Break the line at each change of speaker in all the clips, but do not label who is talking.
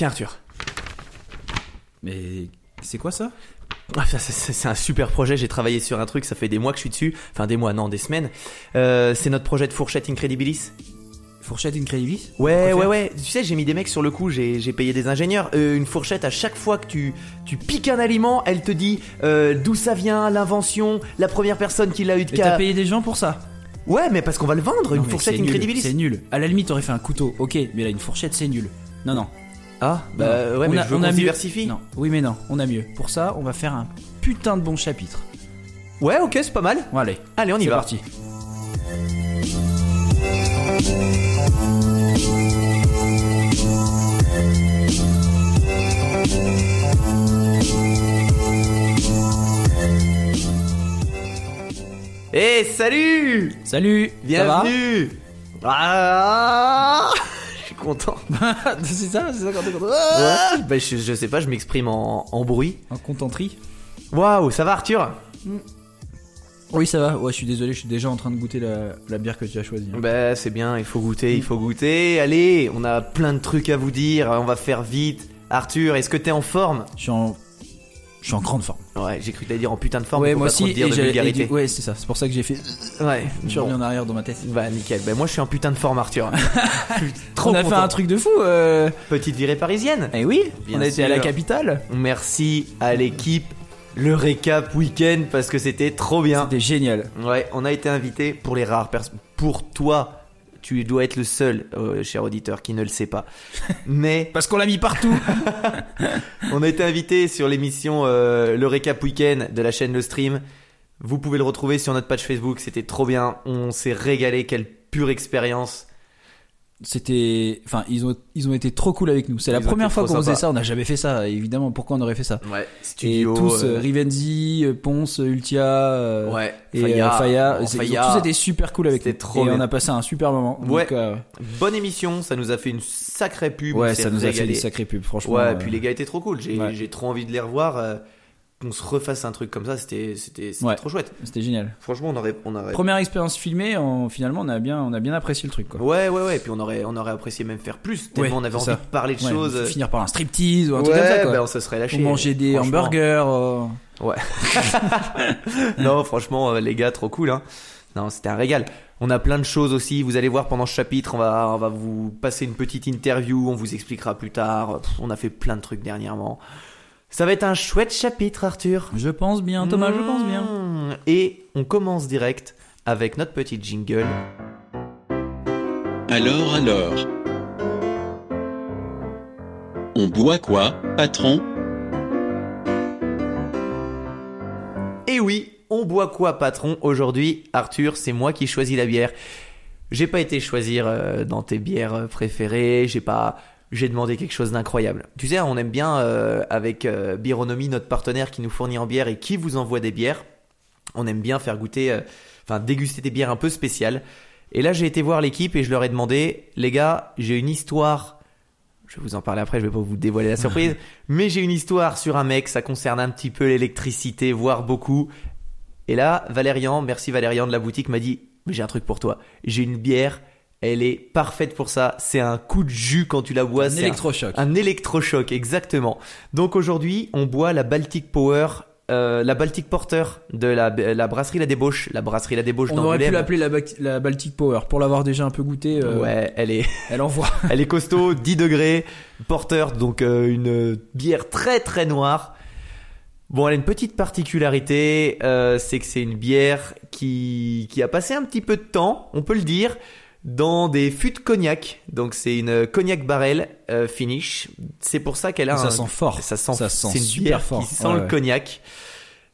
Tiens Arthur.
Mais c'est quoi ça?
Ah, c'est- un super projet, j'ai travaillé sur un truc, ça fait des mois que je suis dessus. Enfin des mois, non, des semaines. Euh, c'est notre projet de fourchette Incredibilis.
Fourchette Incredibilis?
Ouais, ouais, ouais. Tu sais, j'ai mis des mecs sur le coup, j'ai payé des ingénieurs. Euh, une fourchette, à chaque fois que tu, tu piques un aliment, elle te dit euh, d'où ça vient, l'invention, la première personne qui l'a eu de
Et t'as
cas.
payé des gens pour ça?
Ouais, mais parce qu'on va le vendre,
Non,
une fourchette Incredibilis.
C'est nul. À la limite, t'aurais fait un couteau, ok, mais là, une fourchette, c'est nul. Non, non.
Ah, bah ouais,
on
mais
a,
je veux
on
qu'on
a mieux.
diversifie.
Non, oui, mais non, on a mieux. Pour ça, on va faire un putain de bon chapitre.
Ouais, ok, c'est pas mal.
Bon, allez,
Allez, on y
c'est
va.
parti.
Eh, salut
Salut
Bienvenue Ah suis content.
C'est ça C'est ça quand t'es content
Ouais, bah, je, je sais pas, je m'exprime en, en bruit.
En contenterie
Waouh, ça va Arthur?
Oui, ça va. Ouais, je suis désolé, je suis déjà en train de goûter la, la bière que tu as choisie. hein.
Bah c'est bien, il faut goûter, il faut goûter. Allez, on a plein de trucs à vous dire, on va faire vite. Arthur, est-ce que t'es en forme?
Je suis en. Je suis en grande forme.
Ouais, j'ai cru t'allais dire en putain de forme,
ouais, moi
pas trop
aussi.
te dire
et
de
et
vulgarité.
du- Ouais, c'est ça. C'est pour ça que j'ai fait.
Ouais,
Je suis revenu en arrière dans ma tête.
Bah nickel, bah moi je suis en putain de forme Arthur. Trop
on a fait un truc de fou. Euh...
Petite virée parisienne.
Eh oui,
Bien
on a été à la capitale.
Merci à l'équipe. Le récap week-end parce que c'était trop bien.
C'était génial.
Ouais, on a été invité pour les rares personnes. Pour toi, tu dois être le seul, euh, cher auditeur, qui ne le sait pas. Mais
Parce qu'on l'a mis partout.
on a été invité sur l'émission euh, Le Récap Week-end de la chaîne Le Stream. Vous pouvez le retrouver sur notre page Facebook. C'était trop bien. On s'est régalé. Quelle pure expérience.
C'était. Enfin, ils ont, ils ont été trop cool avec nous. C'est la première fois qu'on faisait ça. On n'a jamais fait ça, évidemment. Pourquoi on aurait fait ça?
Ouais.
Et
Studio.
tous,
euh,
euh, Rivenzi, euh, Ponce, Ultia. euh,
ouais.
Et
Faya.
Faya,
Oh, Faya.
ils ont tous été super cool avec nous.
trop
et
bien.
on a passé un super moment.
Ouais.
Donc, euh,
Bonne émission. Ça nous a fait une sacrée pub.
ouais, ça nous a fait
régalé.
des sacrées pubs, franchement.
Ouais, puis les gars étaient trop cool. J'ai
ouais.
j'ai trop envie de les revoir. Qu'on se refasse un truc comme ça, c'était c'était c'était
Ouais.
trop chouette.
C'était génial.
Franchement, on aurait on aurait
Première expérience filmée, en- finalement, on a bien, on a bien apprécié le truc, quoi.
Ouais, ouais, ouais. Puis on aurait on aurait apprécié même faire plus. Tellement
Ouais,
on avait envie
ça.
de parler de
Ouais,
choses.
Finir par un striptease ou un truc comme ça, quoi.
ben on se serait lâché.
Ou manger des hamburgers. euh,
Ouais. non, franchement, euh, les gars, trop cool. Hein. Non, c'était un régal. On a plein de choses aussi. Vous allez voir pendant ce chapitre, on va, on va vous passer une petite interview. On vous expliquera plus tard. Pff, on a fait plein de trucs dernièrement. Ça va être un chouette chapitre, Arthur.
Je pense bien, Thomas, je pense bien.
Mmh. Et on commence direct avec notre petite jingle.
Alors alors On boit quoi, patron?
Et oui, on boit quoi, patron? Aujourd'hui, Arthur, c'est moi qui choisis la bière. J'ai pas été choisir euh, dans tes bières préférées. J'ai pas. J'ai demandé quelque chose d'incroyable. Tu sais, on aime bien euh, avec euh, Bironomie, notre partenaire qui nous fournit en bière et qui vous envoie des bières. On aime bien faire goûter, euh, enfin déguster des bières un peu spéciales. Et là, j'ai été voir l'équipe et je leur ai demandé, les gars, j'ai une histoire. Je vais vous en parler après, je vais pas vous dévoiler la surprise. mais j'ai une histoire sur un mec, ça concerne un petit peu l'électricité, voire beaucoup. Et là, Valérian, merci Valérian de la boutique, m'a dit Mais j'ai un truc pour toi. J'ai une bière, elle est parfaite pour ça. C'est un coup de jus quand tu la bois.
Un électrochoc.
Un, électrochoc, exactement. Donc aujourd'hui, on boit la Baltic Power. euh, la Baltic Porter de la, la brasserie La Débauche, la brasserie La Débauche
On aurait pu l'appeler la Baltic Power pour l'avoir déjà un peu goûté. euh,
Ouais, elle est,
Elle envoie.
elle est costaud, 10 degrés, porter, donc euh, une bière très très noire. Bon, elle a une petite particularité, euh, c'est que c'est une bière qui, qui a passé un petit peu de temps, on peut le dire, dans des fûts de cognac. Donc c'est une cognac barrel euh, finish. C'est pour ça qu'elle a
Ça
un...
sent fort.
Ça sent,
Ça sent
c'est une
super
bière
fort.
qui sent
Ouais,
le
ouais.
cognac.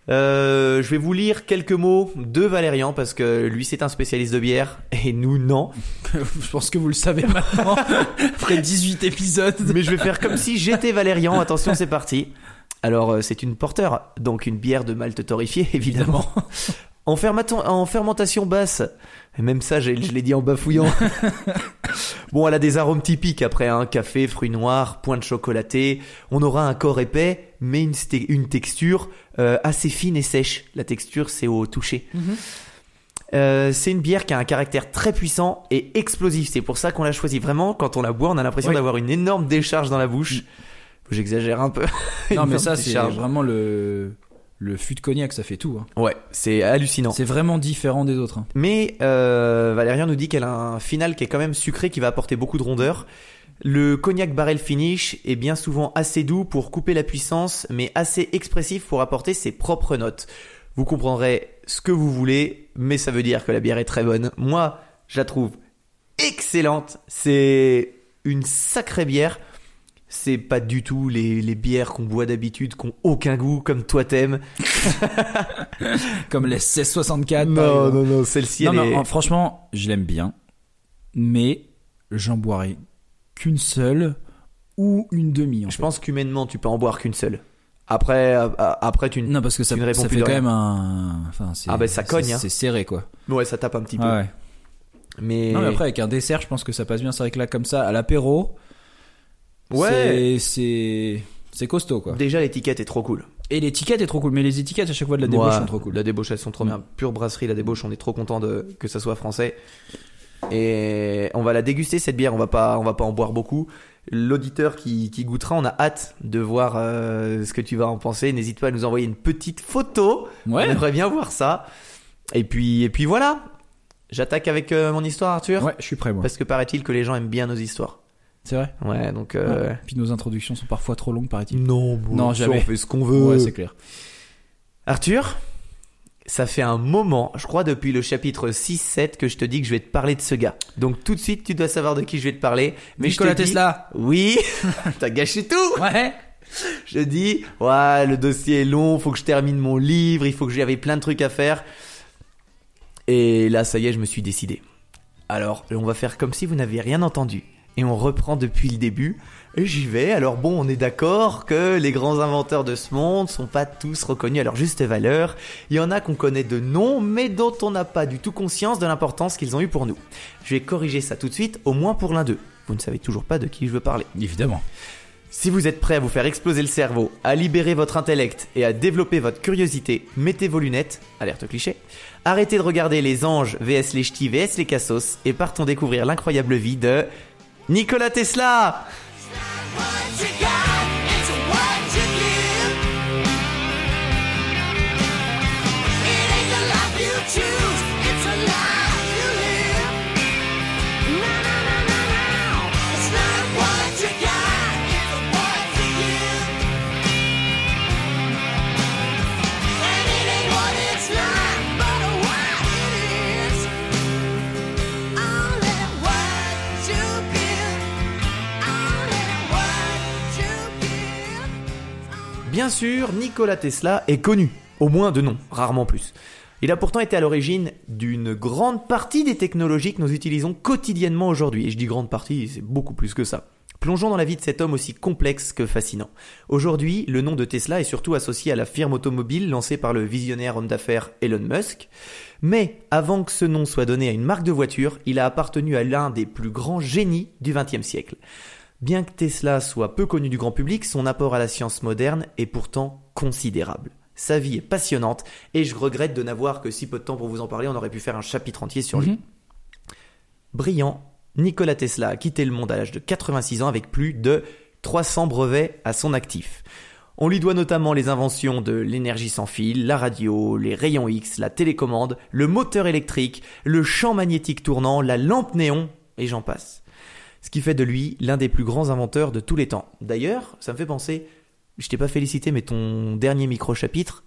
Euh, je vais vous lire quelques mots de Valérian parce que lui c'est un spécialiste de bière et nous non.
Je pense que vous le savez maintenant. Après 18 épisodes.
Mais je vais faire comme si j'étais Valérian. Attention, c'est parti. Alors, euh, c'est une porter, donc une bière de malt torréfié, évidemment. En, fermentation basse. Et même ça, je l'ai dit en bafouillant. bon, elle a des arômes typiques après, hein, café, fruits noirs, pointe chocolatée. On aura un corps épais, mais une, texture euh, assez fine et sèche. La texture, c'est au toucher. Euh, c'est une bière qui a un caractère très puissant et explosif. C'est pour ça qu'on l'a choisi. Vraiment, quand on la boit, on a l'impression
Oui.
d'avoir une énorme décharge dans la bouche. J'exagère un peu.
Non, mais ça, c'est vraiment le, le fût de cognac, ça fait tout. hein.
Ouais, c'est hallucinant.
C'est vraiment différent des autres. hein.
Mais euh, Valérian nous dit qu'elle a un final qui est quand même sucré, qui va apporter beaucoup de rondeur. Le cognac barrel finish est bien souvent assez doux pour couper la puissance, mais assez expressif pour apporter ses propres notes. Vous comprendrez ce que vous voulez, mais ça veut dire que la bière est très bonne. Moi, je la trouve excellente. C'est une sacrée bière. C'est pas du tout les, les bières qu'on boit d'habitude, qui ont aucun goût, comme toi t'aimes.
Comme les 1664. par exemple.
non, celle-ci,
Non,
elle est...
en- franchement, je l'aime bien. Mais j'en boirai qu'une seule ou une demi. En
Je
fait.
pense qu'humainement, tu peux en boire qu'une seule. Après, euh, après tu.
Non, parce que ça, ça fait quand même un. Enfin,
Ah, bah, ça
c'est-
cogne, hein.
C'est serré, quoi.
Ouais, ça tape un petit peu.
Ah ouais.
Mais.
Non, mais après, avec un dessert, je pense que ça passe bien. C'est vrai que là, comme ça, à l'apéro,
ouais.
c'est- costaud, quoi.
Déjà, l'étiquette est trop cool.
Et l'étiquette est trop cool. Mais les étiquettes à chaque fois de la débauche sont trop cool.
La débauche, elles sont trop bien. Pure brasserie, la débauche, on est trop content de que ça soit français. Et on va la déguster cette bière. On va pas, on va pas en boire beaucoup. L'auditeur qui, qui goûtera, on a hâte de voir euh, ce que tu vas en penser. N'hésite pas à nous envoyer une petite photo. On
Ouais.
aimerait bien voir ça. Et puis, et puis voilà. J'attaque avec euh, mon histoire, Arthur.
Ouais, je suis prêt, moi.
Parce que paraît-il que les gens aiment bien nos histoires.
C'est vrai.
Ouais, donc. euh,
Ouais. Puis nos introductions sont parfois trop longues, paraît-il.
Non, bon,
Non, jamais.
On fait ce qu'on veut.
Ouais, c'est clair.
Arthur, ça fait un moment, je crois depuis le chapitre 6-7 que je te dis que je vais te parler de ce gars. Donc tout de suite, tu dois savoir de qui je vais te parler. Mais
Nikola
je te dis-
Tesla.
Oui, t'as gâché tout.
Ouais.
Je dis, ouais, le dossier est long, faut que je termine mon livre, il faut que j'avais plein de trucs à faire. Et là, ça y est, je me suis décidé. Alors, on va faire comme si vous n'aviez rien entendu. Et on reprend depuis le début. Et j'y vais. Alors bon, on est d'accord que les grands inventeurs de ce monde sont pas tous reconnus à leur juste valeur. Il y en a qu'on connaît de nom, mais dont on n'a pas du tout conscience de l'importance qu'ils ont eu pour nous. Je vais corriger ça tout de suite, au moins pour l'un d'eux. Vous ne savez toujours pas de qui je veux parler.
Évidemment.
Si vous êtes prêt à vous faire exploser le cerveau, à libérer votre intellect et à développer votre curiosité, mettez vos lunettes, alerte cliché, arrêtez de regarder les anges vs les ch'tis vs les cassos et partons découvrir l'incroyable vie de Nikola Tesla Bien sûr, Nikola Tesla est connu, au moins de nom, rarement plus. Il a pourtant été à l'origine d'une grande partie des technologies que nous utilisons quotidiennement aujourd'hui. Et je dis grande partie, c'est beaucoup plus que ça. Plongeons dans la vie de cet homme aussi complexe que fascinant. Aujourd'hui, le nom de Tesla est surtout associé à la firme automobile lancée par le visionnaire homme d'affaires Elon Musk. Mais avant que ce nom soit donné à une marque de voiture, il a appartenu à l'un des plus grands génies du XXe siècle. Bien que Tesla soit peu connu du grand public, son apport à la science moderne est pourtant considérable. Sa vie est passionnante et je regrette de n'avoir que si peu de temps pour vous en parler, on aurait pu faire un chapitre entier sur lui.
Mhm.
Brillant, Nikola Tesla a quitté le monde à l'âge de 86 ans avec plus de 300 brevets à son actif. On lui doit notamment les inventions de l'énergie sans fil, la radio, les rayons X, la télécommande, le moteur électrique, le champ magnétique tournant, la lampe néon, et j'en passe. Ce qui fait de lui l'un des plus grands inventeurs de tous les temps. D'ailleurs, ça me fait penser, je t'ai pas félicité, mais ton dernier micro-chapitre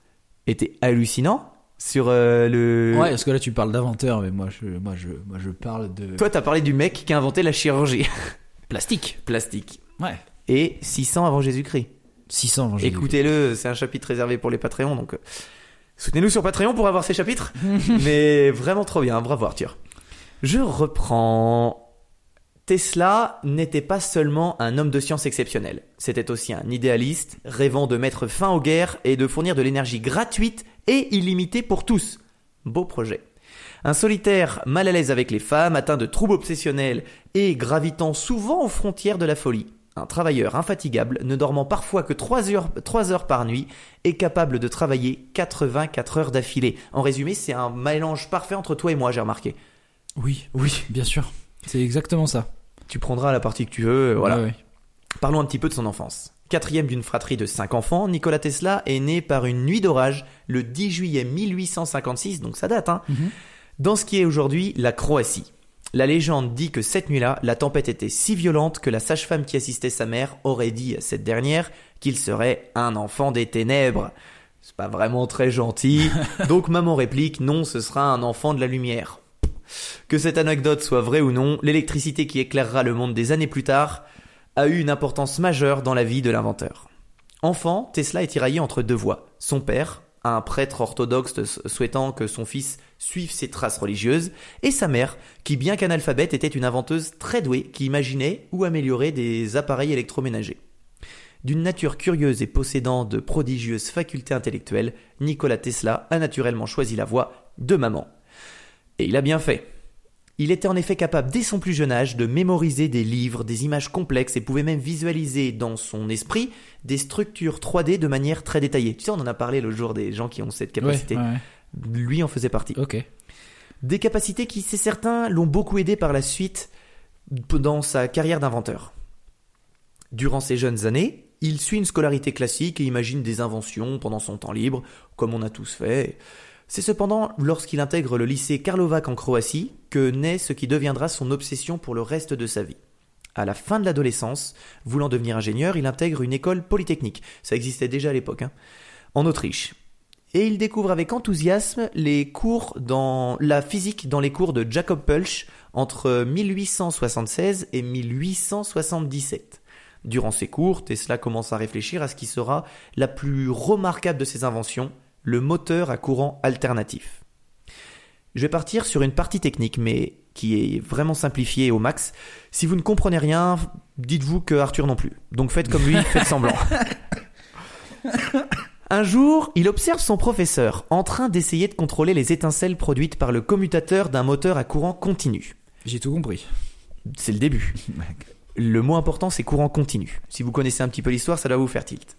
était hallucinant sur euh, le...
Ouais, parce que là tu parles d'inventeur, mais moi je, moi je, moi je parle de
Toi, t'as parlé du mec qui a inventé la chirurgie
plastique.
plastique.
Ouais.
Et 600 avant Jésus-Christ.
600 avant Jésus-Christ.
Écoutez-le, c'est un chapitre réservé pour les Patreons, donc euh, soutenez-nous sur Patreon pour avoir ces chapitres. Mais vraiment trop bien, bravo Arthur. Je reprends. Tesla n'était pas seulement un homme de science exceptionnel, c'était aussi un idéaliste, rêvant de mettre fin aux guerres et de fournir de l'énergie gratuite et illimitée pour tous. Beau projet. Un solitaire mal à l'aise avec les femmes, atteint de troubles obsessionnels et gravitant souvent aux frontières de la folie. un travailleur infatigable, ne dormant parfois que 3 heures, 3 heures par nuit, est capable de travailler 84 heures d'affilée. En résumé, c'est un mélange parfait entre toi et moi, j'ai remarqué.
Oui,
Oui,
bien sûr. C'est exactement ça.
Tu prendras la partie que tu veux, voilà.
Ouais, ouais.
Parlons un petit peu de son enfance. Quatrième d'une fratrie de 5 enfants, Nikola Tesla est né par une nuit d'orage le 10 juillet 1856, donc ça date, hein,
Mhm.
dans ce qui est aujourd'hui la Croatie. La légende dit que cette nuit-là, la tempête était si violente que la sage-femme qui assistait sa mère aurait dit à cette dernière qu'il serait un enfant des ténèbres. C'est pas vraiment très gentil, donc maman réplique non, ce sera un enfant de la lumière. Que cette anecdote soit vraie ou non, l'électricité qui éclairera le monde des années plus tard a eu une importance majeure dans la vie de l'inventeur. Enfant, Tesla est tiraillé entre deux voies. Son père, un prêtre orthodoxe souhaitant que son fils suive ses traces religieuses, et sa mère, qui bien qu'analphabète était une inventeuse très douée qui imaginait ou améliorait des appareils électroménagers. D'une nature curieuse et possédant de prodigieuses facultés intellectuelles, Nikola Tesla a naturellement choisi la voie de maman. Et il a bien fait. Il était en effet capable dès son plus jeune âge de mémoriser des livres, des images complexes et pouvait même visualiser dans son esprit des structures 3D de manière très détaillée. Tu sais, on en a parlé le jour des gens qui ont cette capacité.
Ouais, ouais.
Lui en faisait partie.
Ok.
Des capacités qui, c'est certain, l'ont beaucoup aidé par la suite dans sa carrière d'inventeur. Durant ses jeunes années, il suit une scolarité classique et imagine des inventions pendant son temps libre, comme on a tous fait. C'est cependant lorsqu'il intègre le lycée Karlovac en Croatie que naît ce qui deviendra son obsession pour le reste de sa vie. À la fin de l'adolescence, voulant devenir ingénieur, il intègre une école polytechnique. Ça existait déjà à l'époque, hein, en Autriche. Et il découvre avec enthousiasme les cours dans la physique dans les cours de Jacob Pulch entre 1876 et 1877. Durant ces cours, Tesla commence à réfléchir à ce qui sera la plus remarquable de ses inventions, le moteur à courant alternatif. Je vais partir sur une partie technique, mais qui est vraiment simplifiée au max. Si vous ne comprenez rien, dites-vous que Arthur non plus. Donc faites comme lui, faites semblant. Un jour, il observe son professeur en train d'essayer de contrôler les étincelles produites par le commutateur d'un moteur à courant continu.
J'ai tout compris.
C'est le début. Le mot important, c'est courant continu. Si vous connaissez un petit peu l'histoire, ça doit vous faire tilt.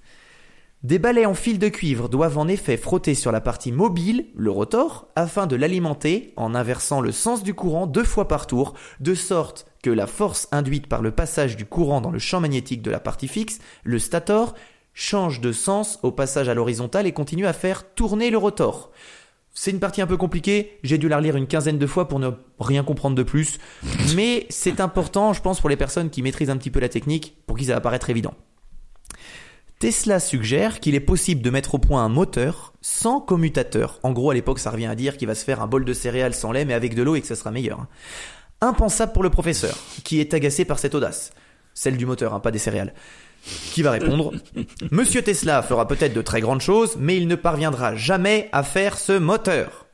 Des balais en fil de cuivre doivent en effet frotter sur la partie mobile, le rotor, afin de l'alimenter en inversant le sens du courant deux fois par tour, de sorte que la force induite par le passage du courant dans le champ magnétique de la partie fixe, le stator, change de sens au passage à l'horizontale et continue à faire tourner le rotor. C'est une partie un peu compliquée, j'ai dû la relire une quinzaine de fois pour ne rien comprendre de plus, mais c'est important, je pense, pour les personnes qui maîtrisent un petit peu la technique, pour qui ça va paraître évident. Tesla suggère qu'il est possible de mettre au point un moteur sans commutateur. En gros, à l'époque, ça revient à dire qu'il va se faire un bol de céréales sans lait mais avec de l'eau et que ça sera meilleur. Impensable pour le professeur, qui est agacé par cette audace. Celle du moteur, hein, pas des céréales. Qui va répondre Monsieur Tesla fera peut-être de très grandes choses, mais il ne parviendra jamais à faire ce moteur.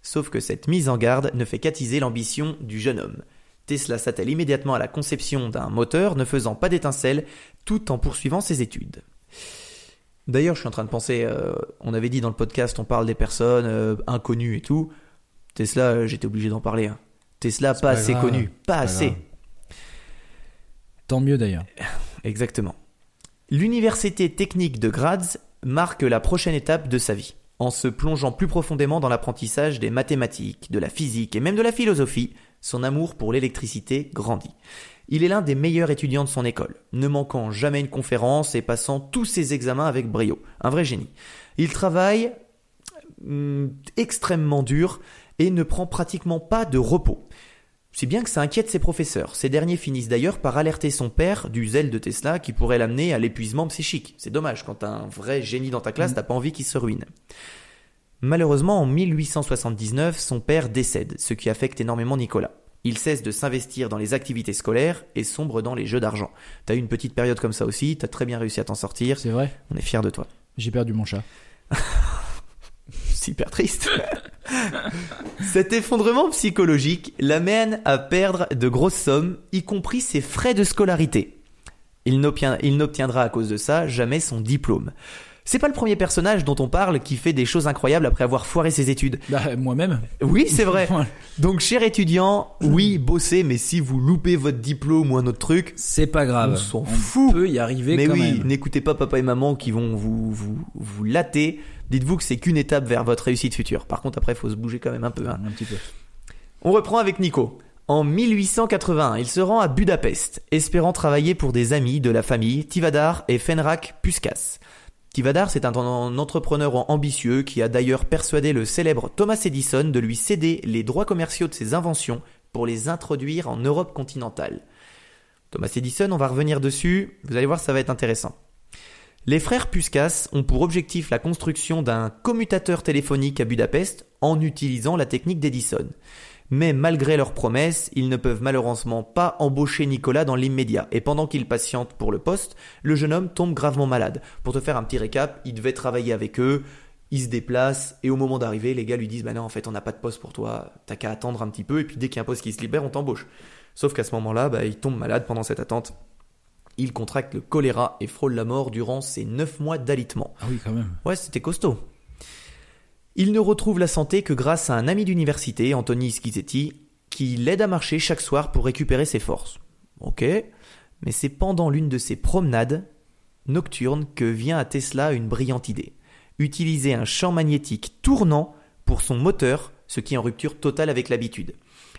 Sauf que cette mise en garde ne fait qu'attiser l'ambition du jeune homme. Tesla s'attelle immédiatement à la conception d'un moteur ne faisant pas d'étincelles tout en poursuivant ses études. D'ailleurs, je suis en train de penser, euh, on avait dit dans le podcast, on parle des personnes euh, inconnues et tout. Tesla, euh, j'étais obligé d'en parler. hein. Tesla, pas,
pas
assez
grave,
connu, pas,
pas
assez.
grave. Tant mieux d'ailleurs.
Exactement. L'université technique de Graz marque la prochaine étape de sa vie. En se plongeant plus profondément dans l'apprentissage des mathématiques, de la physique et même de la philosophie, son amour pour l'électricité grandit. Il est l'un des meilleurs étudiants de son école, ne manquant jamais une conférence et passant tous ses examens avec brio. Un vrai génie. Il travaille hum, extrêmement dur et ne prend pratiquement pas de repos. Si bien que ça inquiète ses professeurs. Ces derniers finissent d'ailleurs par alerter son père du zèle de Tesla qui pourrait l'amener à l'épuisement psychique. C'est dommage, quand t'as un vrai génie dans ta classe, t'as pas envie qu'il se ruine. Malheureusement, en 1879, son père décède, ce qui affecte énormément Nicolas. Il cesse de s'investir dans les activités scolaires et sombre dans les jeux d'argent. T'as eu une petite période comme ça aussi, t'as très bien réussi à t'en sortir,
C'est vrai.
on est fiers de toi.
J'ai perdu mon chat.
Super triste. Cet effondrement psychologique l'amène à perdre de grosses sommes, y compris ses frais de scolarité. Il n'obtiendra à cause de ça jamais son diplôme. C'est pas le premier personnage dont on parle qui fait des choses incroyables après avoir foiré ses études.
Bah, moi-même.
Oui, c'est vrai. Donc, cher étudiant, oui, bossez, mais si vous loupez votre diplôme ou un autre truc,
C'est pas grave.
On s'en fout.
peut y arriver
mais
quand
oui, n'écoutez pas papa et maman qui vont vous, vous, vous latter. Dites-vous que c'est qu'une étape vers votre réussite future. Par contre, après, il faut se bouger quand même un peu. hein.
Un petit peu.
On reprend avec Nico. En 1881, il se rend à Budapest, espérant travailler pour des amis de la famille Tivadar et Fenrak Puskas. Tivadar, c'est un, entrepreneur ambitieux qui a d'ailleurs persuadé le célèbre Thomas Edison de lui céder les droits commerciaux de ses inventions pour les introduire en Europe continentale. Thomas Edison, on va revenir dessus, vous allez voir, ça va être intéressant. Les frères Puskas ont pour objectif la construction d'un commutateur téléphonique à Budapest en utilisant la technique d'Edison. Mais malgré leurs promesses, ils ne peuvent malheureusement pas embaucher Nicolas dans l'immédiat. Et pendant qu'il patiente pour le poste, le jeune homme tombe gravement malade. Pour te faire un petit récap, il devait travailler avec eux, il se déplace, et au moment d'arriver, les gars lui disent Bah non, en fait, on n'a pas de poste pour toi, t'as qu'à attendre un petit peu, et puis dès qu'il y a un poste qui se libère, on t'embauche. Sauf qu'à ce moment-là, bah, il tombe malade pendant cette attente. Il contracte le choléra et frôle la mort durant ses 9 mois d'alitement.
Ah oui, quand même.
Ouais, c'était costaud. Il ne retrouve la santé que grâce à un ami d'université, Anthony Schizzetti, qui l'aide à marcher chaque soir pour récupérer ses forces. Ok, mais c'est pendant l'une de ses promenades nocturnes que vient à Tesla une brillante idée. Utiliser un champ magnétique tournant pour son moteur, ce qui est en rupture totale avec l'habitude.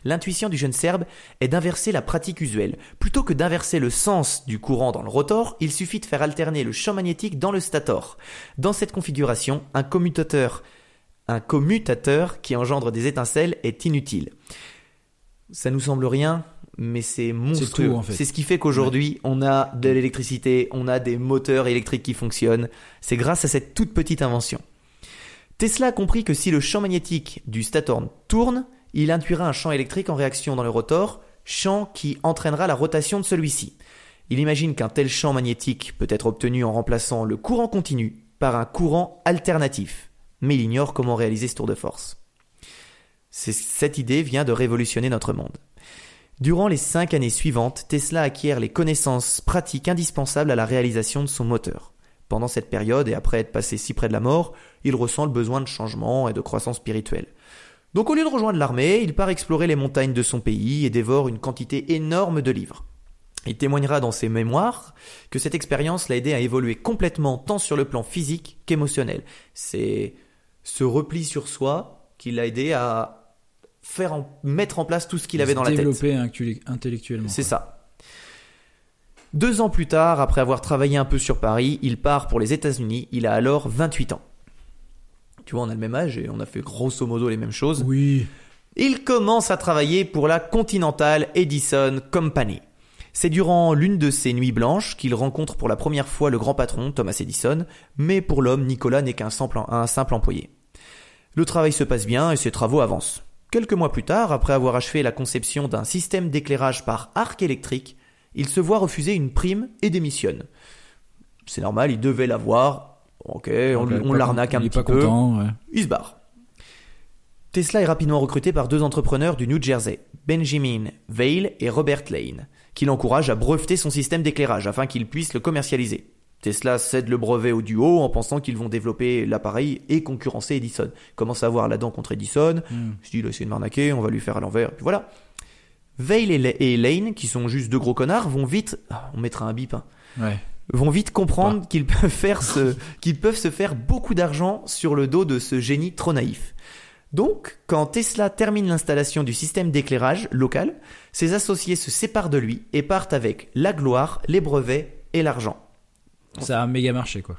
L'intuition du jeune Serbe est d'inverser la pratique usuelle. Plutôt que d'inverser le sens du courant dans le rotor, il suffit de faire alterner le champ magnétique dans le stator. Dans cette configuration, un commutateur, un commutateur qui engendre des étincelles est inutile. Ça nous semble rien, mais c'est monstrueux.
tout, en fait.
C'est ce qui fait qu'aujourd'hui, on a de l'électricité, on a des moteurs électriques qui fonctionnent. C'est grâce à cette toute petite invention. Tesla a compris que si le champ magnétique du stator tourne, il induira un champ électrique en réaction dans le rotor, champ qui entraînera la rotation de celui-ci. Il imagine qu'un tel champ magnétique peut être obtenu en remplaçant le courant continu par un courant alternatif, mais il ignore comment réaliser ce tour de force. Cette idée vient de révolutionner notre monde. Durant les cinq années suivantes, Tesla acquiert les connaissances pratiques indispensables à la réalisation de son moteur. Pendant cette période, et après être passé si près de la mort, il ressent le besoin de changement et de croissance spirituelle. Donc au lieu de rejoindre l'armée, il part explorer les montagnes de son pays et dévore une quantité énorme de livres. Il témoignera dans ses mémoires que cette expérience l'a aidé à évoluer complètement tant sur le plan physique qu'émotionnel. C'est ce repli sur soi qui l'a aidé à faire en- mettre en place tout ce qu'il avait dans la tête.
Développer intellectuellement.
C'est ça. Deux ans plus tard, après avoir travaillé un peu sur Paris, il part pour les États-Unis. Il a alors 28 ans. Tu vois, on a le même âge et on a fait grosso modo les mêmes choses.
Oui.
Il commence à travailler pour la Continental Edison Company. C'est durant l'une de ces nuits blanches qu'il rencontre pour la première fois le grand patron, Thomas Edison, mais pour l'homme, Nicolas n'est qu'un simple, un simple employé. Le travail se passe bien et ses travaux avancent. Quelques mois plus tard, après avoir achevé la conception d'un système d'éclairage par arc électrique, il se voit refuser une prime et démissionne. C'est normal, il devait l'avoir. Ok, on, l'arnaque un petit
pas
peu.
content, ouais.
Il se barre. Tesla est rapidement recruté par deux entrepreneurs du New Jersey, Benjamin Vail et Robert Lane, qui l'encouragent à breveter son système d'éclairage afin qu'il puisse le commercialiser. Tesla cède le brevet au duo en pensant qu'ils vont développer l'appareil et concurrencer Edison. Commence à avoir la dent contre Edison, il se dit il a essayé de m'arnaquer, on va lui faire à l'envers, puis voilà. Vail et La- et Lane, qui sont juste deux gros connards, vont vite, ah, on mettra un bip, hein,
Ouais.
vont vite comprendre qu'ils peuvent faire ce, qu'ils peuvent se faire beaucoup d'argent sur le dos de ce génie trop naïf. Donc, quand Tesla termine l'installation du système d'éclairage local, ses associés se séparent de lui et partent avec la gloire, les brevets et l'argent.
Ça a méga marché, quoi.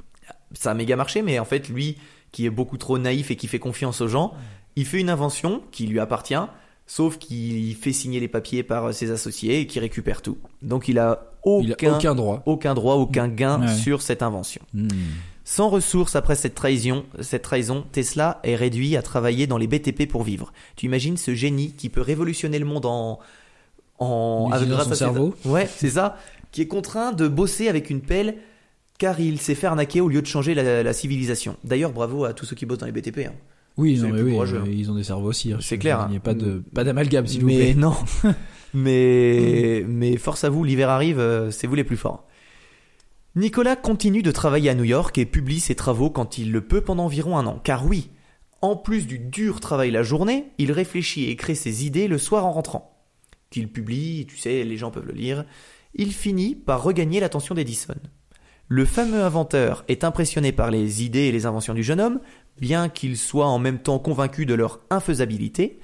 Ça a méga marché, mais en fait, lui, qui est beaucoup trop naïf et qui fait confiance aux gens, il fait une invention qui lui appartient, sauf qu'il fait signer les papiers par ses associés et qui récupère tout. Donc, il a
Il
aucun,
a aucun droit.
aucun droit, aucun gain
Ouais.
sur cette invention.
Hmm.
Sans ressources après cette trahison, cette trahison, Tesla est réduit à travailler dans les BTP pour vivre. Tu imagines ce génie qui peut révolutionner le monde en en
utilisant
grâce
son
à ses-
cerveau
Ouais, c'est ça. Qui est contraint de bosser avec une pelle car il s'est fait arnaquer au lieu de changer la, la civilisation. D'ailleurs, bravo à tous ceux qui bossent dans les BTP. hein.
Oui, non, mais mais
hein.
ils ont des cerveaux aussi. hein.
C'est clair,
Il n'y a pas de pas d'amalgame, s'il vous
mais
plaît.
non. mais mais force à vous, l'hiver arrive, euh, c'est vous les plus forts. Nicolas continue de travailler à New York et publie ses travaux quand il le peut pendant environ un an. Car oui, en plus du dur travail la journée, il réfléchit et crée ses idées le soir en rentrant. Qu'il publie, tu sais, les gens peuvent le lire. Il finit par regagner l'attention d'Edison. Le fameux inventeur est impressionné par les idées et les inventions du jeune homme, bien qu'il soit en même temps convaincu de leur infaisabilité.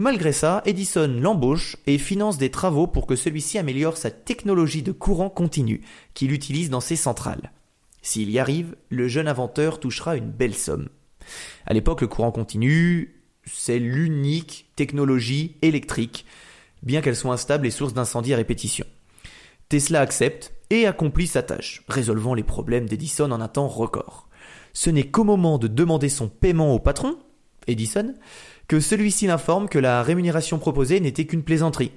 Malgré ça, Edison l'embauche et finance des travaux pour que celui-ci améliore sa technologie de courant continu qu'il utilise dans ses centrales. S'il y arrive, le jeune inventeur touchera une belle somme. À l'époque, le courant continu, c'est l'unique technologie électrique, bien qu'elle soit instable et source d'incendie à répétition. Tesla accepte et accomplit sa tâche, résolvant les problèmes d'Edison en un temps record. Ce n'est qu'au moment de demander son paiement au patron, Edison, que celui-ci l'informe que la rémunération proposée n'était qu'une plaisanterie.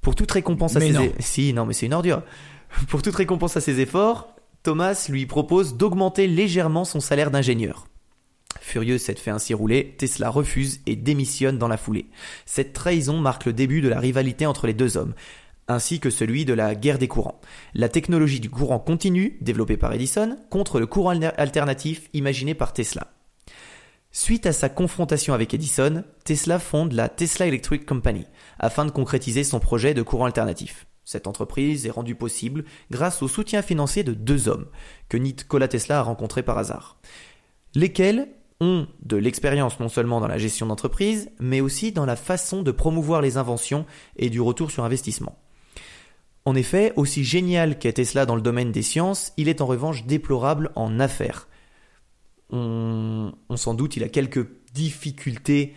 Pour toute récompense à
Mais
ses
non.
si non mais c'est une ordure. Pour toute récompense à ses efforts, Thomas lui propose d'augmenter légèrement son salaire d'ingénieur. Furieux s'être fait ainsi rouler, Tesla refuse et démissionne dans la foulée. Cette trahison marque le début de la rivalité entre les deux hommes, ainsi que celui de la guerre des courants. La technologie du courant continu, développée par Edison, contre le courant alter- alternatif imaginé par Tesla. Suite à sa confrontation avec Edison, Tesla fonde la Tesla Electric Company afin de concrétiser son projet de courant alternatif. Cette entreprise est rendue possible grâce au soutien financier de deux hommes que Nikola Tesla a rencontrés par hasard, lesquels ont de l'expérience non seulement dans la gestion d'entreprise, mais aussi dans la façon de promouvoir les inventions et du retour sur investissement. En effet, aussi génial qu'est Tesla dans le domaine des sciences, il est en revanche déplorable en affaires. On, s'en doute, il a quelques difficultés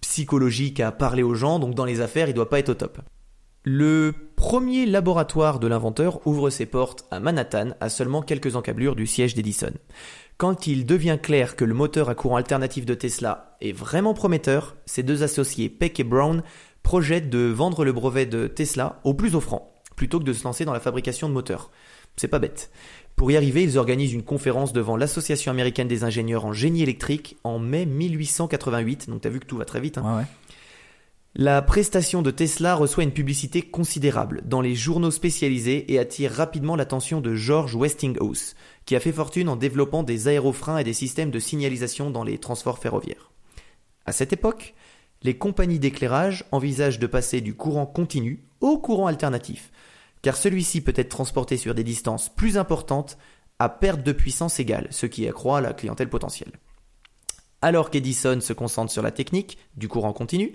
psychologiques à parler aux gens, donc dans les affaires, il doit pas être au top. Le premier laboratoire de l'inventeur ouvre ses portes à Manhattan, à seulement quelques encablures du siège d'Edison. Quand il devient clair que le moteur à courant alternatif de Tesla est vraiment prometteur, ses deux associés, Peck et Brown, projettent de vendre le brevet de Tesla au plus offrant, plutôt que de se lancer dans la fabrication de moteurs. C'est pas bête. Pour y arriver, ils organisent une conférence devant l'Association américaine des ingénieurs en génie électrique en mai 1888, donc t'as vu que tout va très vite. hein.
Ouais, ouais.
La prestation de Tesla reçoit une publicité considérable dans les journaux spécialisés et attire rapidement l'attention de George Westinghouse, qui a fait fortune en développant des aérofreins et des systèmes de signalisation dans les transports ferroviaires. À cette époque, les compagnies d'éclairage envisagent de passer du courant continu au courant alternatif, car celui-ci peut être transporté sur des distances plus importantes à perte de puissance égale, ce qui accroît la clientèle potentielle. Alors qu'Edison se concentre sur la technique du courant continu,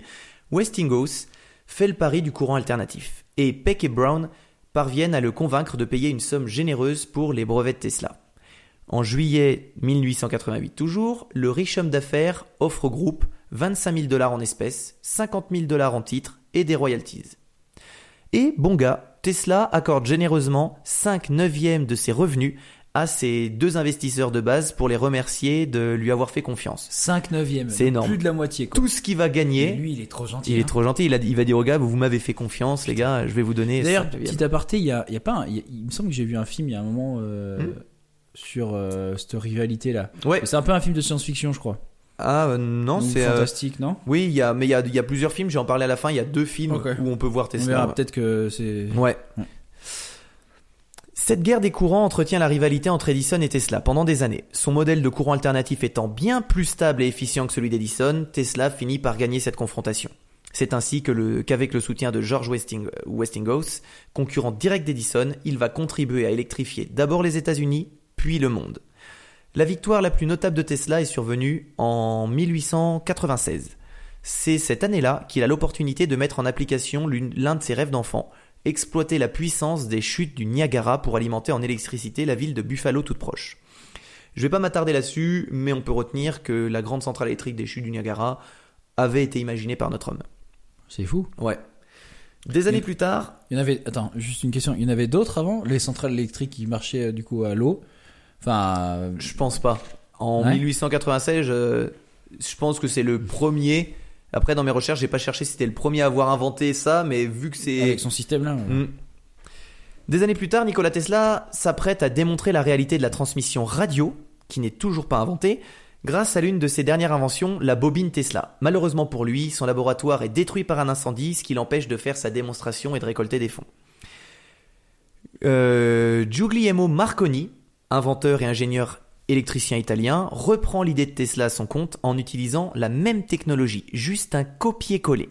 Westinghouse fait le pari du courant alternatif, et Peck et Brown parviennent à le convaincre de payer une somme généreuse pour les brevets de Tesla. En juillet 1888 toujours, le riche homme d'affaires offre au groupe 25 000 dollars en espèces, 50 000 dollars en titres et des royalties. Et, bon gars, Tesla accorde généreusement 5 neuvièmes de ses revenus à ses deux investisseurs de base pour les remercier de lui avoir fait confiance.
5 neuvièmes.
C'est énorme.
Plus de la moitié, quoi.
Tout ce qu'il va
Et
gagner,
lui, il est trop gentil.
il est
hein.
trop gentil, il, a- il va dire aux gars, vous, vous m'avez fait confiance, les gars, je vais vous donner.
D'ailleurs, petit aparté, il y a, y a pas un- il y a- il me semble que j'ai vu un film il y a un moment euh,
Hmm.
sur euh, cette rivalité-là.
Ouais.
C'est un peu un film de science-fiction, je crois.
Ah euh, non, c'est. euh,
fantastique, non?
Oui, il y a, mais il y a, il y a plusieurs films. J'ai en parlé à la fin. Il y a deux films où on peut voir Tesla.
peut-être que c'est.
Ouais.
Ouais.
Cette guerre des courants entretient la rivalité entre Edison et Tesla pendant des années. Son modèle de courant alternatif étant bien plus stable et efficient que celui d'Edison, Tesla finit par gagner cette confrontation. C'est ainsi que le, qu'avec le soutien de George Westing, Westinghouse, concurrent direct d'Edison, il va contribuer à électrifier d'abord les États-Unis, puis le monde. La victoire la plus notable de Tesla est survenue en 1896. C'est cette année-là qu'il a l'opportunité de mettre en application l'un de ses rêves d'enfant, exploiter la puissance des chutes du Niagara pour alimenter en électricité la ville de Buffalo toute proche. Je vais pas m'attarder là-dessus, mais on peut retenir que la grande centrale électrique des chutes du Niagara avait été imaginée par notre homme.
C'est fou.
Ouais. Des années plus tard,
Il y en avait. Attends, juste une question. Il y en avait d'autres avant? Les centrales électriques qui marchaient euh, du coup à l'eau? Enfin.
je pense pas. En
Ouais.
1896, je, je pense que c'est le premier. Après, dans mes recherches, j'ai pas cherché si c'était le premier à avoir inventé ça, mais vu que c'est
avec son système là. ouais.
Mm. Des années plus tard, Nikola Tesla s'apprête à démontrer la réalité de la transmission radio, qui n'est toujours pas inventée, grâce à l'une de ses dernières inventions, la bobine Tesla. Malheureusement pour lui, son laboratoire est détruit par un incendie, ce qui l'empêche de faire sa démonstration et de récolter des fonds. Euh, Marconi inventeur et ingénieur électricien italien, reprend l'idée de Tesla à son compte en utilisant la même technologie, juste un copier-coller.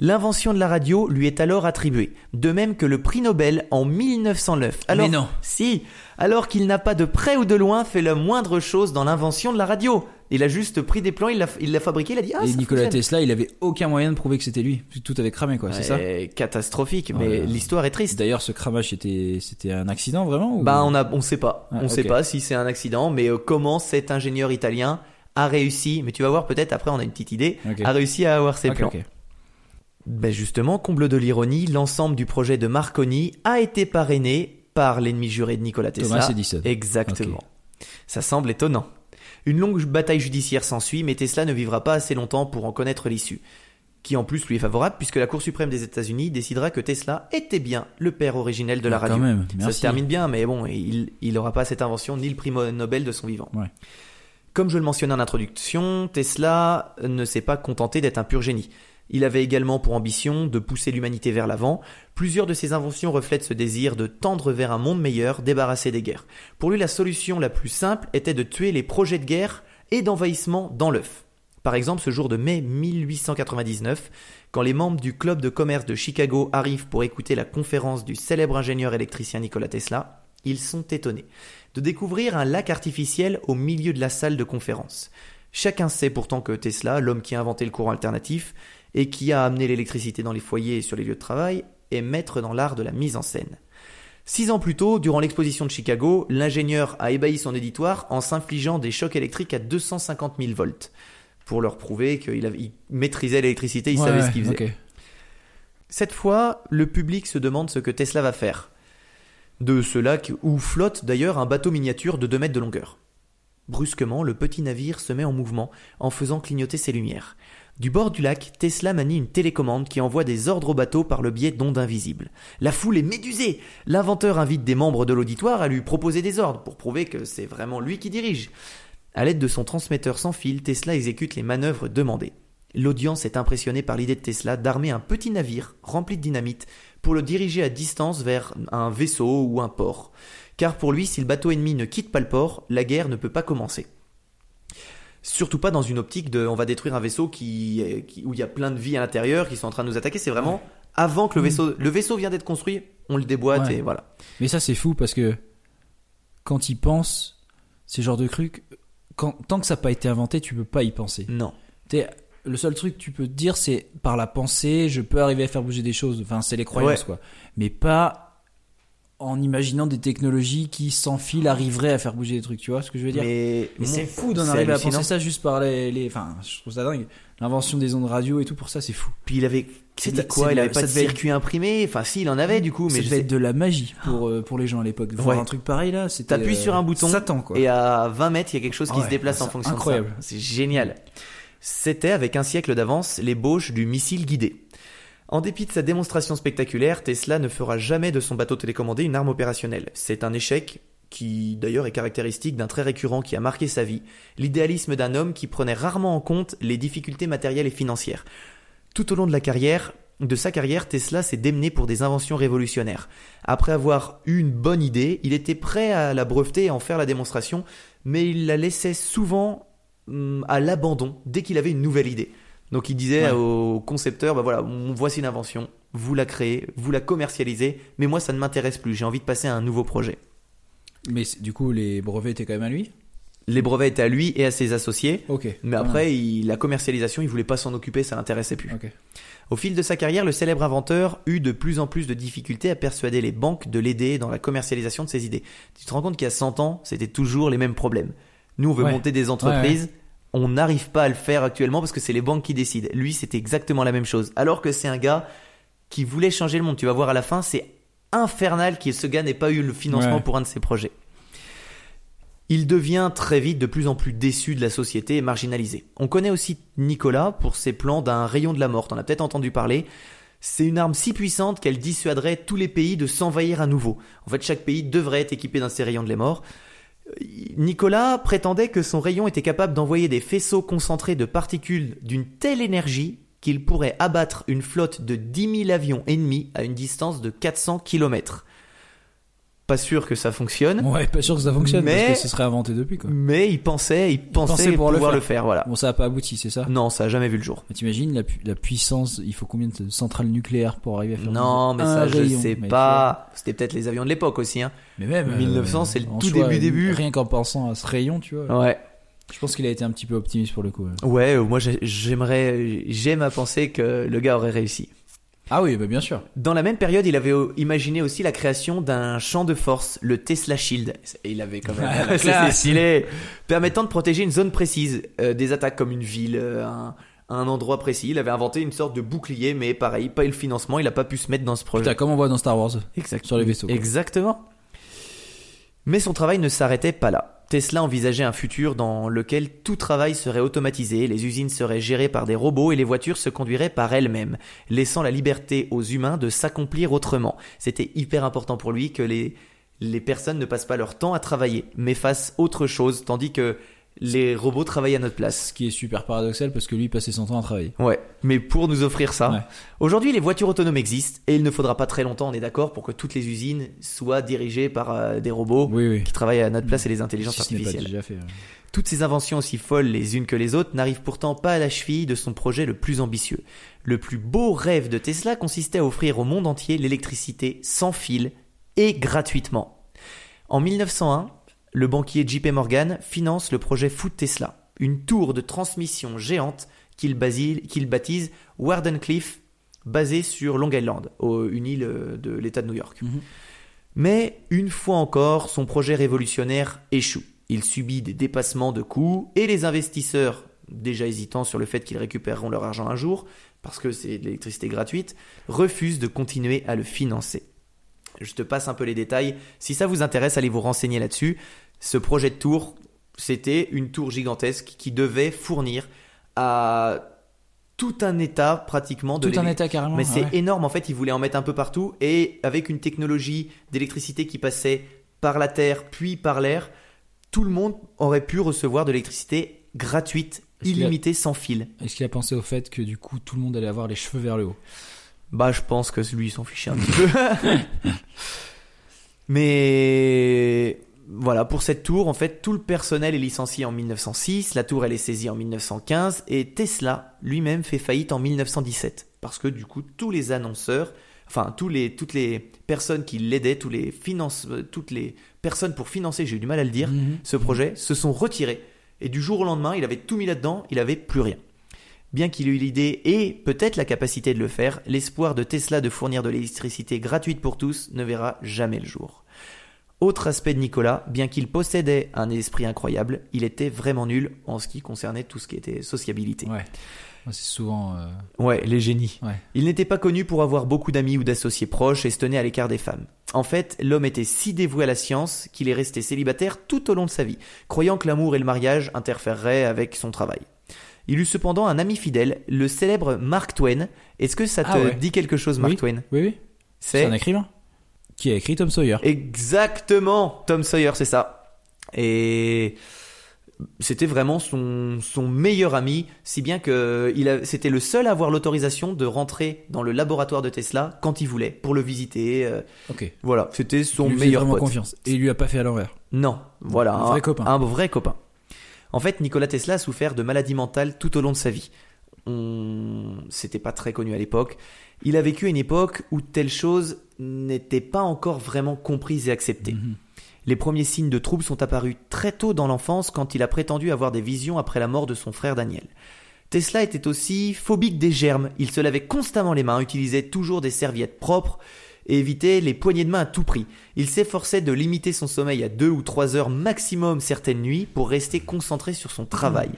L'invention de la radio lui est alors attribuée, de même que le prix Nobel en 1909. Alors,
Mais non.
Si, alors qu'il n'a pas de près ou de loin fait la moindre chose dans l'invention de la radio. Il a juste pris des plans, il l'a il l'a fabriqué, il a dit ah
et
ça
Nikola
fonctionne.
Tesla, il avait aucun moyen de prouver que c'était lui. Tout avait cramé, quoi, c'est ça
Catastrophique, mais
Ouais.
l'histoire est triste.
D'ailleurs, ce cramage, c'était, c'était un accident, vraiment ou...
Bah on a, on sait pas,
Ah,
on sait
ok.
pas si c'est un accident, mais euh, comment cet ingénieur italien a réussi, mais tu vas voir peut-être après on a une petite idée,
Ok.
a réussi à avoir ses
Ok,
plans.
ok.
Ben justement, comble de l'ironie, l'ensemble du projet de Marconi a été parrainé par l'ennemi juré de Nikola Tesla.
Thomas Edison.
Exactement. Ça semble étonnant. Une longue bataille judiciaire s'ensuit, mais Tesla ne vivra pas assez longtemps pour en connaître l'issue. Qui en plus lui est favorable, puisque la Cour suprême des États-Unis décidera que Tesla était bien le père originel de la
Ah,
radio.
Quand même,
Ça se termine bien, mais bon, il il n'aura pas cette invention ni le prix Nobel de son vivant.
Ouais.
Comme je le mentionnais en introduction, Tesla ne s'est pas contenté d'être un pur génie. Il avait également pour ambition de pousser l'humanité vers l'avant. Plusieurs de ses inventions reflètent ce désir de tendre vers un monde meilleur, débarrassé des guerres. Pour lui, la solution la plus simple était de tuer les projets de guerre et d'envahissement dans l'œuf. Par exemple, ce jour de mai 1899, quand les membres du club de commerce de Chicago arrivent pour écouter la conférence du célèbre ingénieur électricien Nikola Tesla, ils sont étonnés de découvrir un lac artificiel au milieu de la salle de conférence. Chacun sait pourtant que Tesla, l'homme qui a inventé le courant alternatif et qui a amené l'électricité dans les foyers et sur les lieux de travail, est maître dans l'art de la mise en scène. Six ans plus tôt, durant l'exposition de Chicago, l'ingénieur a ébahi son éditoire en s'infligeant des chocs électriques à 250 000 volts, pour leur prouver qu'il maîtrisait l'électricité, il
Ouais,
savait ce qu'il faisait. Cette fois, le public se demande ce que Tesla va faire. De ce lac où flotte d'ailleurs un bateau miniature de 2 mètres de longueur. Brusquement, le petit navire se met en mouvement en faisant clignoter ses lumières. Du bord du lac, Tesla manie une télécommande qui envoie des ordres au bateau par le biais d'ondes invisibles. La foule est médusée. L'inventeur invite des membres de l'auditoire à lui proposer des ordres pour prouver que c'est vraiment lui qui dirige. À l'aide de son transmetteur sans fil, Tesla exécute les manœuvres demandées. L'audience est impressionnée par l'idée de Tesla d'armer un petit navire rempli de dynamite pour le diriger à distance vers un vaisseau ou un port. Car pour lui, si le bateau ennemi ne quitte pas le port, la guerre ne peut pas commencer. Surtout pas dans une optique de on va détruire un vaisseau qui, qui- où il y a plein de vie à l'intérieur qui sont en train de nous attaquer. C'est vraiment avant que le vaisseau, le vaisseau vient d'être construit, on le déboîte
Ouais.
et voilà.
Mais ça, c'est fou parce que quand il pense, ces genres de trucs, quand, tant que ça n'a pas été inventé, tu peux pas y penser.
Non.
T'es- le seul truc que tu peux te dire, c'est par la pensée, je peux arriver à faire bouger des choses. Enfin, c'est les croyances,
Ouais.
quoi. Mais pas en imaginant des technologies qui, sans fil, arriveraient à faire bouger des trucs. Tu vois ce que je veux dire
Mais,
Mais c'est fou d'en
c'est
arriver à penser ça juste par les, les- Enfin, je trouve ça dingue. L'invention des ondes radio et tout, pour ça, c'est fou.
Puis il avait,
C'est
c'est
de-
quoi?
c'est
Il avait pas de circuit imprimé? Enfin, si, il en avait du coup, mais
être de la magie pour, euh, pour les gens à l'époque. Voir
Ouais.
un truc pareil là, c'était.
T'appuies
euh,
sur un bouton
Satan, quoi.
Et à 20 mètres, il y a quelque chose qui
Ouais,
se déplace en
c'est
fonction
incroyable.
de ça. C'est génial. C'était avec un siècle d'avance l'ébauche du missile guidé. En dépit de sa démonstration spectaculaire, Tesla ne fera jamais de son bateau télécommandé une arme opérationnelle. C'est un échec qui d'ailleurs est caractéristique d'un trait récurrent qui a marqué sa vie, l'idéalisme d'un homme qui prenait rarement en compte les difficultés matérielles et financières. Tout au long de sa carrière, Tesla s'est démené pour des inventions révolutionnaires. Après avoir eu une bonne idée, il était prêt à la breveter et en faire la démonstration, mais il la laissait souvent hum, à l'abandon dès qu'il avait une nouvelle idée. Donc il disait
Ouais.
au concepteur, bah voilà, voici une invention, vous la créez, vous la commercialisez, mais moi ça ne m'intéresse plus, j'ai envie de passer à un nouveau projet.
Mais du coup, les brevets étaient quand même à lui?
Les brevets étaient à lui et à ses associés, mais après il- la commercialisation, il voulait pas s'en occuper, ça l'intéressait plus.
Ok.
Au fil de sa carrière, le célèbre inventeur eut de plus en plus de difficultés à persuader les banques de l'aider dans la commercialisation de ses idées. Tu te rends compte qu'il y a 100 ans, c'était toujours les mêmes problèmes. Nous, on veut
Ouais.
monter des entreprises, on n'arrive pas à le faire actuellement parce que c'est les banques qui décident. Lui, c'était exactement la même chose. Alors que c'est un gars qui voulait changer le monde. Tu vas voir à la fin, c'est infernal que ce gars n'ait pas eu le financement
Ouais.
pour un de ses projets. Il devient très vite de plus en plus déçu de la société et marginalisé. On connaît aussi Nicolas pour ses plans d'un rayon de la mort, on a peut-être entendu parler. C'est une arme si puissante qu'elle dissuaderait tous les pays de s'envahir à nouveau. En fait, chaque pays devrait être équipé d'un de ces rayons de la mort. Nicolas prétendait que son rayon était capable d'envoyer des faisceaux concentrés de particules d'une telle énergie qu'il pourrait abattre une flotte de 10 000 avions ennemis à une distance de 400 km. Pas sûr que ça fonctionne.
Ouais, pas sûr que ça fonctionne
Mais-
parce que ce serait inventé depuis quoi.
Mais il pensait, il pensait,
pensait pouvoir le
pouvoir le
faire.
faire. voilà.
Bon, ça a pas abouti, c'est ça
Non, ça a jamais vu le jour.
Mais T'imagines la, pu- la puissance Il faut combien de centrales nucléaires pour arriver à faire
Non, mais ça, je
rayon
sais
Mais
pas. C'était peut-être les avions de l'époque aussi, hein.
Mais même euh,
1900, c'est le tout début, début.
Rien qu'en pensant à ce rayon, tu vois.
Ouais.
Je pense qu'il a été un petit peu optimiste pour le coup. ouais.
Ouais, euh, moi j'ai- j'aimerais, j'aime à penser que le gars aurait réussi.
Ah oui, bah bien sûr.
Dans la même période, il avait imaginé aussi la création d'un champ de force, le Tesla Shield. Et il avait quand même,
Ah, la
stylé, permettant de protéger une zone précise euh, des attaques comme une ville, euh, un, un endroit précis. Il avait inventé une sorte de bouclier, mais pareil, pas eu le financement, il a pas pu se mettre dans ce projet.
Putain, comme on voit dans Star Wars.
Exact.
Sur les vaisseaux, quoi.
Exactement. Mais son travail ne s'arrêtait pas là. Tesla envisageait un futur dans lequel tout travail serait automatisé, les usines seraient gérées par des robots et les voitures se conduiraient par elles-mêmes, laissant la liberté aux humains de s'accomplir autrement. C'était hyper important pour lui que les, les personnes ne passent pas leur temps à travailler, mais fassent autre chose, tandis que les robots travaillent à notre place.
Ce qui est super paradoxal parce que lui passait son temps à travailler.
Ouais, mais pour nous offrir ça.
Ouais.
Aujourd'hui, les voitures autonomes existent et il ne faudra pas très longtemps, on est d'accord, pour que toutes les usines soient dirigées par euh, des robots
Oui, oui.
qui travaillent à notre place et les intelligences
Si ce n'est pas
artificielles.
déjà fait. ouais.
Toutes ces inventions aussi folles les unes que les autres n'arrivent pourtant pas à la cheville de son projet le plus ambitieux. Le plus beau rêve de Tesla consistait à offrir au monde entier l'électricité sans fil et gratuitement. En 1901, le banquier JP Morgan finance le projet Food Tesla, une tour de transmission géante qu'il qu'il baptise Wardenclyffe, basée sur Long Island, au- une île euh, de l'État de New York.
Mhm.
Mais une fois encore, son projet révolutionnaire échoue. Il subit des dépassements de coûts et les investisseurs, déjà hésitants sur le fait qu'ils récupéreront leur argent un jour, parce que c'est de l'électricité gratuite, refusent de continuer à le financer. Je te passe un peu les détails. Si ça vous intéresse, allez vous renseigner là-dessus. Ce projet de tour, c'était une tour gigantesque qui devait fournir à tout un état pratiquement de
Tout un état carrément.
mais c'est
ouais.
énorme en fait, ils voulaient en mettre un peu partout et avec une technologie d'électricité qui passait par la terre puis par l'air, tout le monde aurait pu recevoir de l'électricité gratuite,
a-
illimitée, sans fil.
Est-ce qu'il a pensé au fait que du coup tout le monde allait avoir les cheveux vers le haut?
Bah je pense que lui il s'en fichait un petit peu. Mais voilà, pour cette tour, en fait, tout le personnel est licencié en 1906, la tour elle est saisie en 1915 et Tesla lui-même fait faillite en 1917 parce que du coup tous les annonceurs, enfin tous les toutes les personnes qui l'aidaient, tous les finances, euh, toutes les personnes pour financer, j'ai eu du mal à le dire,
Mhm.
ce projet se sont retirés et du jour au lendemain, il avait tout mis là-dedans, il avait plus rien. Bien qu'il ait eu l'idée et peut-être la capacité de le faire, l'espoir de Tesla de fournir de l'électricité gratuite pour tous ne verra jamais le jour. Autre aspect de Nicolas, bien qu'il possédait un esprit incroyable, il était vraiment nul en ce qui concernait tout ce qui était sociabilité.
Ouais. C'est souvent. euh,
Ouais, les génies.
Ouais.
Il n'était pas connu pour avoir beaucoup d'amis ou d'associés proches et se tenait à l'écart des femmes. En fait, l'homme était si dévoué à la science qu'il est resté célibataire tout au long de sa vie, croyant que l'amour et le mariage interféreraient avec son travail. Il eut cependant un ami fidèle, le célèbre Mark Twain. Est-ce que ça te
Ah ouais.
dit quelque chose, Mark
Oui.
Twain?
Oui, oui. C'est un écrivain qui a écrit Tom Sawyer.
Exactement, Tom Sawyer, c'est ça. Et c'était vraiment son, son meilleur ami, si bien que c'était le seul à avoir l'autorisation de rentrer dans le laboratoire de Tesla quand il voulait, pour le visiter. euh,
Ok.
voilà, c'était son
il lui
meilleur
vraiment
pote.
confiance. Et il lui a pas fait à l'envers.
Non, voilà.
Un vrai copain.
Un vrai copain. En fait, Nikola Tesla a souffert de maladies mentales tout au long de sa vie. On... C'était pas très connu à l'époque. Il a vécu une époque où telle chose n'était pas encore vraiment comprise et acceptée.
Mhm.
Les premiers signes de troubles sont apparus très tôt dans l'enfance quand il a prétendu avoir des visions après la mort de son frère Daniel. Tesla était aussi phobique des germes. Il se lavait constamment les mains, utilisait toujours des serviettes propres et évitait les poignées de main à tout prix. Il s'efforçait de limiter son sommeil à deux ou trois heures maximum certaines nuits pour rester concentré sur son travail.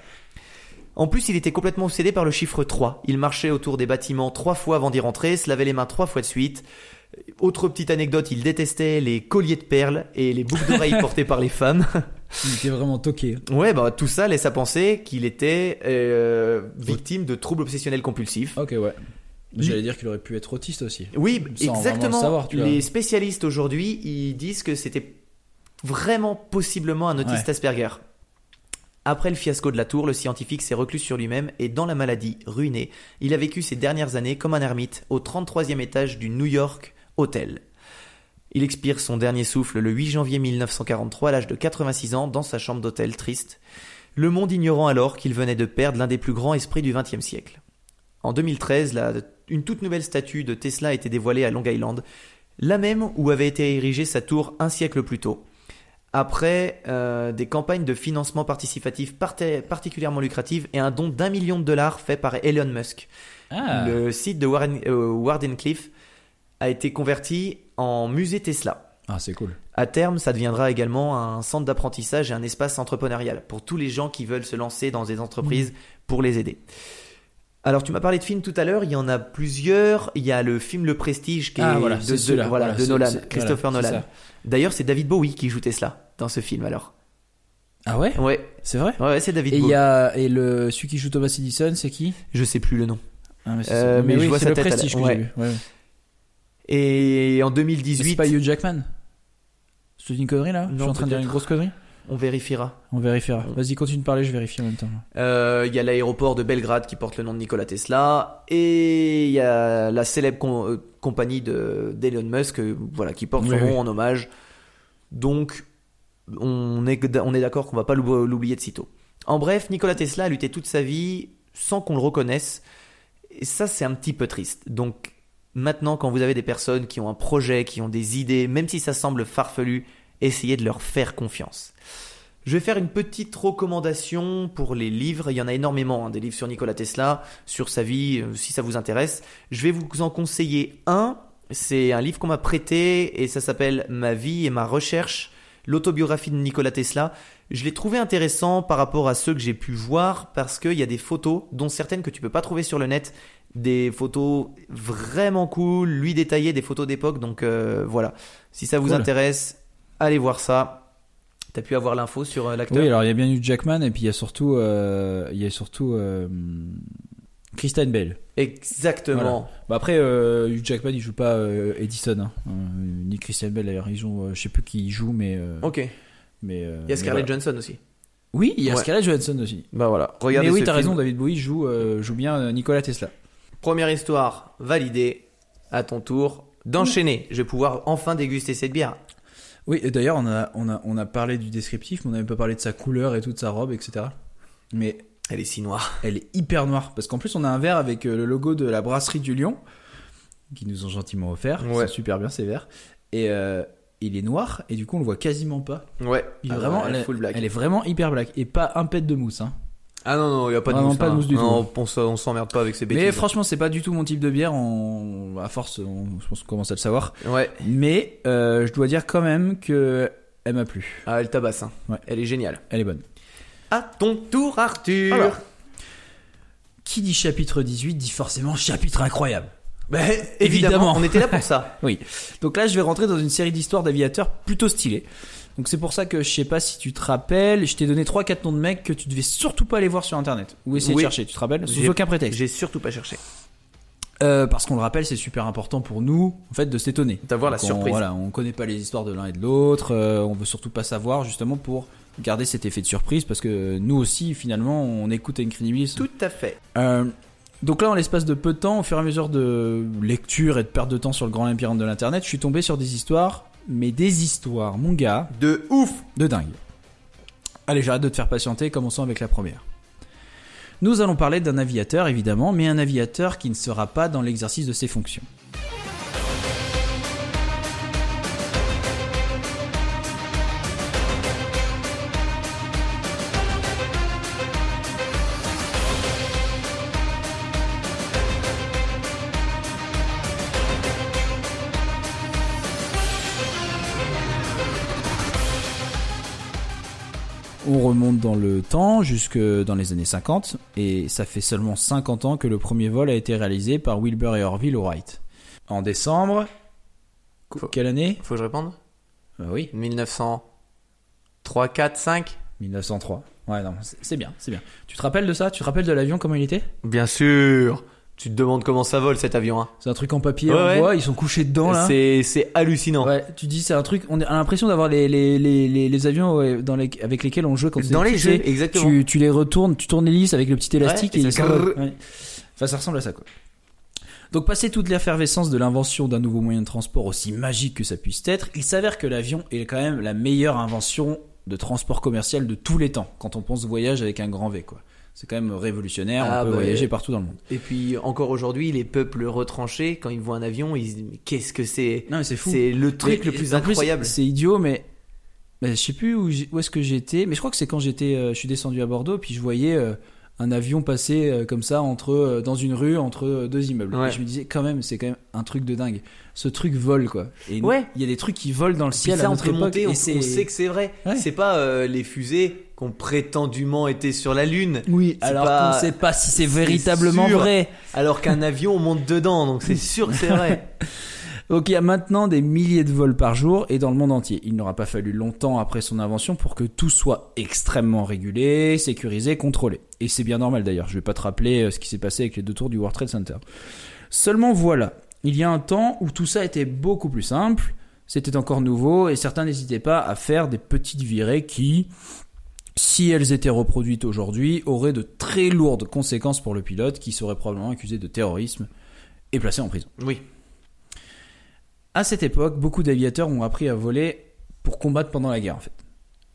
En plus, il était complètement obsédé par le chiffre 3. Il marchait autour des bâtiments trois fois avant d'y rentrer, se lavait les mains trois fois de suite. Autre petite anecdote, il détestait les colliers de perles et les boucles d'oreilles portées par les femmes.
Il était vraiment toqué.
Ouais, bah tout ça laisse à penser qu'il était euh, victime de troubles obsessionnels compulsifs.
Ok, ouais. J'allais dire qu'il aurait pu être autiste aussi.
Oui,
Sans
exactement.
le savoir,
les spécialistes aujourd'hui, ils disent que c'était vraiment possiblement un autiste
Ouais.
Asperger. Après le fiasco de la tour, le scientifique s'est reclus sur lui-même et dans la maladie, ruiné, il a vécu ses dernières années comme un ermite au 33e étage du New York Hotel. Il expire son dernier souffle le 8 janvier 1943 à l'âge de 86 ans dans sa chambre d'hôtel triste, le monde ignorant alors qu'il venait de perdre l'un des plus grands esprits du XXe siècle. En 2013, la- une toute nouvelle statue de Tesla a été dévoilée à Long Island, la même où avait été érigée sa tour un siècle plus tôt. Après euh, des campagnes de financement participatif parti- particulièrement lucratives et un don d'un million de dollars fait par Elon Musk.
Ah,
Le site de Warren, euh, Warden Cliff a été converti en musée Tesla.
Ah, c'est cool.
À terme, ça deviendra également un centre d'apprentissage et un espace entrepreneurial pour tous les gens qui veulent se lancer dans des entreprises pour les aider. Alors, tu m'as parlé de films tout à l'heure, il y en a plusieurs. Il y a le film Le Prestige qui
Ah,
est
voilà,
de, voilà, Nolan, Christopher
voilà,
Nolan. D'ailleurs, c'est David Bowie qui joue Tesla dans ce film alors.
Ah ouais?
Ouais,
C'est vrai?
Ouais, c'est David
Et
Bowie.
y a et le celui qui joue Thomas Edison, c'est qui?
Je sais plus le nom.
ah, mais, c'est
Euh, mais je
oui,
vois
c'est
sa
le
tête à la-
prestige que
ouais.
j'ai vu. Ouais, ouais.
Et en
Mais
2018,
C'est pas Hugh Jackman? Dis une connerie là? Je suis en train de dire une grosse connerie?
On vérifiera.
On vérifiera. Vas-y, continue de parler, je vérifie en même temps.
Euh, Il y a l'aéroport de Belgrade qui porte le nom de Nikola Tesla et il y a la célèbre com- euh, compagnie de d'Elon Musk euh, voilà qui porte son nom
oui.
en hommage. Donc on est on est d'accord qu'on va pas l'oub- l'oublier de sitôt. En bref, Nikola Tesla a lutté toute sa vie sans qu'on le reconnaisse et ça c'est un petit peu triste. Donc maintenant quand vous avez des personnes qui ont un projet, qui ont des idées, même si ça semble farfelu, essayez de leur faire confiance. Je vais faire une petite recommandation pour les livres. Il y en a énormément, hein, des livres sur Nikola Tesla, sur sa vie, euh, si ça vous intéresse. Je vais vous en conseiller un. C'est un livre qu'on m'a prêté et ça s'appelle Ma vie et ma recherche, l'autobiographie de Nikola Tesla. Je l'ai trouvé intéressant par rapport à ceux que j'ai pu voir parce qu'il y a des photos, dont certaines que tu peux pas trouver sur le net, des photos vraiment cool, lui détaillé, des photos d'époque. Donc euh, voilà, si ça vous
Cool.
intéresse, allez voir ça. T'as pu avoir l'info sur euh, l'acteur
Oui, alors il y a bien eu Jackman et puis il y a surtout, euh, il y a surtout Kristen Bell.
Exactement.
Bah après, Hugh Jackman il joue pas Edison, hein. Ni Christian Bell d'ailleurs. Il joue, euh, je sais plus qui il joue, mais.
Ok. Il
mais euh,
y a Scarlett
voilà.
Johansson aussi.
Oui, il y a
Ouais.
Scarlett Johansson aussi.
Bah voilà. Regardez
mais oui, t'as raison, David Bowie joue, euh, joue bien euh, Nikola Tesla.
Première histoire validée. À ton tour d'enchaîner. Je vais pouvoir enfin déguster cette bière.
Oui, et d'ailleurs, on a, on, a, on a parlé du descriptif, mais on n'avait pas parlé de sa couleur et toute sa robe, etc. Mais
Elle est si noire.
elle est hyper noire. Parce qu'en plus, on a un verre avec le logo de la brasserie du Lion, qui nous ont gentiment offert.
Ouais.
C'est super bien ces verres. Et euh, il est noir, et du coup, on le voit quasiment pas.
Ouais.
Il est
Ah,
vraiment,
ouais,
elle, est-
full black.
elle est vraiment hyper black. Et pas un pet de mousse. Hein.
Ah non, non, il n'y a pas de
Vraiment
mousse.
pas de
hein.
mousse du
Non,
tout.
On, on s'emmerde pas avec ces bêtises.
Mais franchement, c'est pas du tout mon type de bière. On, à force, on, je pense qu'on commence à le savoir.
Ouais.
Mais euh, je dois dire quand même que elle m'a plu.
Ah, elle tabasse. hein.
Ouais.
Elle est géniale.
Elle est bonne.
À ton tour, Arthur.
Alors. Qui dit chapitre 18 dit forcément chapitre incroyable.
Bah, évidemment,
Évidemment.
on était là pour ça.
Oui. Donc là, je vais rentrer dans une série d'histoires d'aviateurs plutôt stylées. Donc c'est pour ça que je sais pas si tu te rappelles, je t'ai donné 3-4 noms de mecs que tu devais surtout pas aller voir sur internet ou essayer
Oui.
de chercher. Tu te rappelles Sous aucun prétexte.
J'ai surtout pas cherché.
Euh, parce qu'on le rappelle, c'est super important pour nous, en fait, de s'étonner.
D'avoir la
on-
surprise.
Voilà, on connaît pas les histoires de l'un et de l'autre. euh, on veut surtout pas savoir, justement, pour garder cet effet de surprise, parce que nous aussi, finalement, on écoute Incredibilis.
Tout à fait.
Euh, donc là, en l'espace de peu de temps, au fur et à mesure de lecture et de perte de temps sur le grand labyrinthe de l'internet, je suis tombé sur des histoires, mais des histoires, mon gars,
De ouf.
de dingue. Allez, j'arrête de te faire patienter, commençons avec la première. Nous allons parler d'un aviateur, évidemment, mais un aviateur qui ne sera pas dans l'exercice de ses fonctions. Remonte dans le temps, jusque dans les années 50, et ça fait seulement 50 ans que le premier vol a été réalisé par Wilbur et Orville Wright. En décembre,
Faut-
quelle année?
Faut que je réponde?
Euh, Oui,
1903, 4, 5
1903. Ouais, non, c'est c'est bien, c'est bien. Tu te rappelles de ça? Tu te rappelles de l'avion, comment il était?
Bien sûr. Tu te demandes comment ça vole cet avion. Hein.
C'est un truc en papier,
Ouais,
en
ouais.
bois, ils sont couchés dedans là.
C'est hallucinant.
Ouais, tu dis c'est un truc, on a l'impression d'avoir les, les, les, les, les avions dans les, avec lesquels on jouait quand on
Dans les jeux, exactement.
Tu, tu les retournes, tu tournes l'hélice avec le petit élastique et,
et
ils
ça.
Ouais. Enfin, ça ressemble à ça quoi. Donc passé toute l'effervescence de l'invention d'un nouveau moyen de transport aussi magique que ça puisse être, il s'avère que l'avion est quand même la meilleure invention de transport commercial de tous les temps, quand on pense voyage avec un grand V, quoi. C'est quand même révolutionnaire,
Ah,
on peut
bah,
voyager partout dans le monde.
Et puis encore aujourd'hui, les peuples retranchés, quand ils voient un avion, ils se disent qu'est-ce que c'est
Non mais c'est fou.
C'est le truc
Mais,
le plus incroyable.
C'est idiot, mais, mais je sais plus où, est-ce que j'étais, mais je crois que c'est quand j'étais, euh, je suis descendu à Bordeaux, puis je voyais euh, un avion passer euh, comme ça entre dans une rue entre deux immeubles.
Ouais.
Et je me disais quand même, c'est quand même un truc de dingue. Ce truc vole quoi. Et
Ouais.
il y a des trucs qui volent dans le ciel
ça,
à
on
notre
peut
époque.
monter, on, on sait que c'est vrai.
Ouais.
C'est pas les fusées qu'on prétendument étaient sur la Lune,
Oui, alors
pas-
qu'on sait pas si c'est véritablement
sûr.
vrai.
alors qu'un avion on monte dedans, donc c'est sûr que c'est vrai.
Donc il y a maintenant des milliers de vols par jour et dans le monde entier. Il n'aura pas fallu longtemps après son invention pour que tout soit extrêmement régulé, sécurisé, contrôlé. Et c'est bien normal d'ailleurs. Je vais pas te rappeler euh, ce qui s'est passé avec les deux tours du World Trade Center. Seulement voilà, il y a un temps où tout ça était beaucoup plus simple, c'était encore nouveau et certains n'hésitaient pas à faire des petites virées qui, si elles étaient reproduites aujourd'hui, auraient de très lourdes conséquences pour le pilote qui serait probablement accusé de terrorisme et placé en prison.
Oui.
À cette époque, beaucoup d'aviateurs ont appris à voler pour combattre pendant la guerre en fait.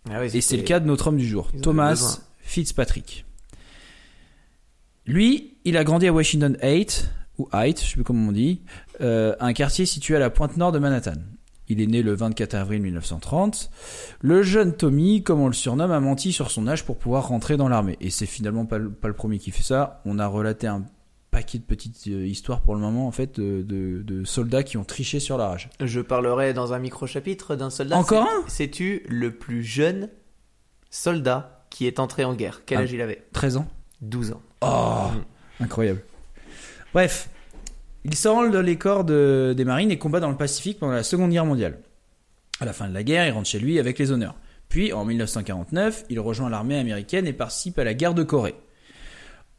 Ah oui,
Et c'est le cas de notre homme du jour,
Ils
Thomas. Fitzpatrick. Lui, il a grandi à Washington Heights, ou Heights, je sais plus comment on dit, euh, un quartier situé à la pointe nord de Manhattan. Il est né le 24 avril 1930. Le jeune Tommy, comme on le surnomme, a menti sur son âge pour pouvoir rentrer dans l'armée. Et c'est finalement pas le, pas le premier qui fait ça. On a relaté un paquet de petites euh, histoires pour le moment, en fait, de, de- de soldats qui ont triché sur leur âge.
Je parlerai dans un micro-chapitre d'un soldat.
Encore
C'est- Sais-tu le plus jeune soldat qui est entré en guerre? Quel
Ah.
âge il avait?
13 ans
12 ans.
Oh, incroyable. Bref, il s'enrôle dans les corps de- des marines et combat dans le Pacifique pendant la Seconde Guerre mondiale. À la fin de la guerre, il rentre chez lui avec les honneurs. Puis, en 1949, il rejoint l'armée américaine et participe à la guerre de Corée.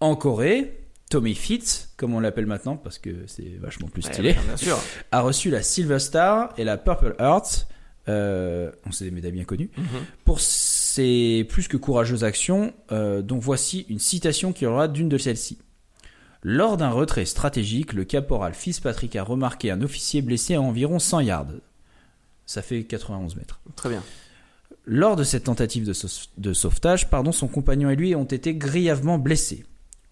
En Corée, Tommy Fitz, comme on l'appelle maintenant parce que c'est vachement plus stylé,
Ouais, bien sûr.
a reçu la Silver Star et la Purple Heart, euh, on sait des médailles bien connues,
Mhm.
pour ses plus que courageuses actions, euh, dont voici une citation qui aura d'une de celles-ci. Lors d'un retrait stratégique, le caporal Fitzpatrick a remarqué un officier blessé à environ 100 yards. Ça fait 91 mètres.
Très bien.
Lors de cette tentative de, sau- de sauvetage, pardon, son compagnon et lui ont été grièvement blessés.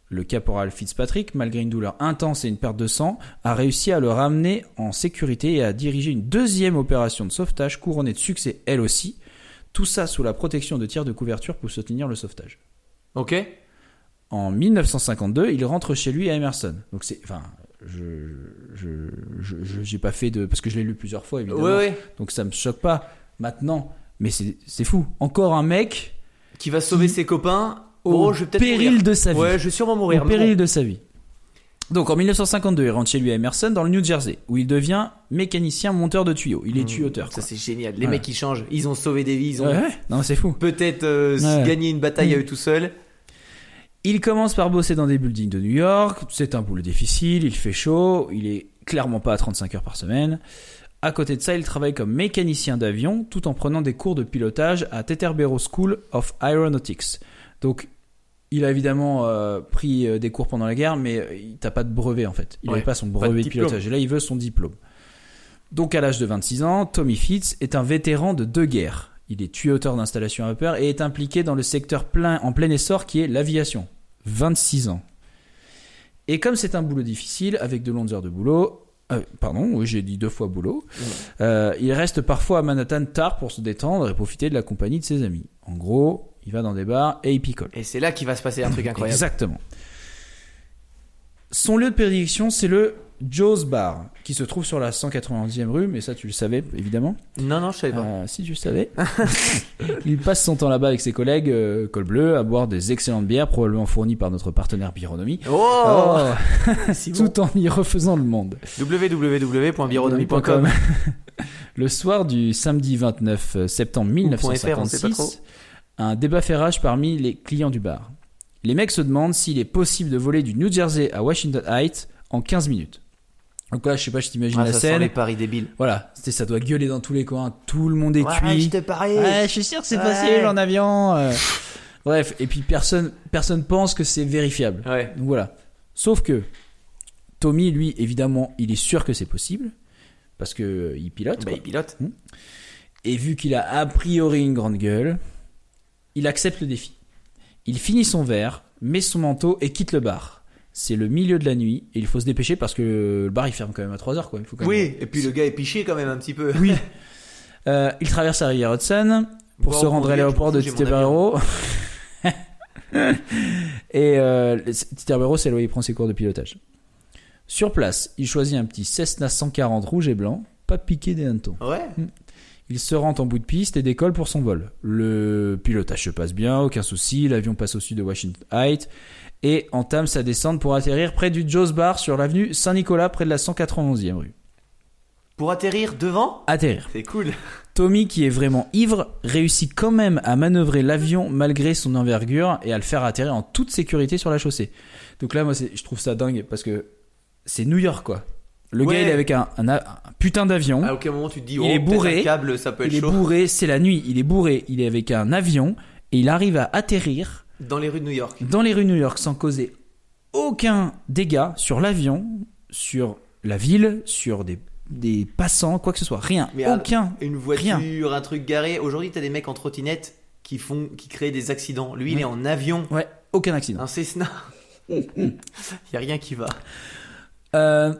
Le caporal Fitzpatrick, malgré une douleur intense et une perte de sang, a réussi à le ramener en sécurité et à diriger une deuxième opération de sauvetage couronnée de succès elle aussi. Tout ça sous la protection de tirs de couverture pour soutenir le sauvetage.
Ok
En 1952, il rentre chez lui à Emerson. Donc c'est, enfin, je, je, je, je- j'ai pas fait de, parce que je l'ai lu plusieurs fois évidemment.
Ouais, ouais.
Donc ça me choque pas maintenant, mais c'est, c'est fou. Encore un mec
Qui va sauver
Qui-
ses copains
au
Oh, je vais
péril
mourir.
de sa vie.
Ouais, je vais sûrement mourir.
au péril
bon.
de sa vie. Donc en 1952, il rentre chez lui à Emerson dans le New Jersey, où il devient mécanicien monteur de tuyaux. Il est tuyauteur.
Mmh, Ça
quoi.
c'est génial. Les
Ouais.
mecs qui changent, ils ont sauvé des vies, ils ont
Ouais, ouais. Non, c'est fou.
peut-être euh, gagné une bataille à
Mmh.
eux tout seuls.
Il commence par bosser dans des buildings de New York. C'est un boulot difficile, il fait chaud, il est clairement pas à 35 heures par semaine. À côté de ça, il travaille comme mécanicien d'avion tout en prenant des cours de pilotage à Teterboro School of Aeronautics. Donc, il a évidemment euh, pris euh, des cours pendant la guerre, mais euh, il n'a pas de brevet en fait. Il
Ouais,
n'avait pas son
pas de
brevet de, pilotage. Et là, il veut son diplôme. Donc, à l'âge de 26 ans, Tommy Fitz est un vétéran de deux guerres. Il est tuyauteur d'installation à vapeur et est impliqué dans le secteur plein, en plein essor qui est l'aviation. 26 ans. Et comme c'est un boulot difficile, avec de longues heures de boulot, euh, pardon, oui, j'ai dit deux fois boulot, euh, il reste parfois à Manhattan tard pour se détendre et profiter de la compagnie de ses amis. En gros, il va dans des bars et il picole.
Et c'est là qu'il va se passer un truc incroyable.
Exactement. Son lieu de prédilection, c'est le Joe's Bar, qui se trouve sur la 191e rue, mais ça tu le savais évidemment.
Non, non, je savais pas.
Euh, si tu le savais. il passe son temps là-bas avec ses collègues, euh, col bleu, à boire des excellentes bières, probablement fournies par notre partenaire Bironomie.
Oh,
Oh,
si bon.
tout en y refaisant le monde.
www.bironomie.com
Le soir du samedi 29 septembre
Ou point .fr, on sait pas trop.
1956, un débat fait rage parmi les clients du bar. Les mecs se demandent s'il est possible de voler du New Jersey à Washington Heights en 15 minutes. Donc là, je sais pas, je t'imagine
Ah,
la
ça sent
scène.
les paris débiles.
Voilà, c'était ça doit gueuler dans tous les coins, tout le monde est
Ouais,
cuit.
je te parie.
Ouais, je suis sûr que c'est
Ouais.
possible en avion. euh. Bref, et puis personne, personne pense que c'est vérifiable.
Ouais.
Donc voilà. Sauf que Tommy, lui, évidemment, il est sûr que c'est possible parce que euh, il pilote.
Bah, il pilote.
Et vu qu'il a a priori une grande gueule, il accepte le défi. Il finit son verre, met son manteau et quitte le bar. C'est le milieu de la nuit et il faut se dépêcher parce que le bar il ferme quand même à 3 heures quoi. Il faut quand même-
Oui, et puis le gars est piché quand même un petit peu.
Oui. Euh, il traverse la rivière Hudson pour
Bon,
se rendre à l'aéroport de Titerbero. et euh, Titerbero, c'est là où il prend ses cours de pilotage. Sur place, il choisit un petit Cessna 140 rouge et blanc, pas piqué des hannetons.
Ouais.
Il se rend en bout de piste et décolle pour son vol. Le pilotage se passe bien, aucun souci, l'avion passe au sud de Washington Heights et entame sa descente pour atterrir près du Joe's Bar sur l'avenue Saint-Nicolas près de la 191e rue.
Pour atterrir devant
Atterrir.
C'est cool.
Tommy, qui est vraiment ivre, réussit quand même à manœuvrer l'avion malgré son envergure et à le faire atterrir en toute sécurité sur la chaussée. Donc là, moi, je trouve ça dingue parce que c'est New York, quoi. Le
Ouais.
gars, il est avec un, un a- un putain d'avion.
À aucun moment tu te dis,
Il
oh,
est bourré.
un câble, ça peut être
Il est bourré, c'est la nuit, il est bourré, il est avec un avion et il arrive à atterrir
Dans les rues de New York.
dans les rues de New York sans causer aucun dégât sur l'avion, sur la ville, sur des, des passants, quoi que ce soit. Rien.
Mais
aucun.
Une voiture, un truc garé. Aujourd'hui, t'as des mecs en trottinette qui font, qui créent des accidents. Lui, il
Ouais.
est en avion,
Ouais, aucun accident.
un Cessna. Il y a rien qui va.
Euh,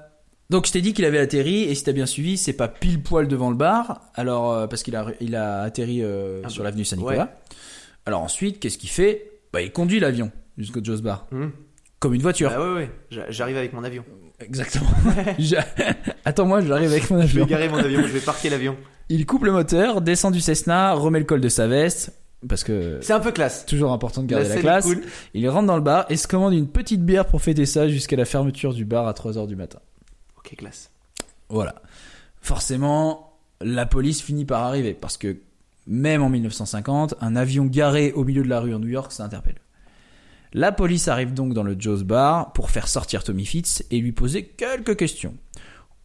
donc je t'ai dit qu'il avait atterri et si t'as bien suivi, c'est pas pile poil devant le bar. Alors euh, parce qu'il a il a atterri euh,
Ah
sur l'avenue Saint-Nicolas. Alors ensuite, qu'est-ce qu'il fait? Bah il conduit l'avion jusqu'au Joe's Bar
Hmm.
comme une voiture.
Ah ouais, ouais. J'a- J'arrive avec mon avion.
Exactement. Attends-moi, j'arrive avec mon
Je
avion.
vais garer mon avion, je vais parquer l'avion.
Il coupe le moteur, descend du Cessna, remet le col de sa veste parce que
C'est un peu classe.
toujours important de
La
garder la,
scène
classe.
cool.
Il rentre dans le bar et se commande une petite bière pour fêter ça jusqu'à la fermeture du bar à 3h du matin.
Ok, classe.
Voilà. Forcément, la police finit par arriver parce que même en 1950, un avion garé au milieu de la rue en New York, ça interpelle. La police arrive donc dans le Joe's Bar pour faire sortir Tommy Fitz et lui poser quelques questions.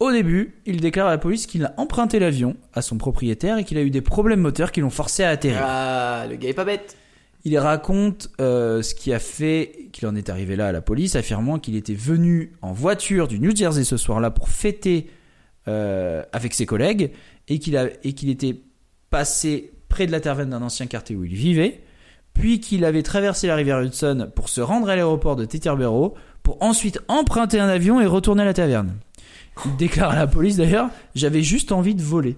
Au début, il déclare à la police qu'il a emprunté l'avion à son propriétaire et qu'il a eu des problèmes moteurs qui l'ont forcé à atterrir.
Ah, le gars est pas bête.
Il raconte euh, ce qui a fait qu'il en est arrivé là à la police, affirmant qu'il était venu en voiture du New Jersey ce soir-là pour fêter euh, avec ses collègues et qu'il qu'il était passé près de la taverne d'un ancien quartier où il vivait, puis qu'il avait traversé la rivière Hudson pour se rendre à l'aéroport de Teterboro pour ensuite emprunter un avion et retourner à la taverne. Il déclare à la police d'ailleurs, j'avais juste envie de voler.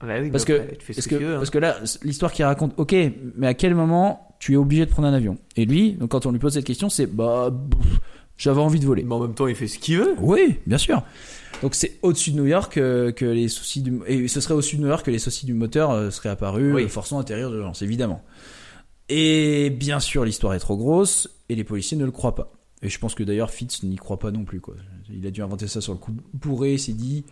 Bah oui,
Parce que,
après, tu fais ce
parce
que,
que,
tu veux. hein.
parce que là, l'histoire qu'il raconte, ok, mais à quel moment tu es obligé de prendre un avion? Et lui, donc quand on lui pose cette question, c'est bah, j'avais envie de voler.
Mais en même temps, il fait ce qu'il veut.
Oui, bien sûr. Donc c'est au-dessus de New York euh, que les soucis du et ce serait au-dessus de New York que les soucis du moteur euh, seraient apparus,
Oui.
euh, forçant à atterrir d'urgence, évidemment. Et bien sûr, l'histoire est trop grosse et les policiers ne le croient pas. Et je pense que d'ailleurs Fitz n'y croit pas non plus quoi. Il a dû inventer ça sur le coup bourré, il s'est dit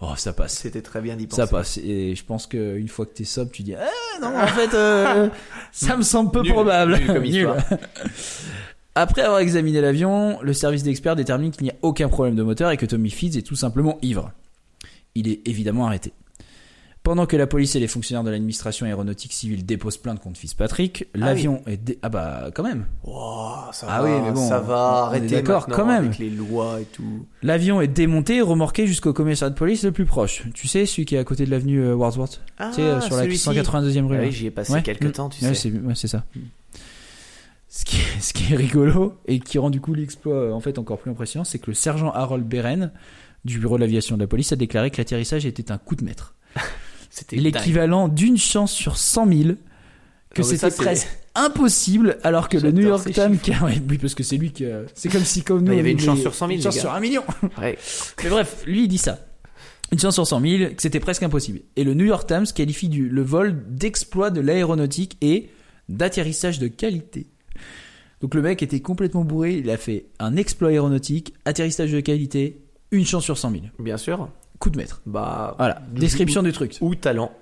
oh ça passe.
C'était très bien d'y penser.
Ça passe. Et je pense qu'une fois que t'es sobre, tu dis Ah non, en fait, euh, ça me semble peu
Nul,
probable.
nul comme.
Après avoir examiné l'avion, le service d'experts détermine qu'il n'y a aucun problème de moteur et que Tommy Fitz est tout simplement ivre. Il est évidemment arrêté. Pendant que la police et les fonctionnaires de l'administration aéronautique civile déposent plainte contre Fitzpatrick, l'avion est dé- ah bah quand même.
Wow, ça
Ah
va,
oui, mais bon,
ça va,
est
arrêtez
d'accord, quand même.
avec les lois et tout.
L'avion est démonté et remorqué jusqu'au commissariat de police le plus proche. Tu sais, celui qui est à côté de l'avenue euh, Wordsworth?
Ah,
Tu sais, euh, sur la
celui-ci.
182e rue.
Ah oui, j'y ai passé
Ouais.
quelques
Mm.
temps, tu
Ouais,
sais.
c'est ouais, c'est ça. Ce qui, est, ce qui est rigolo et qui rend du coup l'exploit euh, en fait encore plus impressionnant, c'est que le sergent Harold Beren du bureau de l'aviation de la police a déclaré que l'atterrissage était un coup de maître.
C'était.
L'équivalent d'une chance sur 100 000, que
mais
c'était presque impossible, alors que le New York Times, oui, parce que c'est lui qui, a- c'est comme si comme nous,
Bah, il y avait une chance sur 100 000,
une chance sur un million.
Ouais.
Mais bref, lui il dit ça. Une chance sur 100 000, que c'était presque impossible. Et le New York Times qualifie du, le vol d'exploit de l'aéronautique et d'atterrissage de qualité. Donc le mec était complètement bourré, il a fait un exploit aéronautique, atterrissage de qualité, une chance sur 100 000.
Bien sûr.
Coup de maître.
Bah,
Voilà, description du truc.
ou talent.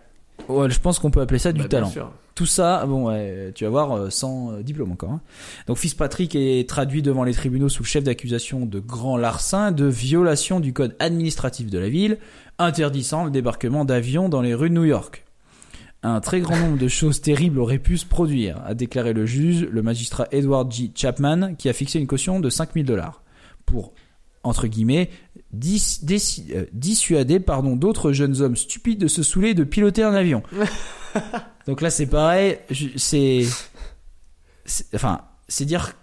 Ouais, je pense qu'on peut appeler ça du
Bah, bien
talent.
sûr.
Tout ça, bon, ouais, tu vas voir, euh, sans euh, diplôme encore. hein. Donc Fitzpatrick est traduit devant les tribunaux sous le chef d'accusation de grand larcin, de violation du code administratif de la ville, interdisant le débarquement d'avions dans les rues de New York. Un très grand nombre de choses terribles auraient pu se produire, a déclaré le juge, le magistrat Edward G. Chapman, qui a fixé une caution de 5000 dollars pour entre guillemets, dis- euh, dissuader pardon, d'autres jeunes hommes stupides de se saouler et de piloter un avion. Donc là, c'est pareil. je- C'est. c'est- Enfin, c'est dire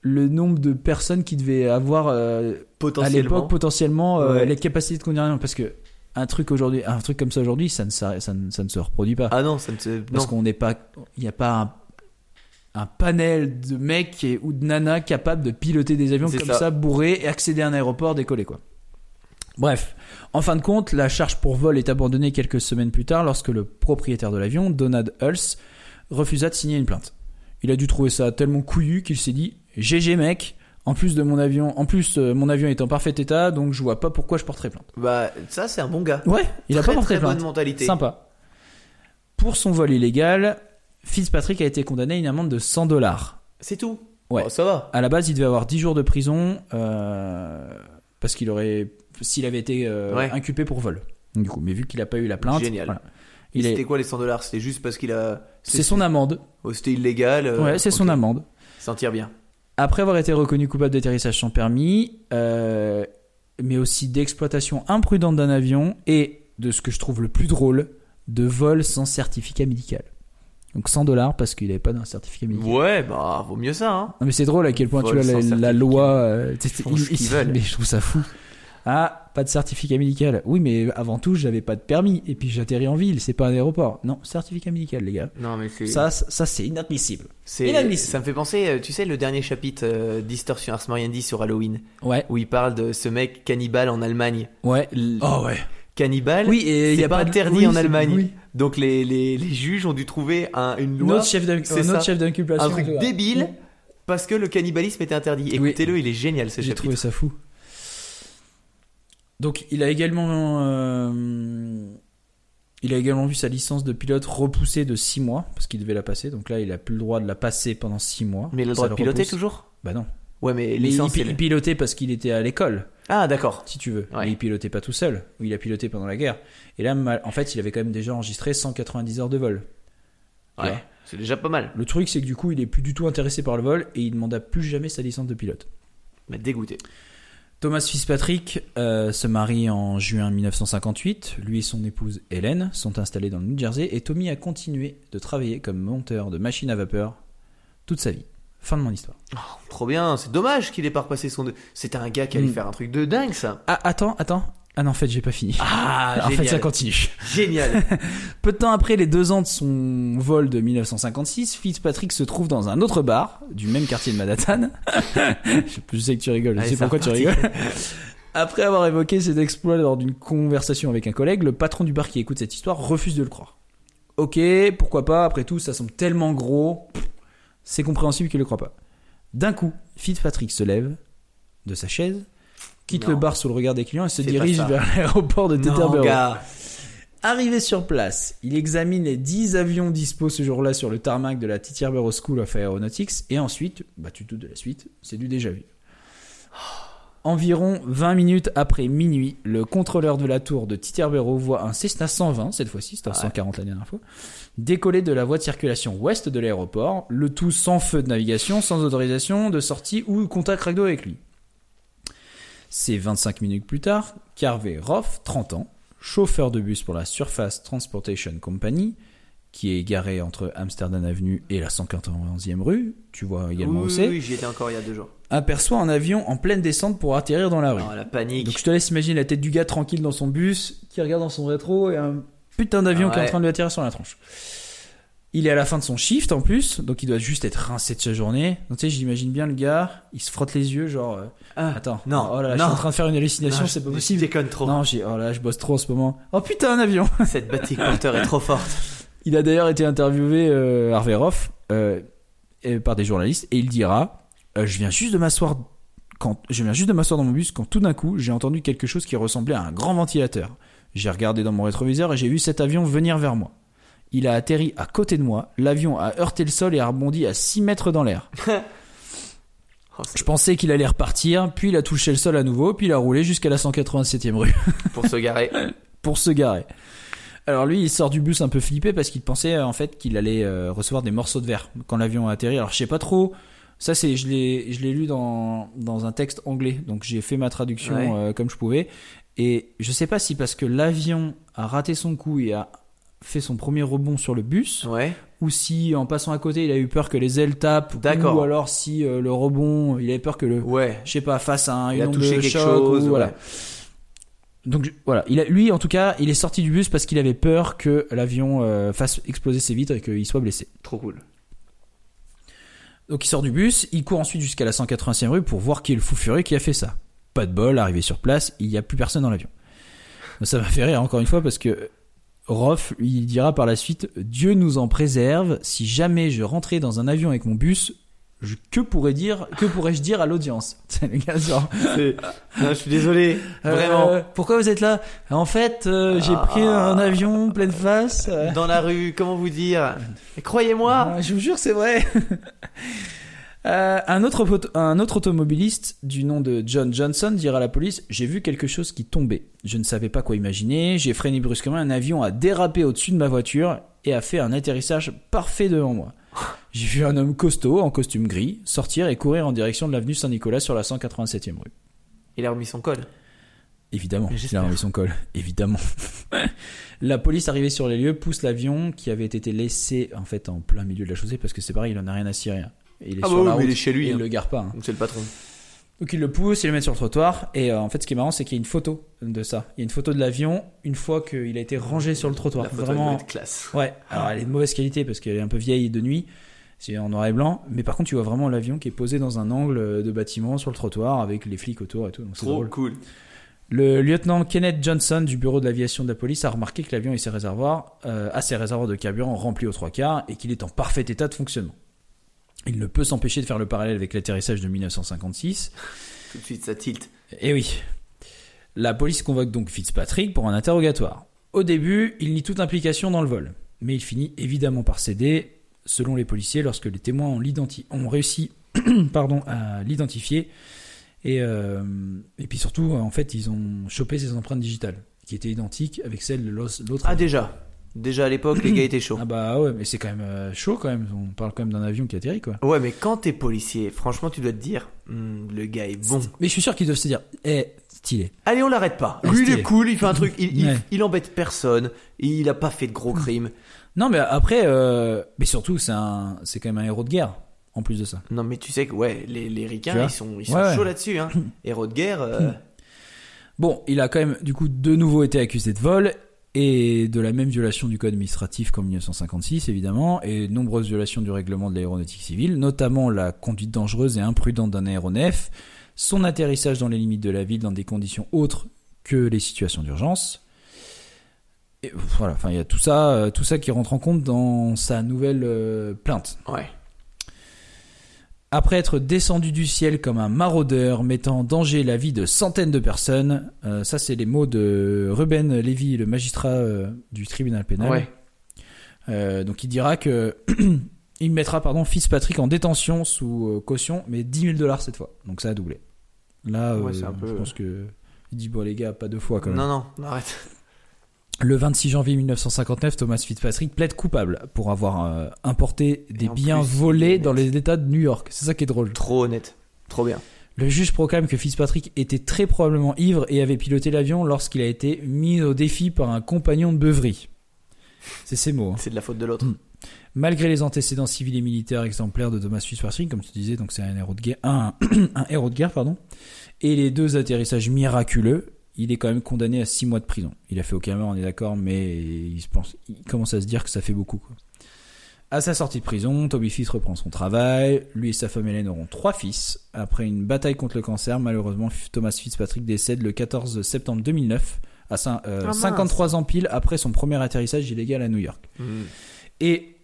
le nombre de personnes qui devaient avoir euh, à l'époque potentiellement euh,
Ouais.
les capacités de conduire un avion. Parce que un truc aujourd'hui, un truc comme ça aujourd'hui, ça ne, s'arrête- ça, ne, ça ne se reproduit pas.
Ah non, ça ne se.
Parce qu'on n'est pas, il n'y a pas un, un panel de mecs et- ou de nanas capables de piloter des avions comme
ça.
ça. bourrés et accéder à un aéroport, décoller quoi. Bref, en fin de compte, la charge pour vol est abandonnée quelques semaines plus tard lorsque le propriétaire de l'avion, Donald Hulse, refusa de signer une plainte. Il a dû trouver ça tellement couillu qu'il s'est dit GG mec, en plus de mon avion, en plus euh, mon avion est en parfait état, donc je vois pas pourquoi je porterais plainte.
Bah, ça, c'est un bon gars.
Ouais, il a pas porté
très
plainte.
bonne mentalité.
Sympa. Pour son vol illégal, Fitzpatrick a été condamné à une amende de 100 dollars.
C'est tout.
Ouais.
Bon, ça va.
À la base, il devait avoir 10 jours de prison euh, parce qu'il aurait, s'il avait été euh,
Ouais.
inculpé pour vol. Du coup, mais vu qu'il a pas eu la plainte,
Génial.
voilà. Est,
C'était quoi les 100 dollars? C'était juste parce qu'il a.
c'est son amende.
Oh, C'était illégal. euh,
ouais, c'est son amende.
S'en tire bien.
Après avoir été reconnu coupable d'atterrissage sans permis, euh, mais aussi d'exploitation imprudente d'un avion et de ce que je trouve le plus drôle, de vol sans certificat médical. Donc 100 dollars parce qu'il n'avait pas d'un certificat médical.
Ouais, bah, vaut mieux ça, hein.
Non mais c'est drôle à quel point
Vol
tu vois la, loi. euh,
font ce qu'ils veulent.
Mais je trouve ça fou. Ah, pas de certificat médical. Oui, mais avant tout, j'avais pas de permis. Et puis j'atterris en ville, c'est pas un aéroport. Non, certificat médical, les gars.
Non, mais c'est.
Ça, ça, c'est inadmissible.
c'est-
inadmissible.
Ça me fait penser, euh, tu sais, le dernier chapitre euh, d'Histoire sur Ars Moriendi sur Halloween,
Ouais,
où il parle de ce mec cannibale en Allemagne.
ouais.
L-
Oh ouais.
Cannibale,
Oui, et il y a
pas
pas de-
interdit
oui,
en Allemagne.
oui.
Donc les, les, les juges ont dû trouver un, une loi,
Notre chef d'inculpation.
un truc débile, parce que le cannibalisme était interdit.
Oui.
Écoutez-le, il est génial ce
J'ai
chapitre.
trouvé ça fou. Donc, il a également, euh, il a également vu sa licence de pilote repoussée de 6 mois parce qu'il devait la passer. Donc là, il a plus le droit de la passer pendant 6 mois.
Mais il a le droit de piloter
repousse.
toujours?
Bah non.
Ouais, mais
Mais il,
licence,
pi- il pilotait parce qu'il était à l'école,
Ah, d'accord.
si tu veux.
Ouais.
Mais il pilotait pas tout seul. Il a piloté pendant la guerre. Et là, mal- en fait, il avait quand même déjà enregistré 190 heures de vol. Tu
Ouais, c'est déjà pas mal.
Le truc, c'est que du coup, il est plus du tout intéressé par le vol et il demanda plus jamais sa licence de pilote.
Mais dégoûté.
Thomas Fitzpatrick euh, se marie en juin 1958. Lui et son épouse Hélène sont installés dans le New Jersey et Tommy a continué de travailler comme monteur de machines à vapeur toute sa vie. Fin de mon histoire.
Trop bien, c'est dommage qu'il ait pas repassé son. C'était un gars qui allait
Mm.
faire un truc de dingue, ça.
Ah, attends, attends. Ah non, en fait, j'ai pas fini.
Ah,
en fait, ça continue.
Génial.
Peu de temps après les deux ans de son vol de 1956, Fitzpatrick se trouve dans un autre bar du même quartier de Manhattan. je je sais que tu rigoles, je
Allez,
sais
c'est
pourquoi tu rigoles. Après avoir évoqué cet exploit lors d'une conversation avec un collègue, le patron du bar qui écoute cette histoire refuse de le croire. Ok, pourquoi pas, après tout, ça semble tellement gros, c'est compréhensible qu'il le croit pas. D'un coup, Fitzpatrick se lève de sa chaise, quitte
Non.
le bar sous le regard des clients et se dirige vers l'aéroport de Teterboro. Arrivé sur place, il examine les 10 avions dispo ce jour-là sur le tarmac de la Teterboro School of Aeronautics et ensuite, bah tu te doutes de la suite, c'est du déjà vu. Environ 20 minutes après minuit, le contrôleur de la tour de Teterboro voit un Cessna 120, cette fois-ci, c'était un
Ouais.
140 la dernière fois, décoller de la voie de circulation ouest de l'aéroport, le tout sans feu de navigation, sans autorisation de sortie ou contact radio avec lui. C'est 25 minutes plus tard qu'Harvey Roth, 30 ans, chauffeur de bus pour la Surface Transportation Company, qui est garé entre Amsterdam Avenue et la 191e rue, tu vois également
oui,
où c'est,
oui, j'y étais encore il y a deux jours.
aperçoit un avion en pleine descente pour atterrir dans la rue.
Non, la panique.
Donc je te laisse imaginer la tête du gars tranquille dans son bus, qui regarde dans son rétro et un putain d'avion
Ah
qui est en train de lui atterrir sur la tronche. Il est à la fin de son shift en plus, donc il doit juste être rincé de sa journée. Donc tu sais, j'imagine bien le gars, il se frotte les yeux, genre, euh,
Ah,
attends,
non,
oh là là, je suis en train de faire une hallucination, c'est pas possible.
Je déconne trop.
Non, j'ai, oh là, je bosse trop en ce moment. Oh putain, un avion
Cette batterie porteur est trop forte.
Il a d'ailleurs été interviewé, euh, Harvey Roth, euh, par des journalistes, et il dira euh, Je viens juste de m'asseoir. Quand, je viens juste de m'asseoir dans mon bus quand tout d'un coup j'ai entendu quelque chose qui ressemblait à un grand ventilateur. J'ai regardé dans mon rétroviseur et j'ai vu cet avion venir vers moi. Il a atterri à côté de moi, l'avion a heurté le sol et a rebondi à 6 mètres dans l'air.
Oh,
Je pensais qu'il allait repartir, puis il a touché le sol à nouveau, puis il a roulé jusqu'à la 187e rue
Pour se garer.
pour se garer. Alors lui, il sort du bus un peu flippé parce qu'il pensait en fait qu'il allait euh, recevoir des morceaux de verre quand l'avion a atterri. Alors je sais pas trop Ça, c'est, je l'ai, je l'ai lu dans, dans un texte anglais. Donc, j'ai fait ma traduction
Ouais.
euh, comme je pouvais. Et je sais pas si parce que l'avion a raté son coup et a fait son premier rebond sur le bus,
Ouais.
ou si en passant à côté, il a eu peur que les ailes tapent, ou alors si euh, le rebond, il avait peur que le,
Ouais.
je sais pas, face à un,
Il
une
a touché
de
quelque
choc,
chose,
ou voilà.
ouais.
Donc voilà, il a, lui en tout cas, il est sorti du bus parce qu'il avait peur que l'avion euh, fasse exploser ses vitres et qu'il soit blessé.
Trop cool.
Donc il sort du bus, il court ensuite jusqu'à la 180e rue pour voir qui est le fou furieux qui a fait ça. Pas de bol, arrivé sur place, il n'y a plus personne dans l'avion. Ça m'a fait rire encore une fois parce que Roth, lui, il dira par la suite Dieu nous en préserve, si jamais je rentrais dans un avion avec mon bus, je- que pourrais dire, que pourrais-je dire à l'audience? C'est le gars genre,
Non, je suis désolé. Vraiment.
euh, pourquoi vous êtes là? En fait, euh, j'ai
Ah.
pris un avion pleine face.
Dans la rue, comment vous dire? Croyez-moi.
Ah, je vous jure, c'est vrai. Euh, un, autre, auto- un autre automobiliste du nom de John Johnson dira à la police J'ai vu quelque chose qui tombait. Je ne savais pas quoi imaginer. J'ai freiné brusquement. Un avion a dérapé au-dessus de ma voiture et a fait un atterrissage parfait devant moi. J'ai vu un homme costaud en costume gris sortir et courir en direction de l'avenue Saint-Nicolas sur la 187e rue.
Il a remis son col.
Évidemment, il a remis son col. Évidemment. la police arrivée sur les lieux pousse l'avion qui avait été laissé en fait en plein milieu de la chaussée parce que c'est pareil, il en a rien à cirer. Et il est
Ah
sur
bah oui,
route
il est chez lui,
et il
hein.
le gare pas. hein.
Donc c'est le patron.
Donc il le pousse, il le met sur le trottoir et euh, en fait ce qui est marrant c'est qu'il y a une photo de ça. Il y a une photo de l'avion une fois qu'il a été rangé sur le trottoir.
La photo
Vraiment.
être classe.
Ouais. Alors elle est de mauvaise qualité parce qu'elle est un peu vieille de nuit. C'est en noir et blanc, mais par contre tu vois vraiment l'avion qui est posé dans un angle de bâtiment sur le trottoir avec les flics autour et tout. Donc
Trop
drôle.
cool.
Le lieutenant Kenneth Johnson du bureau de l'aviation de la police a remarqué que l'avion et ses réservoirs, euh, a ses réservoirs de carburant remplis aux trois quarts et qu'il est en parfait état de fonctionnement. Il ne peut s'empêcher de faire le parallèle avec l'atterrissage de 1956.
Tout de suite ça tilt.
Et oui. La police convoque donc Fitzpatrick pour un interrogatoire. Au début, il nie toute implication dans le vol, mais il finit évidemment par céder, selon les policiers, lorsque les témoins ont, réussi pardon, à l'identifier. Et, euh, et puis surtout, en fait, ils ont chopé ses empreintes digitales, qui étaient identiques avec celles de l'autre.
Ah déjà. Déjà à l'époque les gars étaient chauds.
Ah bah ouais, mais c'est quand même euh, chaud quand même. On parle quand même d'un avion qui atterrit quoi.
Ouais mais quand t'es policier, franchement tu dois te dire, Hmm, le gars est bon.
Mais je suis sûr qu'ils doivent se dire, eh, stylé.
Allez on l'arrête pas.
Ah,
Lui il est cool, il fait un truc, il, il,
Ouais.
il embête personne, il a pas fait de gros crimes.
Non, mais après, euh, mais surtout, c'est un, c'est quand même un héros de guerre, en plus de ça.
Non mais tu sais que ouais, les, les ricains ils sont, ils sont
Ouais, ouais.
chauds là-dessus. Hein. Héros de guerre. euh,
Bon, il a quand même, du coup, de nouveau été accusé de vol et de la même violation du code administratif qu'en 1956, évidemment, et nombreuses violations du règlement de l'aéronautique civile, notamment la conduite dangereuse et imprudente d'un aéronef, son atterrissage dans les limites de la ville dans des conditions autres que les situations d'urgence. Voilà, enfin, il y a tout ça, euh, tout ça qui rentre en compte dans sa nouvelle euh, plainte.
Ouais.
Après être descendu du ciel comme un maraudeur mettant en danger la vie de centaines de personnes, euh, ça c'est les mots de Ruben Lévy, le magistrat euh, du tribunal pénal.
Ouais.
Euh, donc il dira que il mettra pardon Fitzpatrick en détention sous caution, mais 10 000 dollars cette fois. Donc ça a doublé. Là,
Ouais, c'est un peu-
je pense que il dit bon les gars pas deux fois quand même.
Non non, non, arrête.
Le 26 janvier 1959, Thomas Fitzpatrick plaide coupable pour avoir euh, importé des
en
biens
plus,
volés dans les États de New York. C'est ça qui est drôle.
Trop honnête. Trop bien.
Le juge proclame que Fitzpatrick était très probablement ivre et avait piloté l'avion lorsqu'il a été mis au défi par un compagnon de beuverie. C'est ces mots. hein.
C'est de la faute de l'autre.
Mm. Malgré les antécédents civils et militaires exemplaires de Thomas Fitzpatrick, comme tu disais, donc c'est un héros de guerre, un, un héros de guerre, pardon, et les deux atterrissages miraculeux, il est quand même condamné à 6 mois de prison. Il a fait aucun meurtre, on est d'accord, mais il, se pense, il commence à se dire que ça fait beaucoup. Quoi. À sa sortie de prison, Toby Fitz reprend son travail. Lui et sa femme Hélène auront trois fils. Après une bataille contre le cancer, malheureusement, Thomas Fitzpatrick décède le 14 septembre 2009, à cin- euh,
Ah.
53 ans pile après son premier atterrissage illégal à New York.
Mm.
Et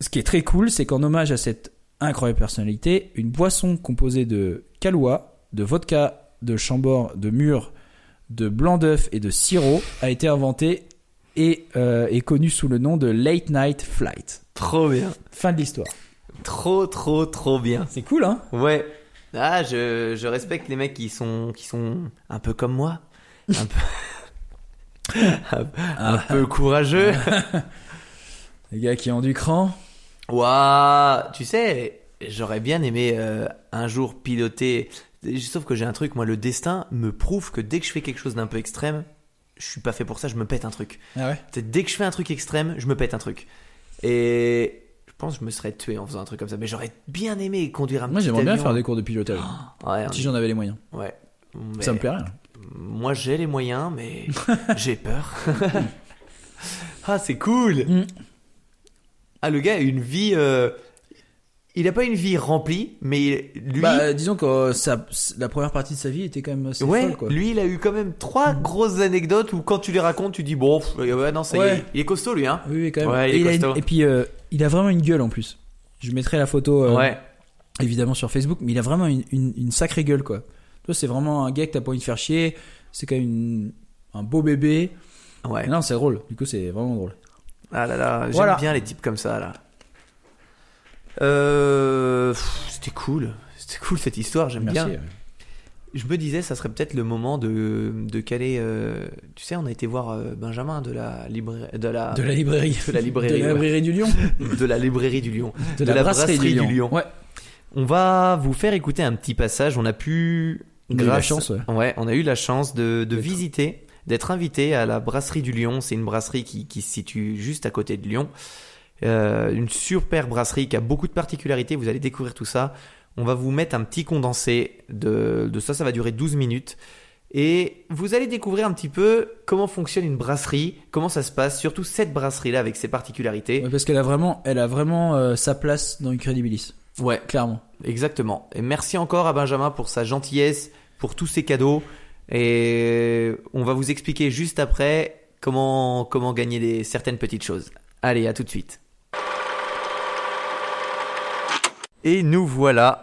ce qui est très cool, c'est qu'en hommage à cette incroyable personnalité, une boisson composée de calois, de vodka, de chambord, de mûre, de blanc d'œuf et de sirop a été inventée et euh, est connue sous le nom de Late Night Flight.
Trop bien.
Fin de l'histoire.
Trop trop trop bien.
C'est cool, hein?
Ouais. Ah, je, je respecte les mecs qui sont, qui sont un peu comme moi. Un peu, un, un peu courageux.
Les gars qui ont du cran.
Waouh Tu sais, j'aurais bien aimé euh, un jour piloter. Sauf que j'ai un truc, moi, le destin me prouve que dès que je fais quelque chose d'un peu extrême, je suis pas fait pour ça, je me pète un truc.
Ah ouais?
Dès que je fais un truc extrême, je me pète un truc. Et je pense que je me serais tué en faisant un truc comme ça. Mais j'aurais bien aimé conduire un
Moi j'aimerais bien faire des cours de pilotage.
Ouais,
si j'en avais les moyens.
ouais. Mais
Ça me plairait.
Moi, j'ai les moyens, mais j'ai peur. ah, c'est cool.
Mm.
Ah, le gars a une vie. euh, Il a pas une vie remplie, mais lui.
Bah disons que euh, la première partie de sa vie était quand même assez
ouais,
folle quoi.
lui, il a eu quand même trois grosses anecdotes où quand tu les racontes, tu dis bon, pff, ouais, non, ça y
Ouais.
est, il est costaud lui, hein.
Oui, oui, quand même.
Ouais, il est
et, il a une- et puis euh, il a vraiment une gueule en plus. Je mettrai la photo euh,
Ouais.
évidemment sur Facebook, mais il a vraiment une, une- une sacrée gueule quoi. Toi, c'est vraiment un gars que t'as pas envie de faire chier. C'est quand même une- un beau bébé.
Ouais.
Non, c'est drôle. Du coup, c'est vraiment drôle.
Ah là là, j'aime
Voilà.
bien les types comme ça là. Euh, c'était cool, c'était cool cette histoire, j'aime bien. Je me disais, ça serait peut-être le moment de, de caler. euh, tu sais, on a été voir euh, Benjamin de la librairie, de la,
De la librairie.
de la librairie,
De la
ouais.
librairie du Lion.
de la librairie du Lion.
De, la, brasserie, du Lion. Ouais.
On va vous faire écouter un petit passage. On a pu,
On a eu la chance, ouais.
on a eu la chance de, de
D'être-
visiter, d'être invité à la brasserie du Lion. C'est une brasserie qui, qui se situe juste à côté de Lyon. Euh, une super brasserie qui a beaucoup de particularités. Vous allez découvrir tout ça. On va vous mettre un petit condensé de, de ça. Ça va durer 12 minutes. Et vous allez découvrir un petit peu comment fonctionne une brasserie, comment ça se passe, surtout cette brasserie-là avec ses particularités.
Ouais, parce qu'elle a vraiment, elle a vraiment euh, sa place dans Incredibilis.
Ouais,
Clairement.
Exactement. Et merci encore à Benjamin pour sa gentillesse, pour tous ses cadeaux. Et on va vous expliquer juste après comment, comment gagner des, certaines petites choses. Allez, à tout de suite. Et nous voilà.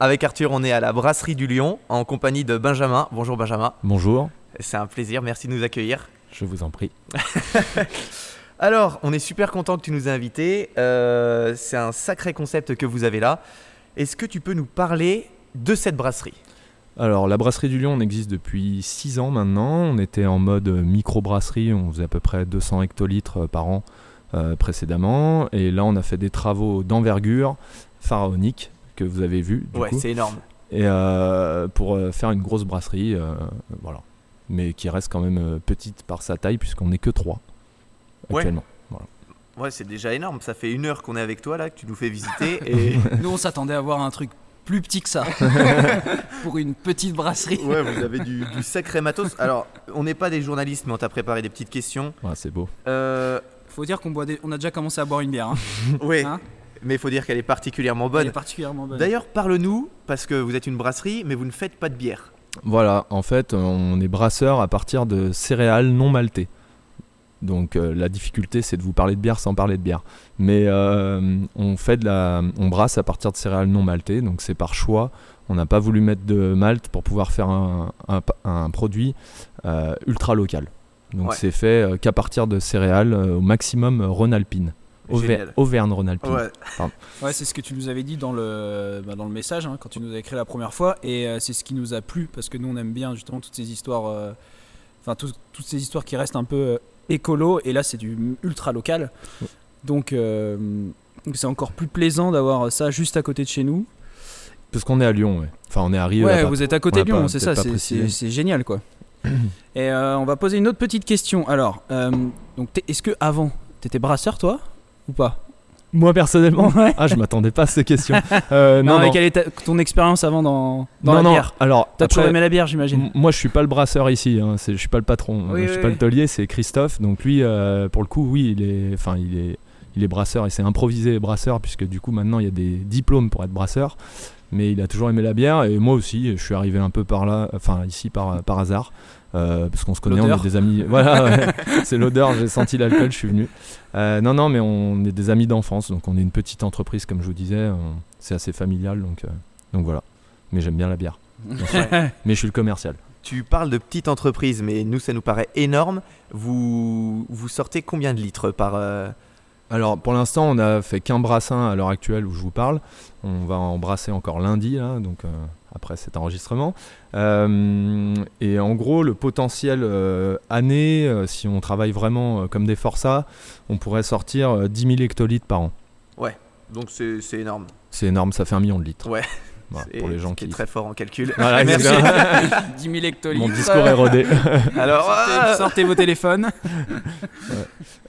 Avec Arthur, on est à la brasserie du Lion en compagnie de Benjamin. Bonjour Benjamin.
Bonjour,
C'est un plaisir, merci de nous accueillir.
je vous en prie.
Alors, on est super content que tu nous aies invités. Euh, c'est un sacré concept que vous avez là. Est-ce que tu peux nous parler de cette brasserie?
Alors, la brasserie du Lion, on existe depuis 6 ans maintenant. On était en mode micro-brasserie, on faisait à peu près 200 hectolitres par an euh, précédemment. Et là, on a fait des travaux d'envergure pharaonique que vous avez vu. Du
Ouais, c'est énorme.
Et euh, pour euh, faire une grosse brasserie, euh, voilà. Mais qui reste quand même petite par sa taille, puisqu'on n'est que 3
Ouais.
actuellement.
Ouais, c'est déjà énorme. Ça fait une heure qu'on est avec toi là, que tu nous fais visiter. Et
Nous, on s'attendait à voir un truc plus petit que ça. Pour une petite brasserie.
ouais, vous avez du, du sacré matos. Alors, on n'est pas des journalistes, mais on t'a préparé des petites questions.
Ouais, c'est beau.
Euh,
Faut dire qu'on boit des- on a déjà commencé à boire une bière. Hein.
ouais,
Hein
mais il faut dire qu'elle est particulièrement
Elle
bonne.
est particulièrement bonne.
D'ailleurs, parle-nous, parce que vous êtes une brasserie, mais vous ne faites pas de bière.
Voilà, en fait, on est brasseur à partir de céréales non maltées. Donc euh, la difficulté, c'est de vous parler de bière sans parler de bière. Mais euh, on fait de la, on brasse à partir de céréales non maltées, donc c'est par choix. On n'a pas voulu mettre de malt pour pouvoir faire un, un- un produit euh, ultra local. Donc
Ouais.
c'est fait euh, qu'à partir de céréales euh, au maximum euh, Rhône-Alpine,
Génial.
Auvergne-Rhône-Alpine.
Ouais.
Ouais, c'est ce que tu nous avais dit dans le, bah, dans le message hein, quand tu nous as écrit la première fois. Et euh, c'est ce qui nous a plu parce que nous, on aime bien justement toutes ces histoires. euh, Enfin, tout- toutes ces histoires qui restent un peu euh, écolo. Et là, c'est du ultra local. Donc, euh, donc c'est encore plus plaisant d'avoir ça juste à côté de chez nous.
Parce qu'on est à Lyon, ouais. Enfin, on est à Rio.
Ouais,
pas-
vous êtes à côté de Lyon, c'est ça, c'est- génial quoi. Et euh, on va poser une autre petite question. Alors, euh, donc est-ce que avant, t'étais brasseur toi? Ou pas
Moi personnellement,
Ouais.
ah, je m'attendais pas à ces questions. Euh,
Non,
non,
mais
non.
quelle est ta- ton expérience avant dans, dans
non,
la
non,
bière
Alors,
T'as toujours aimé la bière, j'imagine.
m- moi, je suis pas le brasseur ici. Hein, c'est- je suis pas le patron.
Oui,
je
oui,
suis pas
oui.
le taulier. C'est Christophe. Donc lui, euh, pour le coup, oui, il est, enfin, il est, il est brasseur et c'est improvisé brasseur puisque du coup maintenant il y a des diplômes pour être brasseur. Mais il a toujours aimé la bière et moi aussi. Je suis arrivé un peu par là, enfin ici par par hasard. Euh, parce qu'on se connaît, on est des amis. Voilà, ouais. c'est l'odeur. J'ai senti l'alcool, je suis venu. Euh, non, non, mais on est des amis d'enfance, donc on est une petite entreprise, comme je vous disais. on- C'est assez familial, donc, euh, donc voilà. Mais j'aime bien la bière. mais je suis le commercial.
Tu parles de petite entreprise, mais nous, ça nous paraît énorme. Vous, vous sortez combien de litres par. euh,
Alors pour l'instant, on a fait qu'un brassin à l'heure actuelle où je vous parle. On va en brasser encore lundi, là, donc euh, après cet enregistrement. Euh, et en gros, le potentiel euh, année, euh, si on travaille vraiment euh, comme des forçats, on pourrait sortir euh, 10 000 hectolitres par an.
Ouais. Donc c'est c'est énorme.
C'est énorme, ça fait un million de litres.
Ouais.
Voilà, pour les gens qui.
est très fort en calcul.
Voilà,
Merci.
exactement.
10 000 hectolitres.
Mon discours est rodé.
Alors,
Sortez, sortez vos téléphones.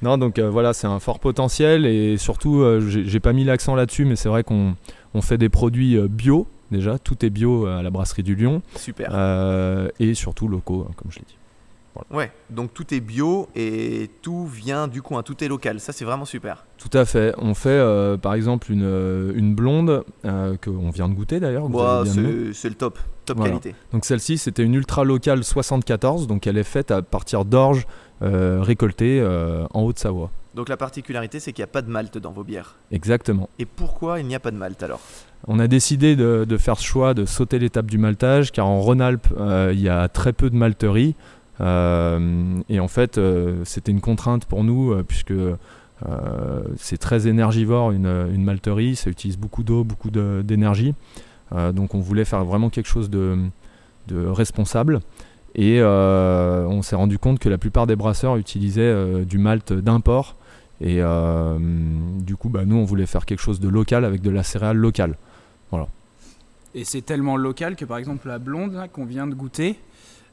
Non, donc euh, voilà, c'est un fort potentiel et surtout, euh, j'ai j'ai pas mis l'accent là-dessus, mais c'est vrai qu'on on fait des produits euh, bio déjà, tout est bio à la brasserie du Lion
super.
euh, et surtout locaux, hein, comme je l'ai dit.
Ouais, donc tout est bio et tout vient du coin, tout est local. Ça, c'est vraiment super.
Tout à fait. On fait euh, par exemple une, euh, une blonde euh, qu'on vient de goûter d'ailleurs.
c'est le top. Top
Voilà.
qualité.
Donc celle-ci, c'était une ultra locale 74, donc elle est faite à partir d'orge euh, récoltées euh, en Haute-Savoie.
Donc la particularité, c'est qu'il n'y a pas de malt dans vos bières.
Exactement.
Et pourquoi il n'y a pas de malt alors?
On a décidé de, faire ce choix de sauter l'étape du maltage car en Rhône-Alpes euh, il y a très peu de malterie Euh, et en fait euh, c'était une contrainte pour nous puisque c'est très énergivore une, malterie, ça utilise beaucoup d'eau, beaucoup d'énergie. Donc on voulait faire vraiment quelque chose de, responsable. Et on s'est rendu compte que la plupart des brasseurs utilisaient du malt d'import. Et du coup, bah, nous, on voulait faire quelque chose de local avec de la céréale locale.
Et c'est tellement local que par exemple la blonde qu'on vient de goûter,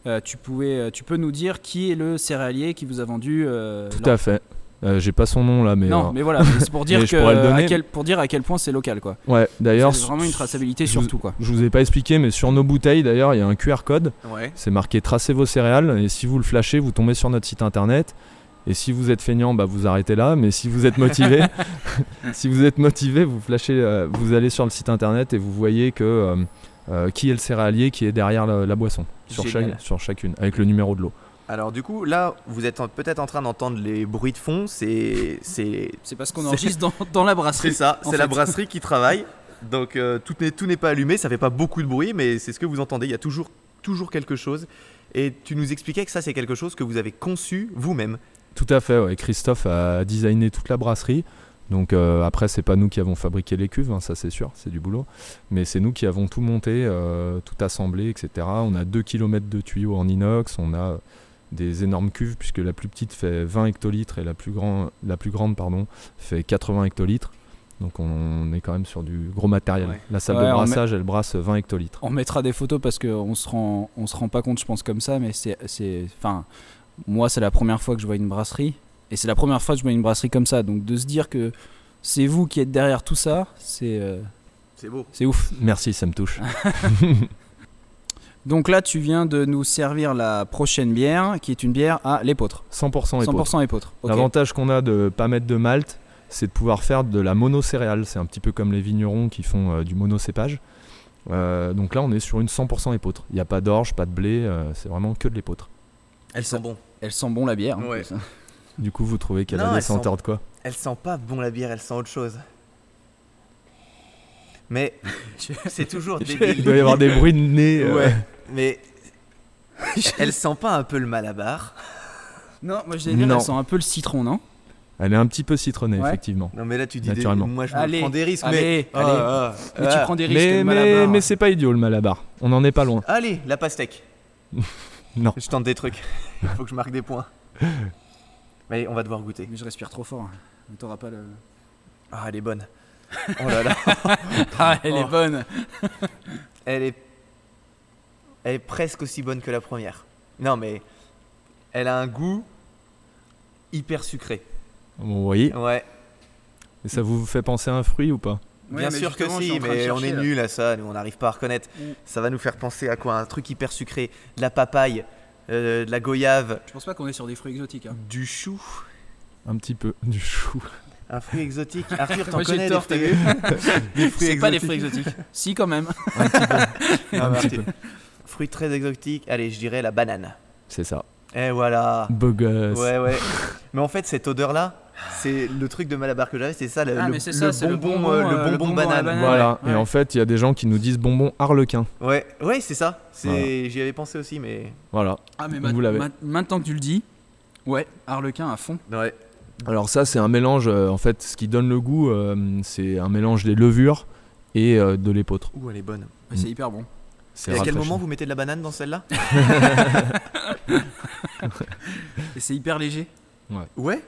euh, tu, pouvais, euh, tu peux nous dire qui est le céréalier qui vous a vendu euh,
Tout à fait. Euh, J'ai pas son nom là, mais.
Non, mais voilà, c'est pour dire que à quel, pour dire à quel point c'est local quoi.
Ouais, d'ailleurs.
c'est vraiment une traçabilité
je-
surtout quoi.
Je vous ai pas expliqué, mais sur nos bouteilles, d'ailleurs, il y a un QR code.
Ouais.
C'est marqué Tracez vos céréales. Et si vous le flashez, vous tombez sur notre site internet. Et si vous êtes feignant, bah, vous arrêtez là. Mais si vous êtes motivé, si vous êtes motivé, vous flashez, euh, vous allez sur le site internet et vous voyez que euh, euh, qui est le céréalier qui est derrière la, la boisson sur, chaque- sur chacune, avec le numéro de l'eau.
Alors du coup, là, vous êtes peut-être en train d'entendre les bruits de fond. C'est c'est
C'est parce qu'on enregistre dans, dans la brasserie.
c'est ça. C'est la brasserie qui travaille. Donc euh, tout n'est tout n'est pas allumé. Ça fait pas beaucoup de bruit, mais c'est ce que vous entendez. Il y a toujours toujours quelque chose. Et tu nous expliquais que ça, c'est quelque chose que vous avez conçu vous-même.
Tout à fait, ouais. Christophe a designé toute la brasserie. Donc euh, après, c'est pas nous qui avons fabriqué les cuves, hein, ça c'est sûr, c'est du boulot. Mais c'est nous qui avons tout monté, euh, tout assemblé, etc. On a 2 km de tuyaux en inox, on a des énormes cuves, puisque la plus petite fait 20 hectolitres et la plus, grand, la plus grande pardon, fait 80 hectolitres. Donc on est quand même sur du gros matériel.
Ouais.
La salle
Ouais,
de
met-
brassage, elle brasse 20 hectolitres.
On mettra des photos parce qu'on se rend, on se rend pas compte, je pense, comme ça, mais c'est, c'est, enfin, moi, c'est la première fois que je vois une brasserie, et c'est la première fois que je vois une brasserie comme ça. Donc, de se dire que c'est vous qui êtes derrière tout ça, c'est, euh,
C'est beau.
c'est ouf.
Merci, ça me touche.
Donc là, tu viens de nous servir la prochaine bière, qui est une bière à l'épeautre.
100% épeautre.
100% épeautre. Ok.
L'avantage qu'on a de pas mettre de malt, c'est de pouvoir faire de la monocéréale. C'est un petit peu comme les vignerons qui font euh, du monocépage. Euh, donc là, on est sur une 100% épeautre. Il n'y a pas d'orge, pas de blé, euh, c'est vraiment que de l'épeautre.
Elles sont bon.
Elle sent bon la bière.
Ouais.
plus.
Du coup, vous trouvez qu'elle a des senteurs de quoi
Elle sent pas bon la bière, elle sent autre chose. Mais c'est toujours
Il
débile.
doit y avoir des bruits de nez. euh,
Ouais. Mais elle sent pas un peu le malabar
Non, moi je dire, elle sent un peu le citron, non?
Elle est un petit peu citronnée,
Ouais.
effectivement.
Non mais là tu dis des...
Naturellement.
moi je me
Allez,
prends des risques
allez,
mais
allez.
Ah, ah,
Mais tu prends des risques.
Mais, mais, mais c'est pas idiot le malabar. On en est pas loin.
Allez, la pastèque.
Non.
Je tente des trucs. Il faut que je marque des points. Mais on va devoir goûter.
Mais je respire trop fort. Mais T'auras pas le.
Ah, elle est bonne. Oh là là,
Ah, elle
Oh.
est bonne.
elle est elle est presque aussi bonne que la première. Non mais elle a un goût hyper sucré.
Bon, vous voyez?
Ouais,
Et ça vous fait penser à un fruit ou pas?
Bien sûr que si, mais on est nul à ça, nous on n'arrive pas à reconnaître.
Mm.
Ça va nous faire penser à quoi? Un truc hyper sucré, de la papaye, euh, de la goyave,
Je pense pas qu'on est sur des fruits exotiques. hein.
du chou.
Un petit peu. Du chou.
Un fruit exotique. Arthur, t'en connais
tort,
des fruits? des fruits
C'est pas des
exotiques.
fruits exotiques. si, quand même.
Un petit peu.
Fruit très exotique. Allez, je dirais la banane.
C'est ça.
Et voilà.
Beau gosse.
Ouais, ouais. Mais en fait, cette odeur-là, c'est le truc de Malabar que j'avais, c'est ça, le,
Ah,
le-
ça,
bonbon,
bonbon,
euh, le
euh,
bonbon
bonbon
banane.
banane.
Voilà.
Ouais.
Et en fait, il y a des gens qui nous disent bonbon harlequin.
Ouais, ouais, c'est ça. C'est,
Voilà.
j'y avais pensé aussi, mais
Voilà.
Ah, mais
vous l'avez.
maintenant que tu le dis, ouais, Harlequin à fond.
ouais.
Alors ça, c'est un mélange. euh, en fait, ce qui donne le goût, euh, c'est un mélange des levures et euh, de l'épeautre.
Ouh, elle est bonne.
Ouais, C'est hyper bon.
Et à quel moment vous mettez de la banane dans celle-là
Et c'est hyper léger.
Ouais.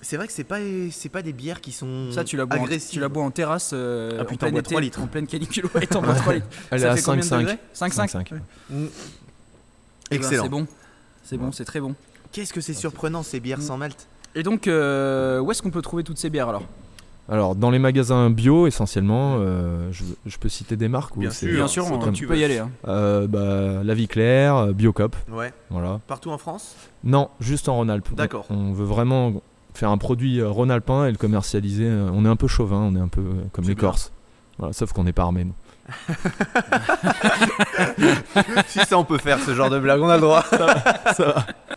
C'est vrai que c'est pas, c'est pas des bières qui sont
Ça, tu la bois, en,
agressives.
tu la bois en terrasse euh,
Ah,
en
puis
plein
t'en bois
été,
3 litres.
en pleine canicule. Ouais, t'en bois 3 litres.
Elle
Ça
est à
fait combien de
5,5.
degrés 5,5
5,5.
Ouais.
Mm.
Eh ben,
Excellent.
C'est bon. C'est bon, c'est très bon.
Qu'est-ce que c'est surprenant ces bières
Mm.
sans malt
Et donc, euh, où est-ce qu'on peut trouver toutes ces bières alors
Alors, dans les magasins bio, essentiellement, euh, je, je peux citer des marques
Bien
c'est-
sûr.
Bien sûr, on-
comme
tu peux y aller. hein.
Euh, bah, La Vie Claire, Biocop,
Ouais.
voilà.
Partout en France
Non, juste en Rhône-Alpes.
D'accord.
On, on veut vraiment faire un produit euh, rhône-alpin et le commercialiser. euh, On est un peu chauvin, on est un peu euh, comme les
bien.
Corses. Voilà, sauf qu'on n'est pas armé. nous.
si ça on peut faire ce genre de blague, on a le droit.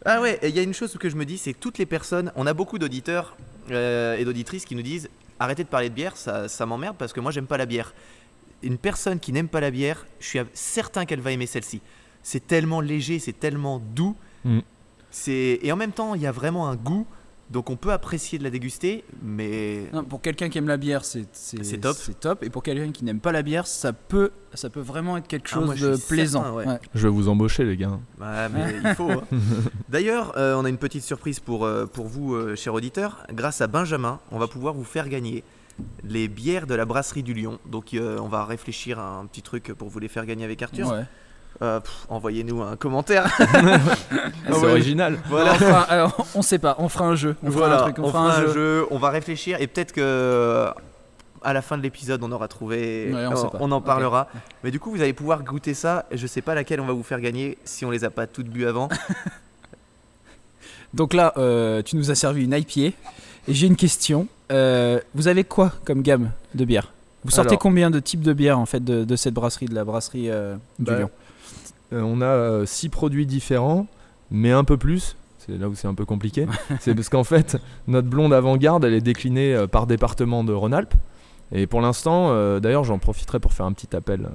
Ah ouais, et il y a une chose que je me dis, c'est que toutes les personnes, on a beaucoup d'auditeurs euh, et d'auditrices qui nous disent arrêtez de parler de bière, ça, ça m'emmerde parce que moi j'aime pas la bière. Une personne qui n'aime pas la bière, je suis certain qu'elle va aimer celle-ci. C'est tellement léger, c'est tellement doux.
Mm.
C'est et en même temps il y a vraiment un goût, donc on peut apprécier de la déguster, mais
Non, pour quelqu'un qui aime la bière, c'est
top.
C'est top. Et pour quelqu'un qui n'aime pas la bière, ça peut, ça peut vraiment être quelque
Ah,
chose
moi,
de plaisant.
certain, ouais.
Ouais.
Je vais vous embaucher, les gars.
Ouais, mais il faut. hein. D'ailleurs, euh, on a une petite surprise pour, euh, pour vous, euh, chers auditeurs. Grâce à Benjamin, on va pouvoir vous faire gagner les bières de la brasserie du Lion. Donc, euh, on va réfléchir à un petit truc pour vous les faire gagner avec Arthur.
Ouais.
Euh, Envoyez-nous un commentaire.
C'est
ouais.
original.
voilà.
On fera- alors, on sait pas, on fera un jeu. On fera un truc, on,
on
fera un jeu.
On va réfléchir et peut-être que euh, à la fin de l'épisode, on aura trouvé.
Ouais, on
en parlera. Mais du coup, vous allez pouvoir goûter ça. Je sais pas laquelle on va vous faire gagner si on les a pas toutes bu avant.
Donc là, euh, tu nous as servi une IPA. Et j'ai une question. Euh, vous avez quoi comme gamme de bière? Vous sortez
Alors-
combien de types de bières en fait de, de cette brasserie, de la brasserie euh, du
Bah,
Lion?
Euh, on a euh, six produits différents, mais un peu plus. C'est là où c'est un peu compliqué. c'est parce qu'en fait, notre blonde avant-garde, elle est déclinée euh, par département de Rhône-Alpes. Et pour l'instant, euh, d'ailleurs, j'en profiterai pour faire un petit appel.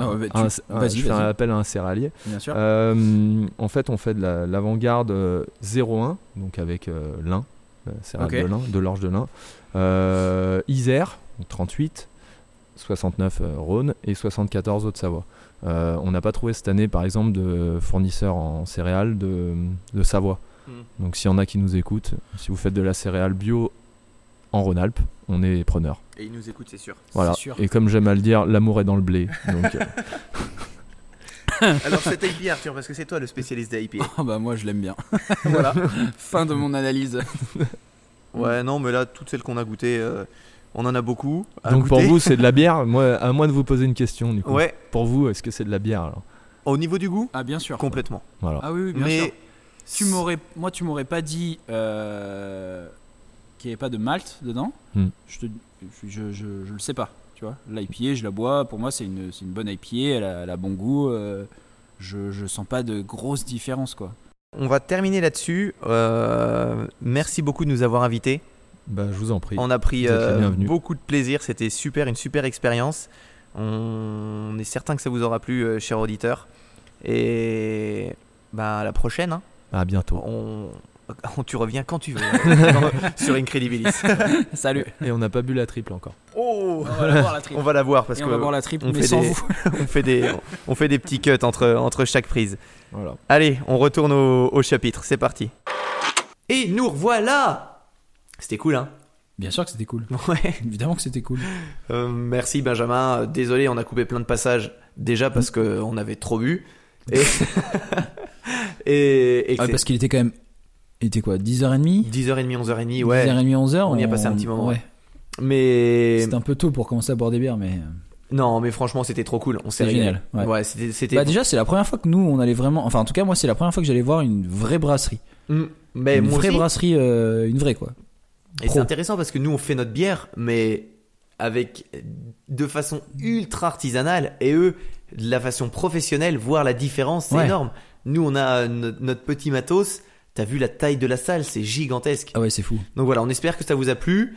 euh,
ouais, bah,
à un-
tu-
un-
vas-y,
je fais un
vas-y.
appel à un céréalier.
Bien sûr.
Euh, en fait, on fait de la- l'avant-garde euh, 01, donc avec euh, lin, euh, céréales
Ok.
de lin, de l'orge de lin. Euh, Isère, donc 38, 69 euh, Rhône et 74 Haute-Savoie. Euh, on n'a pas trouvé cette année, par exemple, de fournisseurs en céréales de, de Savoie.
Hmm.
Donc, s'il y en a qui nous écoutent, si vous faites de la céréale bio en Rhône-Alpes, on est preneur.
Et ils nous écoutent, c'est sûr.
Voilà.
sûr.
Et comme j'aime à le dire, l'amour est dans le blé. Donc, euh,
Alors, c'est IPA, Arthur, parce que c'est toi le spécialiste des IPA.
Ah bah moi je l'aime bien. voilà. fin de mon analyse.
Ouais, non, mais là, toutes celles qu'on a goûtées, euh, on en a beaucoup. à
donc pour vous, c'est de la bière. Moi, à moins de vous poser une question, du coup.
Ouais,
Pour vous, est-ce que c'est de la bière alors?
Au niveau du goût,
Ah bien sûr.
complètement.
Voilà.
Ah oui, oui bien
mais
sûr. Tu m'aurais, moi tu m'aurais pas dit euh, qu'il n'y avait pas de malt dedans?
Hmm.
Je, te, je, je, je- je le sais pas. Tu vois, l'IPA, je la bois. Pour moi, c'est une, c'est une bonne IPA. Elle a, elle a bon goût. euh, je, je sens pas de grosses différences quoi.
on va terminer là-dessus. Euh, merci beaucoup de nous avoir invités.
Bah, je vous en prie.
On a pris euh, beaucoup de plaisir. C'était super, une super expérience. On est certain que ça vous aura plu, euh, chers auditeurs. Et bah, à la prochaine. hein.
À bientôt.
On... Tu reviens quand tu veux hein, sur Incredibilis.
Salut.
Et on n'a pas bu la triple encore.
Oh
On va la triple.
On va la voir parce
Et
que
on va boire la triple,
on
mais
fait
sans
des-
vous.
on fait des on fait des petits cuts entre entre chaque prise.
Voilà.
Allez, on retourne au, au chapitre. C'est parti. Et nous revoilà. C'était cool, hein
Bien sûr que c'était cool.
Ouais.
Évidemment que c'était cool.
Euh, merci Benjamin. Euh, Désolé, on a coupé plein de passages déjà parce que on avait trop bu. Et et, et
Ah, parce qu'il était quand même. Il était quoi 10h30
10h30, 11h30, ouais.
10h30, 11h
On y a passé un petit moment,
Ouais.
Mais
C'était un peu tôt pour commencer à boire des bières, mais.
non, mais franchement, c'était trop cool. On s'est
génial, ouais.
Ouais, c'était
Bah déjà c'est la première fois que nous on allait vraiment enfin en tout cas moi c'est la première fois que j'allais voir une vraie brasserie
Mm. mais
une vraie
aussi.
brasserie euh, une vraie quoi
Et c'est intéressant parce que nous, on fait notre bière, mais avec de façon ultra artisanale, et eux, de la façon professionnelle, voir la différence, c'est
Ouais.
énorme. Nous, on a no- notre petit matos. T'as vu la taille de la salle, c'est gigantesque.
ah ouais c'est fou
Donc voilà, on espère que ça vous a plu.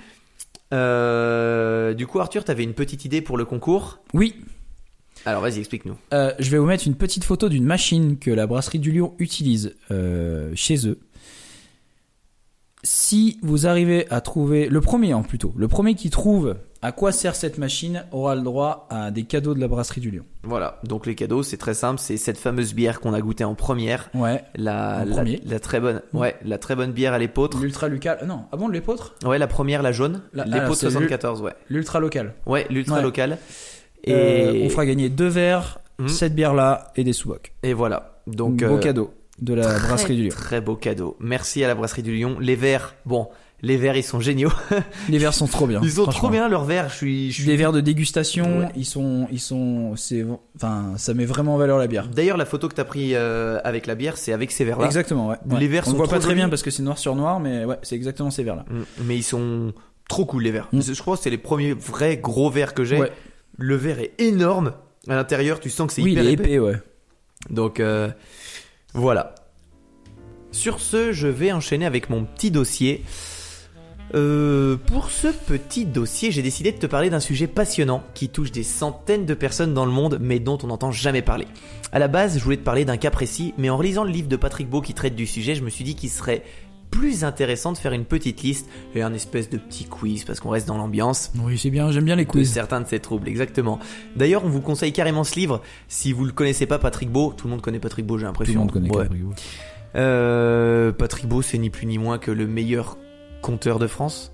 Euh, du coup, Arthur, t'avais une petite idée pour le concours?
oui
Alors, vas-y, explique-nous.
euh, je vais vous mettre une petite photo d'une machine que la brasserie du Lion utilise euh, chez eux si vous arrivez à trouver le premier hein, plutôt le premier qui trouve À quoi sert cette machine aura le droit à des cadeaux de la brasserie du Lion.
Voilà, donc les cadeaux, c'est très simple, c'est cette fameuse bière qu'on a goûtée en première,
Ouais.
la,
En
la,
premier.
la très bonne, ouais, la très bonne bière à l'épeautre.
L'ultra local. Non, ah bon, l'épeautre?
Ouais, la première, la jaune,
ah,
l'épeautre
c'est
74, ouais.
L'ultra local.
Ouais, l'ultra
Ouais.
local. Et,
on fera gagner deux verres,
Mhm.
cette bière-là et des sous-bocs.
et voilà. Donc,
beau
euh,
cadeau de la
très,
brasserie du Lion.
Très beau cadeau. Merci à la brasserie du Lion. Les verres, bon, les verres, ils sont géniaux.
Les verres sont trop bien.
Ils sont trop bien, leurs verres. Je suis, je suis-
Des verres de dégustation,
Ouais.
ils sont, ils sont, c'est, enfin, ça met vraiment en valeur la bière.
D'ailleurs, la photo que t'as pris euh, avec la bière, c'est avec ces verres-là.
Exactement, ouais.
Les verres
On
sont
voit
trop
pas très bien parce que c'est noir sur noir, mais ouais, c'est exactement ces verres-là.
Mm, Mais ils sont trop cool, les verres.
Mm.
Je crois que c'est les premiers vrais gros verres que j'ai.
Ouais.
Le verre est énorme. À l'intérieur, tu sens que c'est
Oui, il
hyper
est
épais.
épais, ouais.
Donc euh, voilà. Sur ce, je vais enchaîner avec mon petit dossier. Euh, pour ce petit dossier, j'ai décidé de te parler d'un sujet passionnant qui touche des centaines de personnes dans le monde, mais dont on n'entend jamais parler. À la base, je voulais te parler d'un cas précis, mais en relisant le livre de Patrick Beau qui traite du sujet, je me suis dit qu'il serait plus intéressant de faire une petite liste et un espèce de petit quiz parce qu'on reste dans l'ambiance
Oui, c'est bien, j'aime bien les
de
quiz.
certains de ces troubles, exactement. D'ailleurs, on vous conseille carrément ce livre. Si vous le connaissez pas, Patrick Beau, tout le monde connaît Patrick Beau, j'ai
Tout
l'impression.
le monde connaît
Ouais.
Caprigo.
Euh, Patrick Beau, c'est ni plus ni moins que le meilleur conteur de France.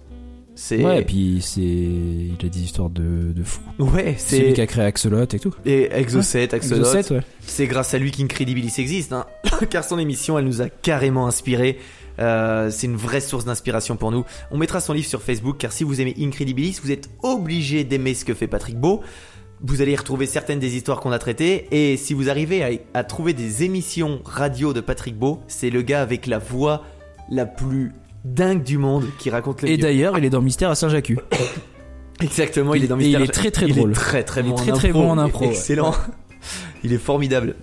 C'est
Ouais, et puis c'est, il a des histoires de, de fou.
ouais,
C'est lui qui a créé Axolot et tout.
et Exocet, Axolot.
Exocet, ouais.
C'est grâce à lui qu'Incredibilis existe, hein. car son émission, elle nous a carrément inspiré. Euh, c'est une vraie source d'inspiration pour nous. On mettra son livre sur Facebook, car si vous aimez Incredibilis, vous êtes obligé d'aimer ce que fait Patrick Beau. Vous allez y retrouver certaines des histoires qu'on a traitées, et si vous arrivez à, à trouver des émissions radio de Patrick Beau, c'est le gars avec la voix la plus dingue du monde qui raconte le
Et d'ailleurs, il est dans Mystère à Saint-Jacques.
Exactement, il est dans
Et il
Mystère
est très, très
il
drôle.
Est très très
Il est
bon
très,
en
très
impro.
bon en impro, ouais.
Excellent. il est formidable.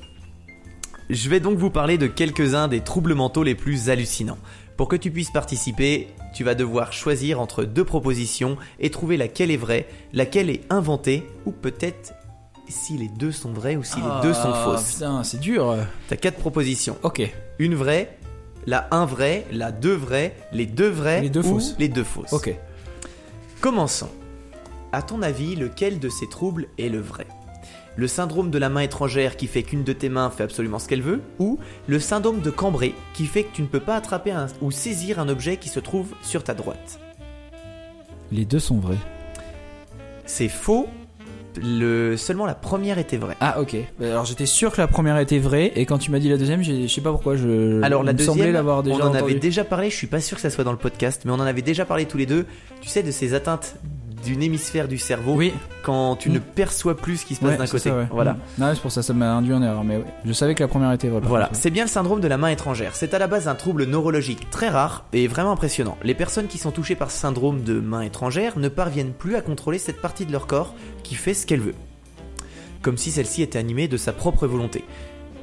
Je vais donc vous parler de quelques-uns des troubles mentaux les plus hallucinants. Pour que tu puisses participer, tu vas devoir choisir entre deux propositions et trouver laquelle est vraie, laquelle est inventée, ou peut-être si les deux sont vraies ou si les deux sont
Ah,
fausses.
Putain, c'est dur.
T'as quatre propositions.
Ok.
Une vraie, la un vrai, la deux vraies, les deux vraies
Les deux
ou
fausses.
les deux fausses.
Ok.
Commençons. À ton avis, lequel de ces troubles est le vrai? Le syndrome de la main étrangère qui fait qu'une de tes mains fait absolument ce qu'elle veut Ou le syndrome de Cambrai qui fait que tu ne peux pas attraper un- ou saisir un objet qui se trouve sur ta droite
Les deux sont vrais.
C'est faux. Le... Seulement la première était vraie.
Ah ok. Alors j'étais sûr que la première était vraie et quand tu m'as dit la deuxième, je sais pas pourquoi je.
Alors la deuxième,
l'avoir
on
déjà
en
entendu.
avait déjà parlé, je suis pas sûr que ça soit dans le podcast, mais on en avait déjà parlé tous les deux. Tu sais de ces atteintes d'une hémisphère du cerveau
Oui.
quand tu
Mm.
ne perçois plus ce qui se passe
Ouais,
d'un côté.
ça, ouais.
Voilà.
Mm. Non, c'est pour ça ça m'a induit en erreur, mais ouais. je savais que la première était vraie.
Voilà, c'est bien le syndrome de la main étrangère. C'est à la base un trouble neurologique très rare et vraiment impressionnant. Les personnes qui sont touchées par ce syndrome de main étrangère ne parviennent plus à contrôler cette partie de leur corps qui fait ce qu'elle veut. Comme si celle-ci était animée de sa propre volonté.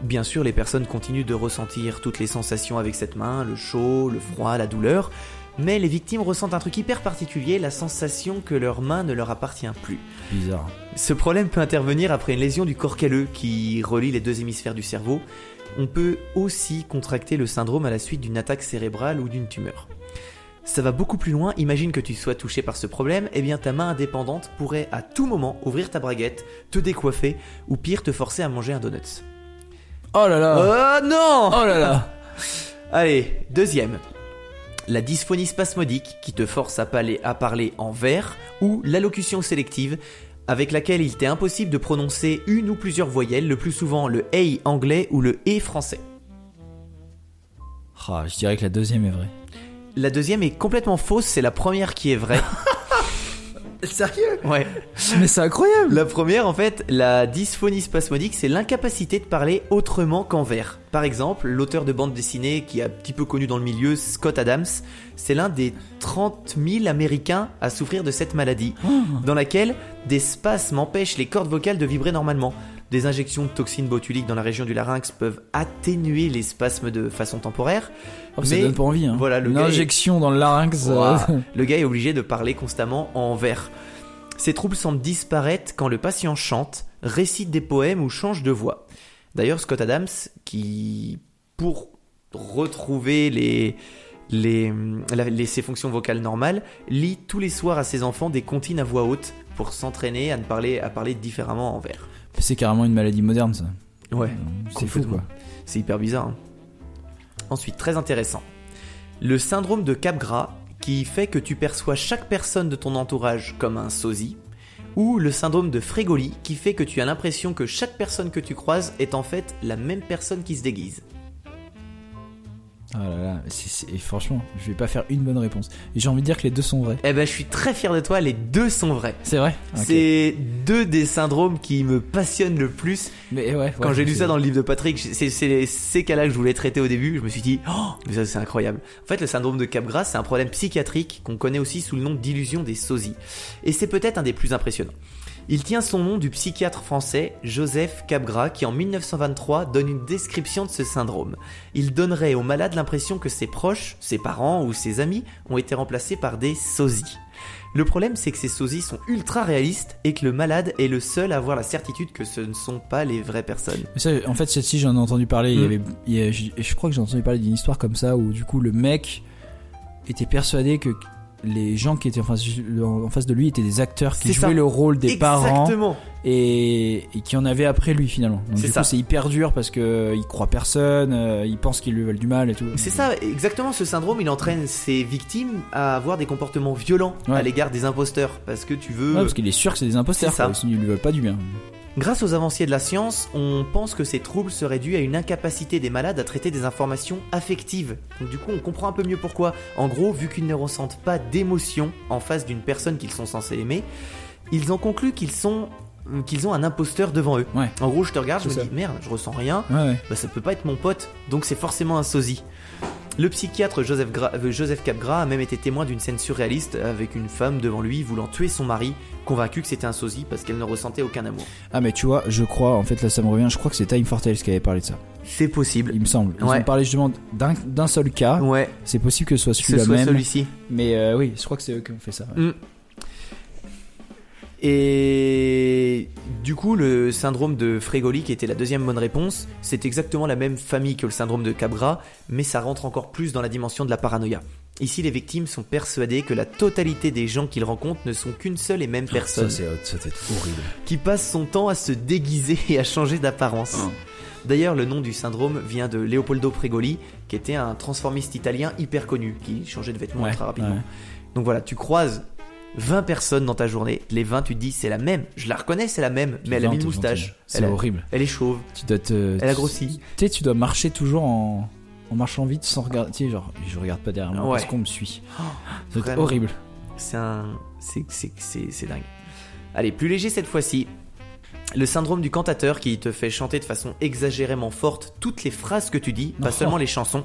Bien sûr, les personnes continuent de ressentir toutes les sensations avec cette main, le chaud, le froid, la douleur, mais les victimes ressentent un truc hyper particulier, la sensation que leur main ne leur appartient plus.
Bizarre.
Ce problème peut intervenir après une lésion du corps calleux qui relie les deux hémisphères du cerveau. On peut aussi contracter le syndrome à la suite d'une attaque cérébrale ou d'une tumeur. Ça va beaucoup plus loin, imagine que tu sois touché par ce problème, et bien ta main indépendante pourrait à tout moment ouvrir ta braguette, te décoiffer, ou pire te forcer à manger un donut.
Oh là là.
Oh non
Oh là là.
Allez, deuxième. La dysphonie spasmodique qui te force à parler, à parler en vers ou l'allocution sélective avec laquelle il t'est impossible de prononcer une ou plusieurs voyelles, le plus souvent le hey anglais ou le et français.
Ah, je dirais que la deuxième est vraie.
La deuxième est complètement fausse, c'est la première qui est vraie.
Sérieux
Ouais.
Mais c'est incroyable.
La première, en fait, la dysphonie spasmodique, c'est l'incapacité de parler autrement qu'en vers. Par exemple, l'auteur de bande dessinée qui est un petit peu connu dans le milieu, Scott Adams, c'est l'un des 30 000 Américains à souffrir de cette maladie, dans laquelle des spasmes empêchent les cordes vocales de vibrer normalement. Des injections de toxines botuliques dans la région du larynx peuvent atténuer les spasmes de façon temporaire.
Oh, ça
Mais
donne pas envie. Hein.
voilà, le
Une
est-
injection dans le larynx. euh,
Ouah, le gars est obligé de parler constamment en vers. Ces troubles semblent disparaître quand le patient chante, récite des poèmes ou change de voix. D'ailleurs, Scott Adams, qui, pour retrouver les, les, la- les- ses fonctions vocales normales, lit tous les soirs à ses enfants des comptines à voix haute pour s'entraîner à ne parler à parler différemment en vers.
C'est carrément une maladie moderne, ça.
Ouais.
C'est fou, quoi.
C'est hyper bizarre. hein. Ensuite, très intéressant. Le syndrome de Capgras qui fait que tu perçois chaque personne de ton entourage comme un sosie. Ou le syndrome de Frégoli qui fait que tu as l'impression que chaque personne que tu croises est en fait la même personne qui se déguise.
Ah là là, et franchement, je vais pas faire une bonne réponse. Et j'ai envie de dire que les deux sont vrais.
Eh ben, je suis très fier de toi, les deux sont vrais.
C'est vrai.
C'est deux des syndromes qui me passionnent le plus.
Mais ouais,
Quand
ouais,
j'ai lu ça dans le livre de Patrick, c'est c'est ces cas-là que je voulais traiter au début. Je me suis dit, oh, mais ça c'est incroyable. En fait, le syndrome de Capgras, c'est un problème psychiatrique qu'on connaît aussi sous le nom d'illusion des sosies. Et c'est peut-être un des plus impressionnants. Il tient son nom du psychiatre français Joseph Capgras qui en 1923 donne une description de ce syndrome. Il donnerait au malade l'impression que ses proches, ses parents ou ses amis ont été remplacés par des sosies. Le problème, c'est que ces sosies sont ultra réalistes et que le malade est le seul à avoir la certitude que ce ne sont pas les vraies personnes.
Mais ça, en fait, celle-ci, j'en ai entendu parler. Il y
Mm.
avait, il y a- je, je crois que j'ai entendu parler d'une histoire comme ça où du coup le mec était persuadé que les gens qui étaient en face, en face de lui étaient des acteurs qui
ça.
jouaient le rôle des parents et, et qui en avaient après lui finalement. Donc du
ça.
coup, c'est hyper dur parce que euh, il croit personne, euh, il pense qu'ils lui veulent du mal et tout.
C'est ça, exactement ce syndrome, il entraîne ses victimes à avoir des comportements violents à l'égard des imposteurs. Parce que tu veux...
Ouais, parce qu'il est sûr que c'est des imposteurs. Quoi, ils lui veulent pas du bien.
Grâce aux avanciers de la science, on pense que ces troubles seraient dus à une incapacité des malades à traiter des informations affectives. Donc du coup, on comprend un peu mieux pourquoi. En gros, vu qu'ils ne ressentent pas d'émotion en face d'une personne qu'ils sont censés aimer, ils ont conclu qu'ils sont qu'ils ont un imposteur devant eux.
Ouais.
En gros, je te regarde, je me
ça.
dis merde, je ressens rien.
Ouais, ouais.
bah ça peut pas être mon pote, donc c'est forcément un sosie. Le psychiatre Joseph, Gra- euh, Joseph Capgras a même été témoin d'une scène surréaliste avec une femme devant lui voulant tuer son mari, convaincu que c'était un sosie parce qu'elle ne ressentait aucun amour.
Ah mais tu vois, je crois, en fait là ça me revient, je crois que c'est Time for Tales qui avait parlé de ça.
C'est possible.
Il me semble. Ils
Ouais.
ont parlé justement d'un seul cas.
Ouais,
C'est possible que ce soit
ce
celui-là
soit
même.
celui-ci.
Mais euh, oui, je crois que c'est eux qui ont fait ça. ouais.
Mm. Et du coup, le syndrome de Frégoli, qui était la deuxième bonne réponse, c'est exactement la même famille que le syndrome de Capgras, mais ça rentre encore plus dans la dimension de la paranoïa. Ici, les victimes sont persuadées que la totalité des gens qu'ils rencontrent ne sont qu'une seule et même personne,
Ça, c'est ça être horrible.
qui passe son temps à se déguiser et à changer d'apparence.
Oh.
D'ailleurs, le nom du syndrome vient de Leopoldo Fregoli, qui était un transformiste italien hyper connu, qui changeait de vêtements
Ouais,
très rapidement.
ouais.
Donc voilà, tu croises 20 personnes dans ta journée, les 20 tu te dis c'est la même, je la reconnais c'est la même, mais elle a mis une moustache.
C'est horrible.
elle est chauve,
Tu dois te.
elle a grossi.
Tu sais, tu dois marcher toujours en, en marchant vite sans regarder. Tu sais, genre, je regarde pas derrière moi
Ouais.
parce qu'on me suit.
Vraiment.
horrible.
C'est un... c'est, c'est, c'est, c'est dingue. Allez, plus léger cette fois-ci. Le syndrome du cantateur qui te fait chanter de façon exagérément forte toutes les phrases que tu dis, pas
Oh.
seulement les chansons.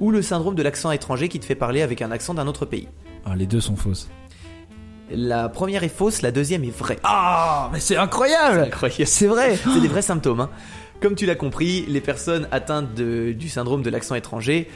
Ou le syndrome de l'accent étranger qui te fait parler avec un accent d'un autre pays.
Ah, les deux sont fausses.
La première est fausse, la deuxième est vraie.
Ah, mais c'est incroyable. C'est vrai
C'est des vrais symptômes. hein. Comme tu l'as compris, les personnes atteintes de- du syndrome de l'accent étranger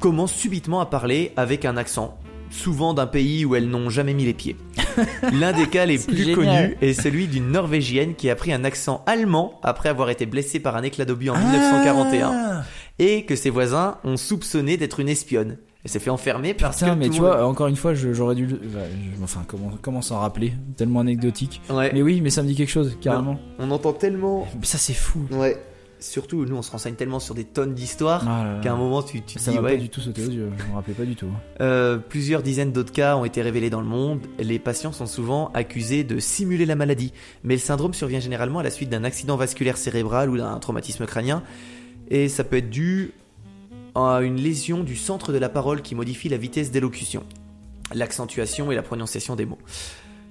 commencent subitement à parler avec un accent, souvent d'un pays où elles n'ont jamais mis les pieds. L'un des cas les plus
génial.
connus est celui d'une Norvégienne qui a pris un accent allemand après avoir été blessée par un éclat d'obus en 1941
Ah,
et que ses voisins ont soupçonné d'être une espionne. Elle s'est fait enfermer parce
Putain,
que
mais
tout
tu vois, encore une fois, j'aurais dû. le- bah, Enfin, comment, comment s'en rappeler? Tellement anecdotique.
Ouais.
Mais oui, mais ça me dit quelque chose, carrément.
on entend tellement.
Mais ça, c'est fou.
Ouais. Surtout, nous, on se renseigne tellement sur des tonnes d'histoires
Ah
qu'à un moment, tu, tu te
Ça
dis ouais.
pas du tout sauté aux yeux, je me rappelais pas du tout.
Euh, plusieurs dizaines d'autres cas ont été révélés dans le monde. Les patients sont souvent accusés de simuler la maladie, mais le syndrome survient généralement à la suite d'un accident vasculaire cérébral ou d'un traumatisme crânien, et ça peut être dû à une lésion du centre de la parole qui modifie la vitesse d'élocution, l'accentuation et la prononciation des mots.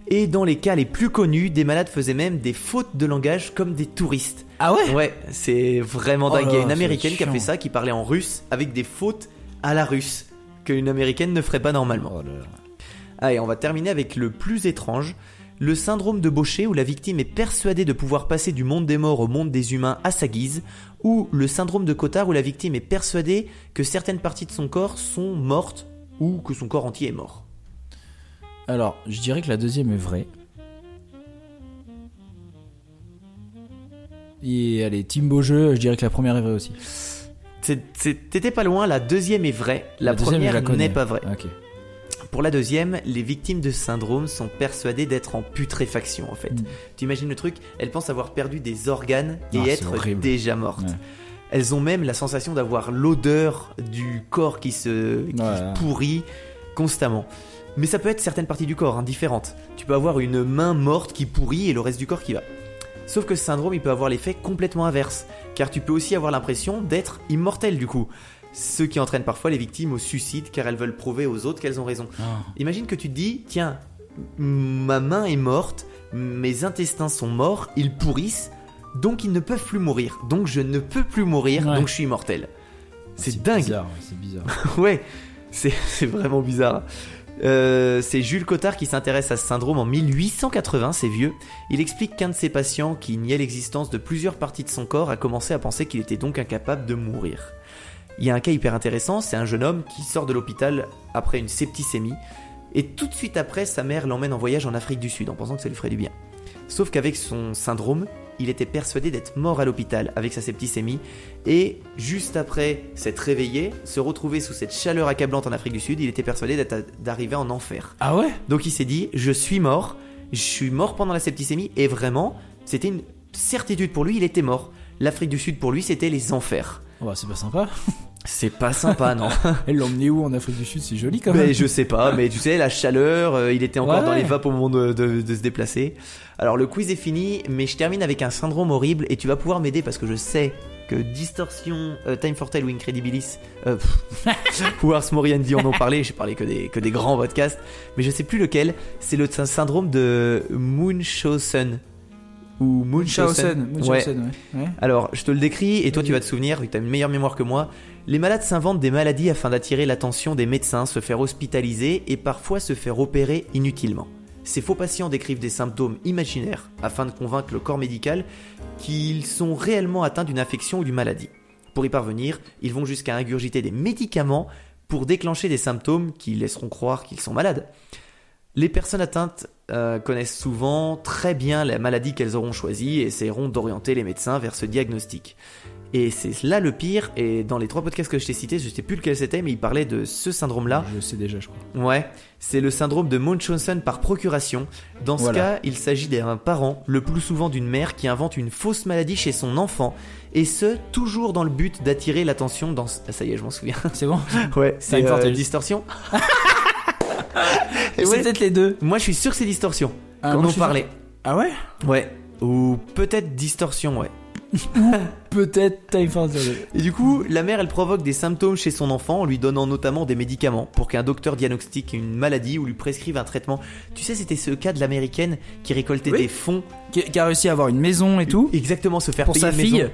Et dans les cas les plus connus, des malades faisaient même des fautes de langage comme des touristes.
Ah ouais?
Ouais, c'est vraiment
Oh
dingue.
là
Il y a une américaine qui a fait ça, qui parlait en russe avec des fautes à la russe qu'une américaine ne ferait pas normalement.
Oh là là.
Allez, on va terminer avec le plus étrange. Le syndrome de Baucher où la victime est persuadée de pouvoir passer du monde des morts au monde des humains à sa guise, ou le syndrome de Cotard où la victime est persuadée que certaines parties de son corps sont mortes ou que son corps entier est mort.
Alors, je dirais que la deuxième est vraie. Et allez, team beau jeu, je dirais que la première est vraie aussi.
t'étais pas loin, la deuxième est vraie, la, première n'est pas vraie.
Ok.
Pour la deuxième, les victimes de syndrome sont persuadées d'être en putréfaction en fait.
Mm.
Tu imagines le truc Elles pensent avoir perdu des organes et
Ah,
être
horrible.
déjà mortes.
Ouais.
Elles ont même la sensation d'avoir l'odeur du corps qui se qui
Ouais.
pourrit constamment. Mais ça peut être certaines parties du corps, hein, différentes. Tu peux avoir une main morte qui pourrit et le reste du corps qui va. Sauf que ce syndrome, il peut avoir l'effet complètement inverse, car tu peux aussi avoir l'impression d'être immortel du coup. Ce qui entraîne parfois les victimes au suicide car elles veulent prouver aux autres qu'elles ont raison.
Ah.
Imagine que tu te dis, tiens, ma main est morte, mes intestins sont morts, ils pourrissent, donc ils ne peuvent plus mourir. Donc je ne peux plus mourir,
Ouais.
donc je suis immortel. C'est dingue.
bizarre, c'est bizarre.
Ouais, c'est c'est vraiment bizarre. Euh, c'est Jules Cotard qui s'intéresse à ce syndrome en 1880, c'est vieux. Il explique qu'un de ses patients, qui niait l'existence de plusieurs parties de son corps, a commencé à penser qu'il était donc incapable de mourir. Il y a un cas hyper intéressant, c'est un jeune homme qui sort de l'hôpital après une septicémie, et tout de suite après, sa mère l'emmène en voyage en Afrique du Sud en pensant que ça lui ferait du bien. Sauf qu'avec son syndrome, il était persuadé d'être mort à l'hôpital avec sa septicémie, et juste après s'être réveillé, se retrouver sous cette chaleur accablante en Afrique du Sud, il était persuadé d'arriver en enfer.
Ah ouais?
Donc il s'est dit, je suis mort, je suis mort pendant la septicémie, et vraiment, c'était une certitude pour lui, il était mort. L'Afrique du Sud pour lui, c'était les enfers.
Oh, bah, C'est pas sympa.
C'est pas sympa, non
Elle l'a emmené où en Afrique du Sud? C'est joli quand même.
Mais je sais pas, mais tu sais, la chaleur, euh, il était encore
Ouais.
dans les vapes au moment de, de- de se déplacer. Alors le quiz est fini, mais je termine avec un syndrome horrible et tu vas pouvoir m'aider parce que je sais que Distorsion, euh, Time for Tell ou Incredibilis, euh, pff, ou Ars Moriendi en ont parlé, j'ai parlé que des, que des grands podcasts, mais je sais plus lequel, c'est le sy- syndrome de Munchausen. Ou Munchausen.
Munchausen.
Ouais.
Munchausen, ouais. Ouais.
Alors, je te le décris et toi tu vas te souvenir, vu que tu as une meilleure mémoire que moi. Les malades s'inventent des maladies afin d'attirer l'attention des médecins, se faire hospitaliser et parfois se faire opérer inutilement. Ces faux patients décrivent des symptômes imaginaires afin de convaincre le corps médical qu'ils sont réellement atteints d'une infection ou d'une maladie. Pour y parvenir, ils vont jusqu'à ingurgiter des médicaments pour déclencher des symptômes qui laisseront croire qu'ils sont malades. Les personnes atteintes euh, connaissent souvent très bien la maladie qu'elles auront choisie et essaieront d'orienter les médecins vers ce diagnostic. Et c'est là le pire, et dans les trois podcasts que je t'ai cités, je sais plus lequel c'était, mais il parlait de ce syndrome-là.
Je sais déjà, je crois.
Ouais, c'est le syndrome de Munchausen par procuration. Dans ce
Voilà.
cas, il s'agit d'un parent, le plus souvent d'une mère, qui invente une fausse maladie chez son enfant, et ce, toujours dans le but d'attirer l'attention dans... Ah, ça y est, je m'en souviens.
C'est bon
Ouais, c'est
Time for
euh,
Tales.
distorsion. Et
C'est
ouais,
peut-être les deux.
moi je suis sûr que c'est distorsion.
Ah,
Quand on parlait.
Ah ouais?
Ouais. Ou peut-être distorsion, ouais.
Peut-être Time for.
Et du coup, la mère, elle provoque des symptômes chez son enfant en lui donnant notamment des médicaments pour qu'un docteur diagnostique une maladie ou lui prescrive un traitement. Tu sais, c'était ce cas de l'américaine qui récoltait
Oui.
des fonds.
Qui, qui a réussi à avoir une maison et tout.
Exactement, se faire
pour
payer
sa
une
fille.
maison.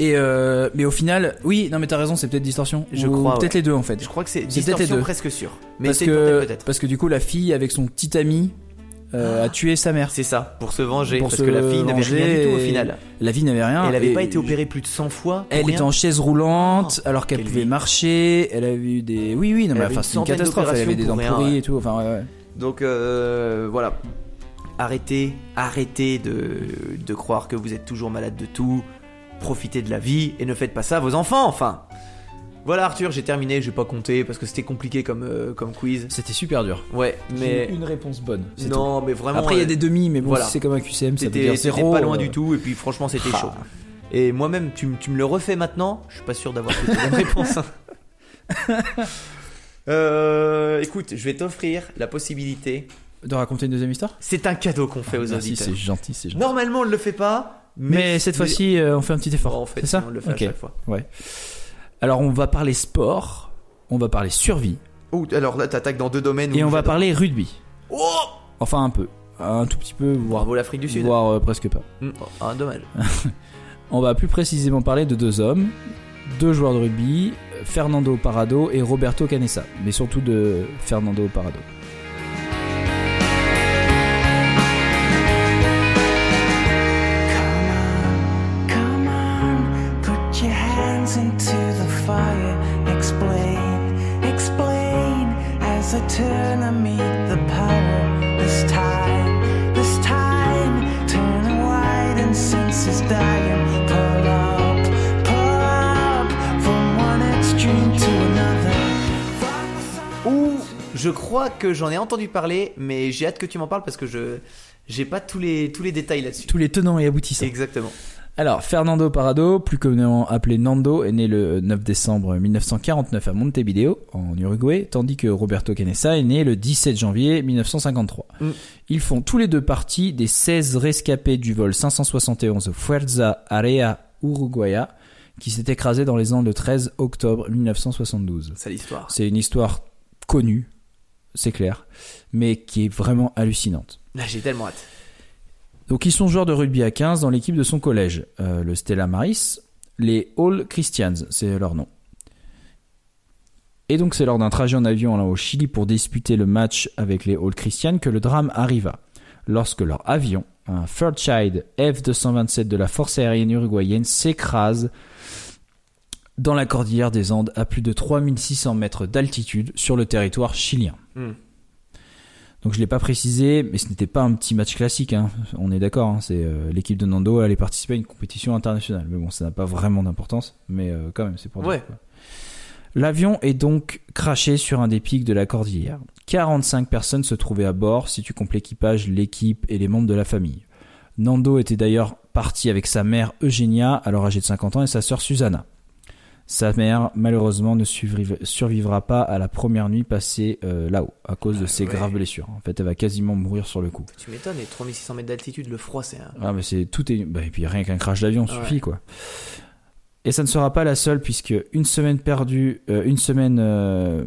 Et euh, mais au final, oui, non mais t'as raison, c'est peut-être distorsion.
Je
Ou
crois,
Peut-être
ouais.
les deux en fait.
Je crois que c'est distorsion presque sûr. Mais
parce
c'est
que
peut-être.
parce que du coup la fille avec son petit ami euh, a tué sa mère.
C'est ça, pour se venger.
Pour
parce que la fille n'avait rien du tout au final.
La vie n'avait rien.
elle n'avait pas été opérée plus de 100 fois.
Elle
rien.
était en chaise roulante alors qu'elle pouvait
vie.
marcher. Elle avait eu des oui oui non mais enfin c'est une catastrophe. Elle avait des dents pourries et tout. Enfin ouais, ouais.
Donc euh, voilà. Arrêtez, arrêtez de, de croire que vous êtes toujours malade de tout. Profitez de la vie et ne faites pas ça à vos enfants, enfin. Voilà Arthur, j'ai terminé, je vais pas compter parce que c'était compliqué comme, euh, comme quiz.
C'était super dur.
Ouais, mais
J'ai une réponse bonne.
non, mais vraiment.
Après il y a
euh,
des demi mais bon
voilà.
si c'est comme un QCM
C'était pas loin
euh,
du tout et puis franchement c'était
ah.
chaud. Et moi-même, tu, me le refais maintenant, je suis pas sûr d'avoir toutes les bonnes réponses. hein. Euh, écoute, je vais t'offrir la possibilité.
De raconter une deuxième histoire?
C'est un cadeau qu'on fait aux
Merci,
auditeurs.
c'est gentil, c'est gentil.
Normalement, on ne le fait pas, mais,
Mais cette fois-ci, euh, on fait un petit effort.
en fait,
c'est ça
on le fait à chaque fois.
Alors, on va parler sport, on va parler survie,
Oh, alors là, t'attaques dans deux domaines.
et on va parler rugby.
Oh
Enfin, un peu. Un tout petit peu, voire,
Bravo l'Afrique du Sud.
voire euh, presque pas.
Hmm, oh, ah, dommage.
On va plus précisément parler de deux hommes, deux joueurs de rugby, Fernando Parado et Roberto Canessa. Mais surtout de Fernando Parado.
Crois que j'en ai entendu parler, mais j'ai hâte que tu m'en parles parce que je j'ai pas tous les tous les détails là-dessus.
Tous les tenants et aboutissants.
Exactement.
Alors, Fernando Parado, plus communément appelé Nando, est né le 9 décembre 1949 à Montevideo, en Uruguay, tandis que Roberto Canessa est né le 17 janvier 1953.
Mm.
Ils font tous les deux partie des 16 rescapés du vol 571 Fuerza Area Uruguaya, qui s'est écrasé dans les Andes le 13 octobre 1972.
C'est l'histoire.
C'est une histoire connue, c'est clair, mais qui est vraiment hallucinante.
Là, j'ai tellement hâte.
Donc ils sont joueurs de rugby à 15 dans l'équipe de son collège, euh, le Stella Maris, les All Christians, c'est leur nom. Et donc c'est lors d'un trajet en avion là, au Chili pour disputer le match avec les All Christians que le drame arriva. Lorsque leur avion, un Fairchild F-227 de la force aérienne uruguayenne, s'écrase dans la cordillère des Andes à plus de 3600 mètres d'altitude sur le territoire chilien.
Hmm.
Donc je l'ai pas précisé, mais ce n'était pas un petit match classique. hein. On est d'accord. hein. C'est euh, l'équipe de Nando allait participer à une compétition internationale. Mais bon, ça n'a pas vraiment d'importance. Mais euh, quand même, c'est pour dire,
Ouais.
quoi. L'avion est donc craché sur un des pics de la cordillère. 45 personnes se trouvaient à bord, si tu comptes l'équipage, l'équipe et les membres de la famille. Nando était d'ailleurs parti avec sa mère Eugenia, alors âgée de 50 ans, et sa sœur Susanna. Sa mère, malheureusement, ne surviv- survivra pas à la première nuit passée euh, là-haut, à cause de ses
ouais.
graves blessures. En fait, elle va quasiment mourir sur le coup.
Tu m'étonnes, et 3600 mètres d'altitude, le froid, c'est un.
Ah mais c'est tout est bah, et puis rien qu'un crash d'avion
Ah
suffit
ouais.
quoi. Et ça ne sera pas la seule puisque une semaine perdue, euh, une semaine euh,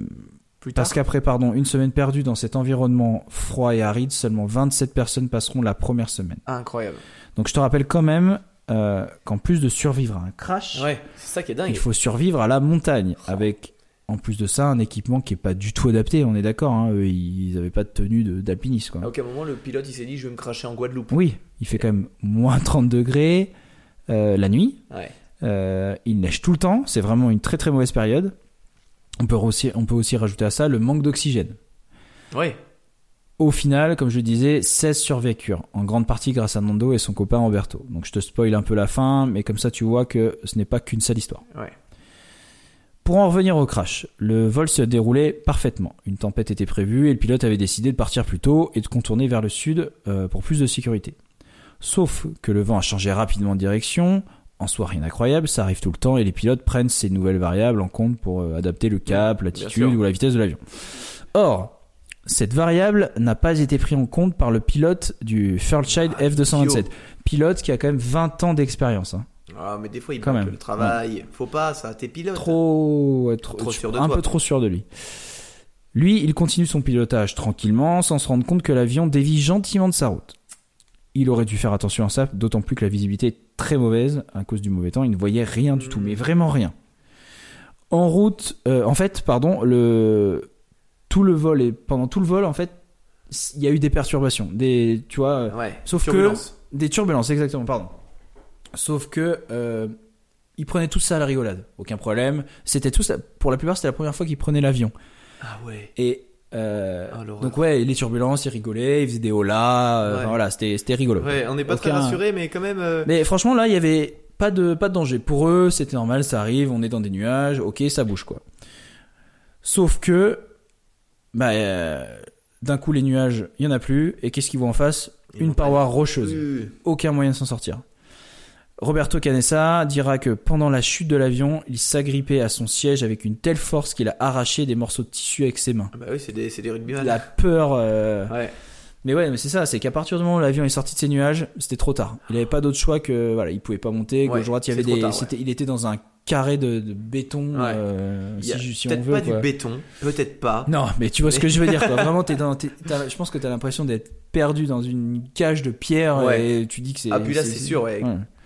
Plus tard.
parce qu'après pardon, une semaine perdue dans cet environnement froid et aride, seulement 27 personnes passeront la première semaine.
Incroyable.
Donc je te rappelle quand même euh, qu'en plus de survivre à un crash,
Ouais, c'est ça qui est dingue.
il faut survivre à la montagne avec en plus de ça un équipement qui est pas du tout adapté. On est d'accord, hein, eux, ils avaient pas de tenue de- d'alpiniste quoi.
À aucun moment, le pilote, il s'est dit, je vais me cracher en Guadeloupe.
Oui, il fait quand même moins 30 degrés euh, la nuit.
Ouais.
Euh, il neige tout le temps, c'est vraiment une très très mauvaise période. On peut aussi, on peut aussi rajouter à ça le manque d'oxygène.
Ouais.
Au final, comme je le disais, 16 survécurent, en grande partie grâce à Nando et son copain Roberto. Donc je te spoil un peu la fin, mais comme ça tu vois que ce n'est pas qu'une seule histoire.
Ouais.
Pour en revenir au crash, le vol se déroulait parfaitement. Une tempête était prévue et le pilote avait décidé de partir plus tôt et de contourner vers le sud euh, pour plus de sécurité. Sauf que le vent a changé rapidement de direction. En soi, rien d'incroyable, ça arrive tout le temps et les pilotes prennent ces nouvelles variables en compte pour euh, adapter le cap, l'attitude ou la vitesse de l'avion. Or, cette variable n'a pas été prise en compte par le pilote du Fairchild
Ah,
F227.
idiot.
Pilote qui a quand même 20 ans d'expérience. hein.
Ah, mais des fois, il
Quand
manque
même.
le travail. Faut pas, ça, t'es pilote.
trop, ouais, trop,
Trop sûr de
un
toi.
peu trop sûr de lui. Lui, il continue son pilotage tranquillement, sans se rendre compte que l'avion dévie gentiment de sa route. Il aurait dû faire attention à ça, d'autant plus que la visibilité est très mauvaise à cause du mauvais temps. Il ne voyait rien du tout, mais vraiment rien. En route, euh, en fait, pardon, le tout le vol et pendant tout le vol, en fait, il y a eu des perturbations, des, tu vois, euh,
Ouais.
Sauf que-
Turbulence.
des turbulences, exactement, pardon. Sauf que euh, ils prenaient tout ça à la rigolade, aucun problème. C'était tout ça. Pour la plupart, c'était la première fois qu'ils prenaient l'avion.
Ah ouais.
Et euh,
Ah, l'horreur.
donc ouais, les turbulences, ils rigolaient, ils faisaient des holas.
Ouais.
enfin, voilà, c'était c'était rigolo.
Ouais, on n'est pas très rassuré, mais quand même. euh,
Mais franchement, là, il y avait pas de pas de danger pour eux. C'était normal, ça arrive. On est dans des nuages. Ok, ça bouge quoi. Sauf que, bah, euh, d'un coup, les nuages, il y en a plus. Et qu'est-ce qu'ils voient en face? Une paroi rocheuse
Euh,
aucun moyen de s'en sortir. Roberto Canessa dira que pendant la chute de l'avion, il s'agrippait à son siège avec une telle force qu'il a arraché des morceaux de tissu avec ses mains.
Bah oui, c'est des, des rugbyman.
La peur. euh,
Ouais.
Mais ouais, mais c'est ça, c'est qu'à partir du moment où l'avion est sorti de ses nuages, c'était trop tard. Il avait pas d'autre choix que voilà, il pouvait pas monter.
Ouais,
Gauche droite, il y avait
c'est trop
des.
tard, ouais.
c'était- il était dans un carré de, de béton.
Ouais.
euh, si, si
peut-être pas
quoi.
du béton, peut-être pas.
Non, mais tu vois ce que je veux dire, quoi. Vraiment, t'es dans, je pense que t'as l'impression d'être perdu dans une cage de pierre et tu dis que c'est.
Ah, puis là, c'est sûr.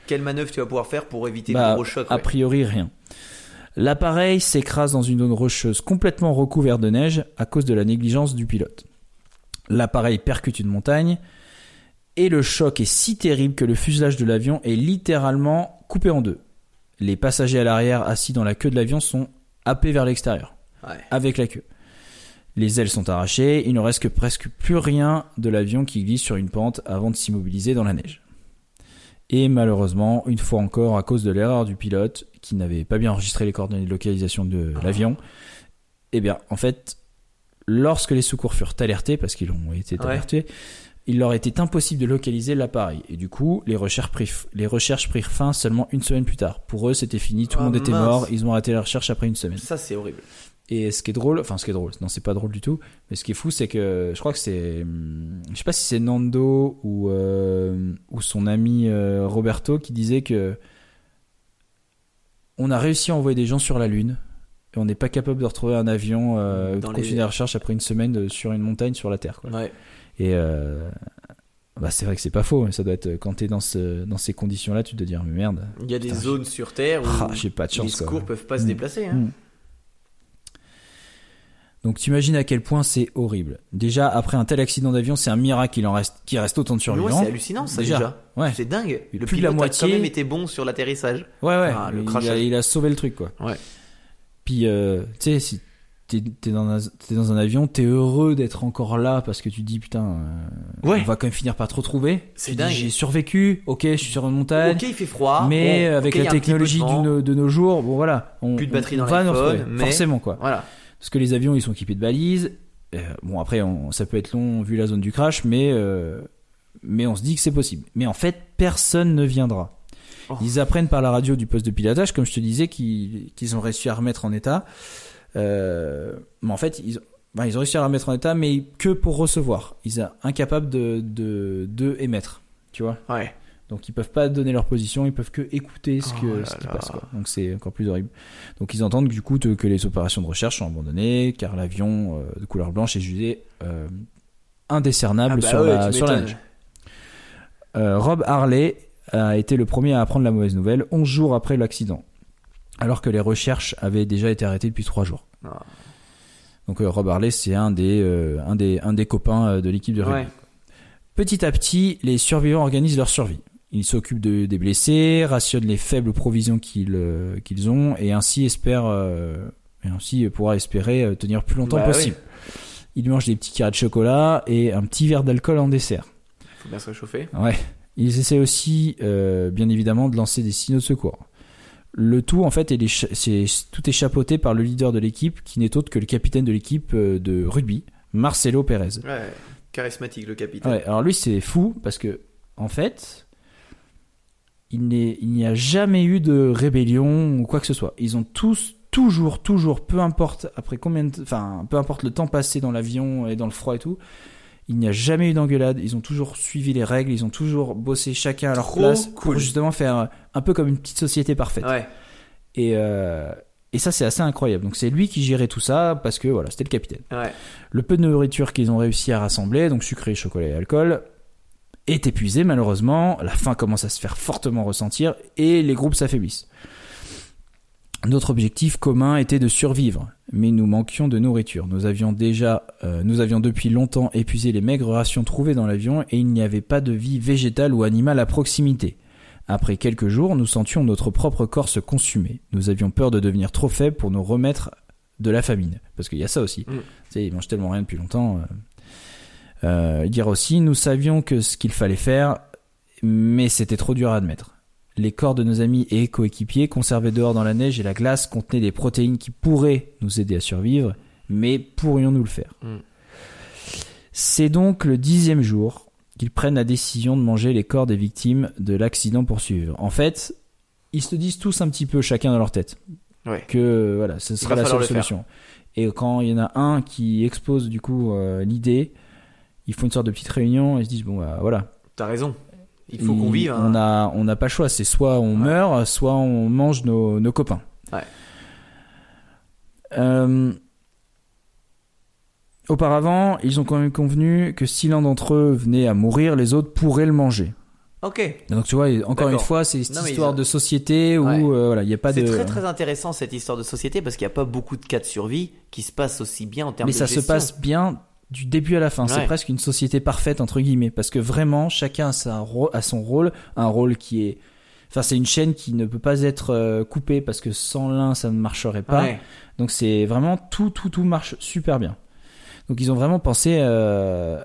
Quelle manœuvre tu vas pouvoir faire pour éviter
Bah,
le gros choc
A priori, rien. L'appareil s'écrase dans une zone rocheuse complètement recouverte de neige à cause de la négligence du pilote. L'appareil percute une montagne et le choc est si terrible que le fuselage de l'avion est littéralement coupé en deux. Les passagers à l'arrière assis dans la queue de l'avion sont happés vers l'extérieur
Ouais.
avec la queue. Les ailes sont arrachées, il ne reste que presque plus rien de l'avion qui glisse sur une pente avant de s'immobiliser dans la neige. Et malheureusement, une fois encore, à cause de l'erreur du pilote, qui n'avait pas bien enregistré les coordonnées de localisation de l'avion, eh bien, en fait, lorsque les secours furent alertés, parce qu'ils ont été
Ouais.
alertés, il leur était impossible de localiser l'appareil. Et du coup, les recherches, prirent, les recherches prirent fin seulement une semaine plus tard. Pour eux, c'était fini, tout le
Ah,
monde était mort, ils ont arrêté la recherche après une semaine.
Ça, c'est horrible.
Et ce qui est drôle, enfin ce qui est drôle, non c'est pas drôle du tout, mais ce qui est fou c'est que je crois que c'est, hum, je sais pas si c'est Nando ou euh, ou son ami euh, Roberto qui disait que on a réussi à envoyer des gens sur la lune et on n'est pas capable de retrouver un avion euh,
Dans
de
les-
continuer la recherche après une semaine de- sur une montagne sur la Terre. Quoi.
Ouais.
Et euh, bah c'est vrai que c'est pas faux, mais ça doit être quand t'es dans ce dans ces conditions là, tu te dis mais merde,
Il y a des zones sur Terre où
ah, j'ai pas de
les
chance. quoi.
secours peuvent pas se
Mm.
déplacer. Hein.
Mm. Donc t'imagines à quel point c'est horrible. Déjà après un tel accident d'avion, c'est un miracle qu'il en reste, qu'il reste autant de survivants.
ouais, c'est hallucinant ça déjà.
Déjà. Ouais.
C'est dingue. Le
plus
pilote
la
a
moitié-
quand même été bon sur l'atterrissage.
Ouais ouais.
Ah, le
il, a, il a sauvé le truc quoi.
Ouais.
Puis euh, tu sais si t'es t'es dans un dans un avion, t'es heureux d'être encore là parce que tu te dis putain, euh,
Ouais.
on va quand même finir par te retrouver.
C'est dingue.
J'ai survécu. Ok, je suis sur une montagne.
Ok, il fait froid.
mais avec la
de
technologie de nos jours, bon voilà, on,
Plus de batterie
on
dans
va nous
l'iPhone,
retrouver.
mais-
forcément quoi.
Voilà.
Parce que les avions, ils sont équipés de balises. Euh, bon, après, on- ça peut être long vu la zone du crash, mais, euh, mais on se dit que c'est possible. Mais en fait, personne ne viendra.
Oh.
Ils apprennent par la radio du poste de pilotage, comme je te disais, qu'ils ont réussi à remettre en état. Euh, mais en fait, ils, ben, ils ont réussi à la remettre en état, mais que pour recevoir. Ils sont incapables de, de, de émettre. Tu vois
Ouais.
donc ils peuvent pas donner leur position, ils peuvent que écouter ce, que,
Oh là
ce qui passe. Quoi. Donc c'est encore plus horrible. Donc ils entendent du coup que que les opérations de recherche sont abandonnées car l'avion euh, de couleur blanche est jugé euh, indécernable
Ah bah
sur,
ouais,
la, sur neige. Euh, Rob Harley a été le premier à apprendre la mauvaise nouvelle 11 jours après l'accident, alors que les recherches avaient déjà été arrêtées depuis 3 jours.
Ah.
Donc euh, Rob Harley c'est un des, euh, un des, un des copains euh, de l'équipe de rugby.
Ouais.
Petit à petit, les survivants organisent leur survie. Ils s'occupent de, des blessés, rationnent les faibles provisions qu'ils qu'ils ont et ainsi espèrent et ainsi pouvoir espérer tenir plus longtemps
Bah
possible. Ils mangent des petits carrés de chocolat et un petit verre d'alcool en dessert.
Faut bien se réchauffer.
Ouais. Ils essaient aussi, euh, bien évidemment, de lancer des signaux de secours. Le tout, en fait, est les tout est chapeauté par le leader de l'équipe, qui n'est autre que le capitaine de l'équipe euh, de rugby, Marcelo Pérez.
Ouais. Charismatique le capitaine.
Ouais, alors lui c'est fou parce que en fait, il n'y a jamais eu de rébellion ou quoi que ce soit. Ils ont tous toujours, toujours, peu importe après combien, de, enfin, peu importe le temps passé dans l'avion et dans le froid et tout, il n'y a jamais eu d'engueulade. Ils ont toujours suivi les règles. Ils ont toujours bossé chacun à leur
Trop
place
cool.
pour justement faire un peu comme une petite société parfaite.
Ouais.
Et euh, et ça c'est assez incroyable. Donc c'est lui qui gérait tout ça parce que voilà, c'était le capitaine.
Ouais.
Le peu de nourriture qu'ils ont réussi à rassembler, donc sucré, chocolat et alcool, est épuisé malheureusement. La faim commence à se faire fortement ressentir et les groupes s'affaiblissent. Notre objectif commun était de survivre, mais nous manquions de nourriture. Nous avions déjà, euh, nous avions depuis longtemps épuisé les maigres rations trouvées dans l'avion et il n'y avait pas de vie végétale ou animale à proximité. Après quelques jours, nous sentions notre propre corps se consumer. Nous avions peur de devenir trop faibles pour nous remettre de la famine. Parce qu'il y a ça aussi.
Mm.
Tu sais, ils mangent tellement rien depuis longtemps. Euh, euh, il dira aussi, nous savions que ce qu'il fallait faire, mais c'était trop dur à admettre. Les corps de nos amis et coéquipiers conservés dehors dans la neige et la glace contenaient des protéines qui pourraient nous aider à survivre, mais pourrions-nous le faire
Mm.
C'est donc le dixième jour qu'ils prennent la décision de manger les corps des victimes de l'accident pour survivre. En fait, ils se disent tous un petit peu chacun dans leur tête
Ouais.
que voilà, ce sera la seule solution. Et quand il y en a un qui expose du coup euh, l'idée, ils font une sorte de petite réunion et ils se disent bon bah, voilà,
T'as raison. Il faut qu'on vive. hein.
On a on n'a pas le choix, c'est soit on
Ouais.
meurt, soit on mange nos, nos copains.
Ouais.
Euh, auparavant, ils ont quand même convenu que si l'un d'entre eux venait à mourir, les autres pourraient le manger.
Ok.
Donc tu vois, encore une fois, c'est cette
Non,
histoire
ils
de société où
Ouais.
euh, voilà, il n'y a pas de.
C'est très très intéressant cette histoire de société parce qu'il n'y a pas beaucoup de cas de survie qui se passent aussi bien en termes
Mais
de
ça se passe bien du début à la fin. C'est presque une société parfaite entre guillemets parce que vraiment chacun a, sa ro- a son rôle, un rôle qui est. Enfin, c'est une chaîne qui ne peut pas être euh, coupée parce que sans l'un ça ne marcherait pas.
Ouais.
Donc c'est vraiment tout, tout, tout marche super bien. Donc ils ont vraiment pensé, euh,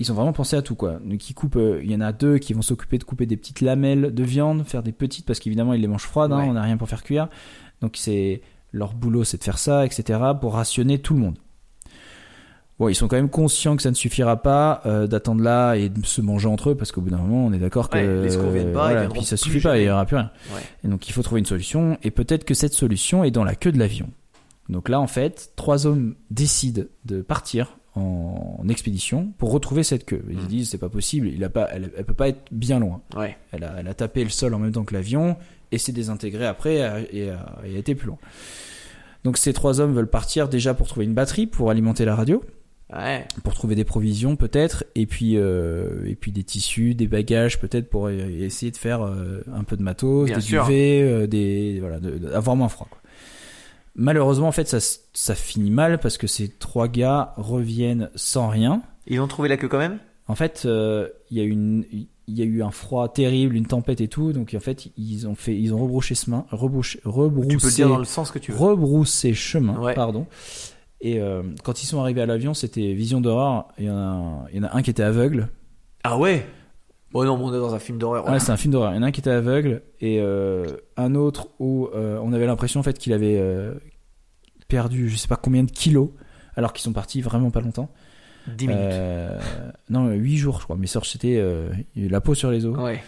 ils ont vraiment pensé à tout quoi. Donc ils coupent, euh, il y en a deux qui vont s'occuper de couper des petites lamelles de viande, faire des petites parce qu'évidemment ils les mangent froides, hein,
Ouais.
on n'a rien pour faire cuire. Donc c'est leur boulot, c'est de faire ça, etc. pour rationner tout le monde. Bon, ils sont quand même conscients que ça ne suffira pas euh, d'attendre là et de se manger entre eux parce qu'au bout d'un moment, on est d'accord que
Ouais, les secours viennent pas,
voilà,
viendront
puis ça
plus
suffit pas, il y
jamais.
aura plus rien.
Ouais.
Et donc il faut trouver une solution et peut-être que cette solution est dans la queue de l'avion. Donc là, en fait, trois hommes décident de partir en, expédition pour retrouver cette queue. Ils se
Mm.
disent c'est pas possible, il a pas, elle, elle peut pas être bien loin.
Ouais.
Elle a, elle a tapé le sol en même temps que l'avion et s'est désintégrée après et a, et a- et a été plus loin. Donc ces trois hommes veulent partir déjà pour trouver une batterie pour alimenter la radio
Ouais.
pour trouver des provisions peut-être et puis euh, et puis des tissus des bagages peut-être pour e- essayer de faire euh, un peu de matos
Bien
des
sûr.
duvets euh, des voilà de- de- avoir moins froid quoi. malheureusement en fait ça ça finit mal parce que ces trois gars reviennent sans rien
Ils ont trouvé la queue quand même?
En fait il y a une il y a eu un froid terrible une tempête et tout donc en fait ils ont fait ils ont rebrouché chemin rebrouché rebroussé
Tu peux le dire dans le sens que tu veux.
rebrousser chemin,
Ouais.
pardon. Et euh, quand ils sont arrivés à l'avion, c'était vision d'horreur. Il y, en a, il y en a un qui était aveugle.
Ah ouais? Bon non, bon, on est dans un film d'horreur.
Ouais, c'est un film d'horreur. Il y en a un qui était aveugle et euh, un autre où euh, on avait l'impression en fait qu'il avait euh, perdu je sais pas combien de kilos alors qu'ils sont partis vraiment pas longtemps.
10 minutes.
Non, 8 jours je crois. Mais sorte c'était la peau sur les os.
Ouais.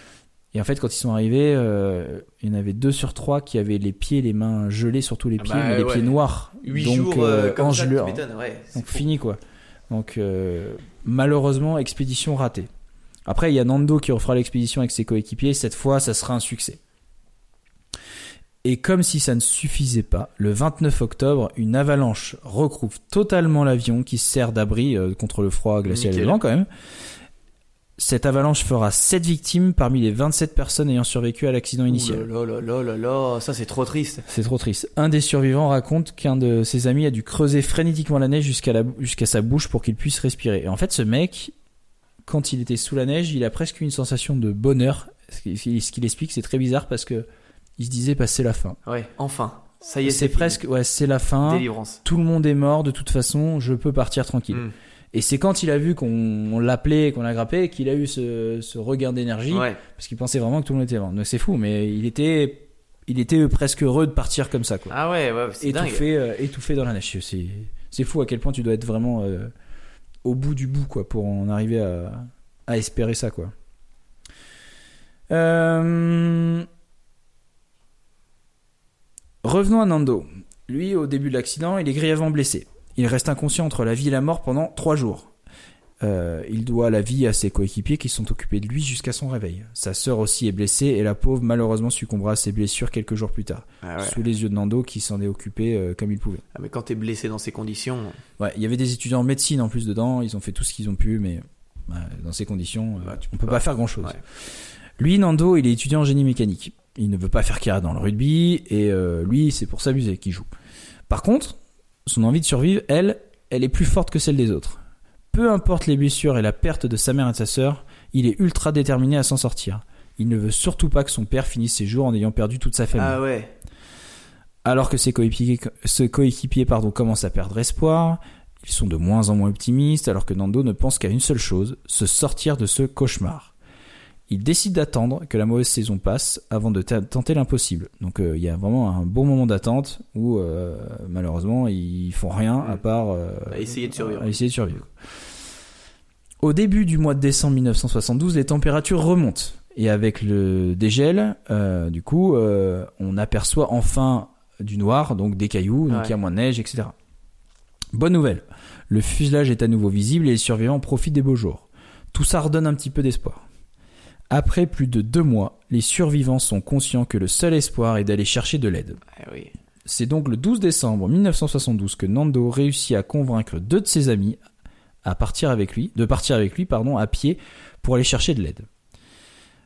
Et en fait, quand ils sont arrivés, euh, il y en avait deux sur trois qui avaient les pieds, les mains gelés, surtout les
Ah
pieds,
bah,
mais les
ouais.
pieds noirs.
8
donc
jours euh,
euh,
comme ça,
gelure.
ouais.
Donc
fou.
fini quoi. Donc euh, malheureusement expédition ratée. Après il y a Nando qui refera l'expédition avec ses coéquipiers. Cette fois ça sera un succès. Et comme si ça ne suffisait pas, le 29 octobre, une avalanche recouvre totalement l'avion qui sert d'abri contre le froid glacial et blanc quand même. Cette avalanche fera 7 victimes parmi les 27 personnes ayant survécu à l'accident initial.
Ouh là là là ça c'est trop triste.
C'est trop triste. Un des survivants raconte qu'un de ses amis a dû creuser frénétiquement la neige jusqu'à jusqu'à sa bouche pour qu'il puisse respirer. Et en fait, ce mec, quand il était sous la neige, il a presque eu une sensation de bonheur. Ce qu'il qu'il explique, c'est très bizarre parce que il se disait, bah, c'est la fin.
Ouais, enfin. Ça y est,
C'est
fini.
presque, ouais, c'est la fin.
Délivrance.
Tout le monde est mort. De toute façon, je peux partir tranquille.
Mm.
Et c'est quand il a vu qu'on on l'appelait, qu'on l'a grappé, qu'il a eu ce, ce regain d'énergie
Ouais.
parce qu'il pensait vraiment que tout le monde était mort. Donc c'est fou, mais il était, il était presque heureux de partir comme ça, quoi.
Ah ouais, ouais, c'est dingue.
étouffé, euh, étouffé dans la neige. C'est, c'est fou à quel point tu dois être vraiment euh, au bout du bout quoi, pour en arriver à, à espérer ça. Quoi. Euh, Revenons à Nando. Lui, au début de l'accident, il est grièvement blessé. Il reste inconscient entre la vie et la mort pendant trois jours. Euh, il doit la vie à ses coéquipiers qui sont occupés de lui jusqu'à son réveil. Sa sœur aussi est blessée et la pauvre malheureusement succombera à ses blessures quelques jours plus tard
Ah ouais.
sous les yeux de Nando qui s'en est occupé euh, comme il pouvait.
Ah, mais quand t'es blessé dans ces conditions,
Ouais, il y avait des étudiants en médecine en plus dedans, ils ont fait tout ce qu'ils ont pu, mais bah, dans ces conditions, euh,
Bah, tu
on
peux
peut
pas.
pas faire grand chose.
Ouais.
Lui, Nando, il est étudiant en génie mécanique. Il ne veut pas faire carrière dans le rugby et euh, lui, c'est pour s'amuser qu'il joue. Par contre, son envie de survivre, elle, elle est plus forte que celle des autres. Peu importe les blessures et la perte de sa mère et de sa sœur, il est ultra déterminé à s'en sortir. Il ne veut surtout pas que son père finisse ses jours en ayant perdu toute sa famille.
ah ouais.
Alors que ses coéquipiers, ses coéquipiers pardon, commencent à perdre espoir, ils sont de moins en moins optimistes, alors que Nando ne pense qu'à une seule chose, se sortir de ce cauchemar. Il décide d'attendre que la mauvaise saison passe avant de tenter l'impossible. Donc euh, il y a vraiment un bon moment d'attente où euh, malheureusement ils font rien à part euh,
À essayer de survivre.
à essayer de survivre. Au début du mois de décembre 1972, les températures remontent. Et avec le dégel, du coup, on aperçoit enfin du noir, donc des cailloux, donc
Ouais.
il y a moins de neige, etc. Bonne nouvelle, le fuselage est à nouveau visible et les survivants profitent des beaux jours. Tout ça redonne un petit peu d'espoir. Après plus de deux mois, les survivants sont conscients que le seul espoir est d'aller chercher de l'aide.
Ah oui.
C'est donc le 12 décembre 1972 que Nando réussit à convaincre deux de ses amis à partir avec lui, de partir avec lui pardon, à pied pour aller chercher de l'aide.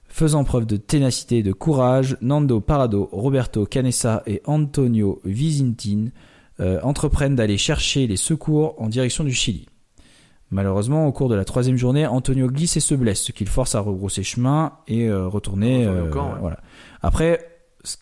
Faisant preuve de ténacité et de courage, Nando Parado, Roberto Canessa et Antonio Vizintin euh, entreprennent d'aller chercher les secours en direction du Chili. Malheureusement, au cours de la troisième journée, Antonio glisse et se blesse, ce qui le force à rebrousser chemin et euh, retourner. Euh,
camp, ouais.
voilà. Après, ce-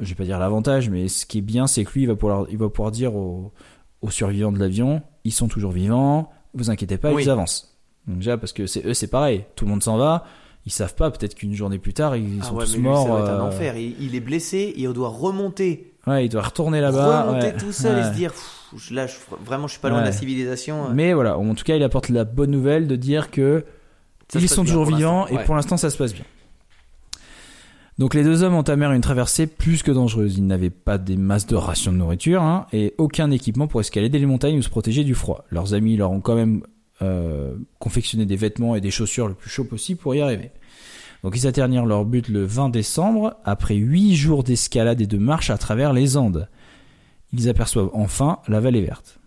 je vais pas dire l'avantage, mais ce qui est bien, c'est que lui, il va pouvoir, il va pouvoir dire aux, aux survivants de l'avion, ils sont toujours vivants, vous inquiétez pas,
Oui.
ils avancent. Donc déjà, parce que c'est eux, c'est pareil, tout le monde s'en va, ils savent pas, peut-être qu'une journée plus tard, ils
ah
sont
ouais,
tous
mais lui,
morts.
ça va être un enfer. Il, il est blessé, il doit remonter.
Ouais, il doit retourner là-bas.
remonter
ouais.
tout seul et se dire. pff, là, je, vraiment, je suis pas loin de la civilisation. euh,
Mais voilà, en tout cas, il apporte la bonne nouvelle de dire que
ça
ils sont toujours vivants et
Ouais.
pour l'instant, ça se passe bien. Donc les deux hommes entamèrent une traversée plus que dangereuse. Ils n'avaient pas des masses de rations de nourriture hein, et aucun équipement pour escalader les montagnes ou se protéger du froid. Leurs amis leur ont quand même euh, confectionné des vêtements et des chaussures le plus chaud possible pour y arriver. Donc ils atteignirent leur but le 20 décembre après huit jours d'escalade et de marche à travers les Andes. Ils aperçoivent enfin la vallée verte.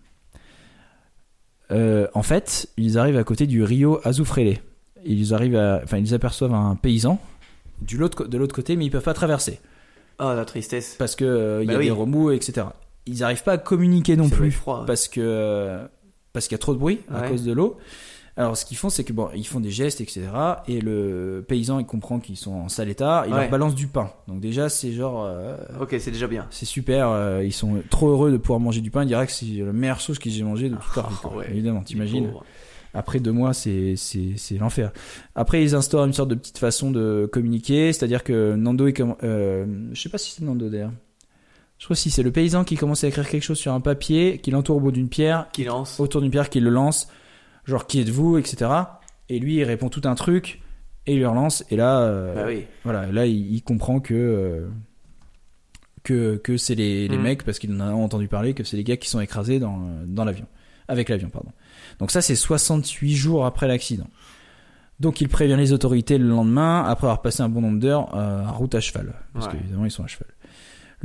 Euh, en fait, ils arrivent à côté du Rio Azufrele. Ils arrivent à, enfin, ils aperçoivent un paysan du de l'autre côté, mais ils peuvent pas traverser
Oh, la tristesse.
parce que euh, y
Bah
a
oui.
des remous, etc. Ils n'arrivent pas à communiquer non plus parce que parce qu'il y a trop de bruit à cause de l'eau. Alors ce qu'ils font, c'est que bon, ils font des gestes, etc. Et le paysan, il comprend qu'ils sont en sale état, il
Ouais.
leur balance du pain. Donc déjà, c'est genre, euh,
Ok, c'est déjà bien.
c'est super. euh, ils sont trop heureux de pouvoir manger du pain. Il dirait que c'est la meilleure chose que j'ai mangé de toute leur.
Oh, ouais.
Évidemment, t'imagines. Après deux mois, c'est c'est c'est l'enfer. Après, ils instaurent une sorte de petite façon de communiquer, c'est-à-dire que Nando, est comme, euh, je sais pas si c'est Nando d'ailleurs. Je crois que si c'est le paysan qui commence à écrire quelque chose sur un papier, qui l'entoure au bout d'une pierre,
Qui lance
autour d'une pierre, qui le lance, genre qui êtes-vous, etc. Et lui, il répond tout un truc et il le relance. Et là, euh,
Bah oui.
voilà, là, il, il comprend que euh, que que c'est les, les
Mm.
mecs parce qu'il en a entendu parler que c'est les gars qui sont écrasés dans dans l'avion, avec l'avion, pardon. Donc ça, c'est 68 jours après l'accident. Donc il prévient les autorités le lendemain, après avoir passé un bon nombre d'heures euh, en route à cheval, parce
Ouais.
qu'évidemment ils sont à cheval.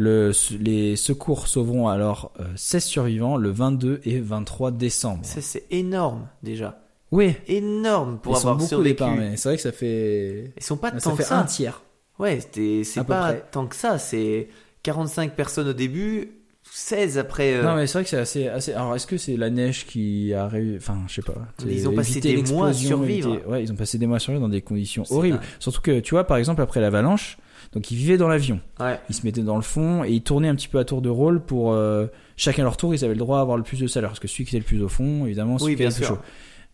Le, les secours sauveront alors euh, 16 survivants le 22 et 23 décembre.
Ça, c'est énorme, déjà.
Oui,
Énorme pour
ils sont
avoir
beaucoup
survécu.
départs, mais c'est vrai que ça fait
Ils sont pas
ça
tant
fait
que ça.
un tiers.
Ouais, c'est pas tant que ça. C'est 45 personnes au début, 16 après. euh,
Non mais c'est vrai que c'est assez, assez. Alors est-ce que c'est la neige qui a réussi Enfin, je sais pas.
Ils ont passé des mois à survivre.
éviter- Ouais, ils ont passé des mois à survivre dans des conditions horribles.
dingue.
Surtout que tu vois, par exemple, après l'avalanche, donc ils vivaient dans l'avion.
Ouais.
Ils se mettaient dans le fond et ils tournaient un petit peu à tour de rôle pour euh, chacun leur tour. Ils avaient le droit à avoir le plus de salaire parce que celui qui était le plus au fond, évidemment,
Oui, bien
était le plus
sûr.
chaud.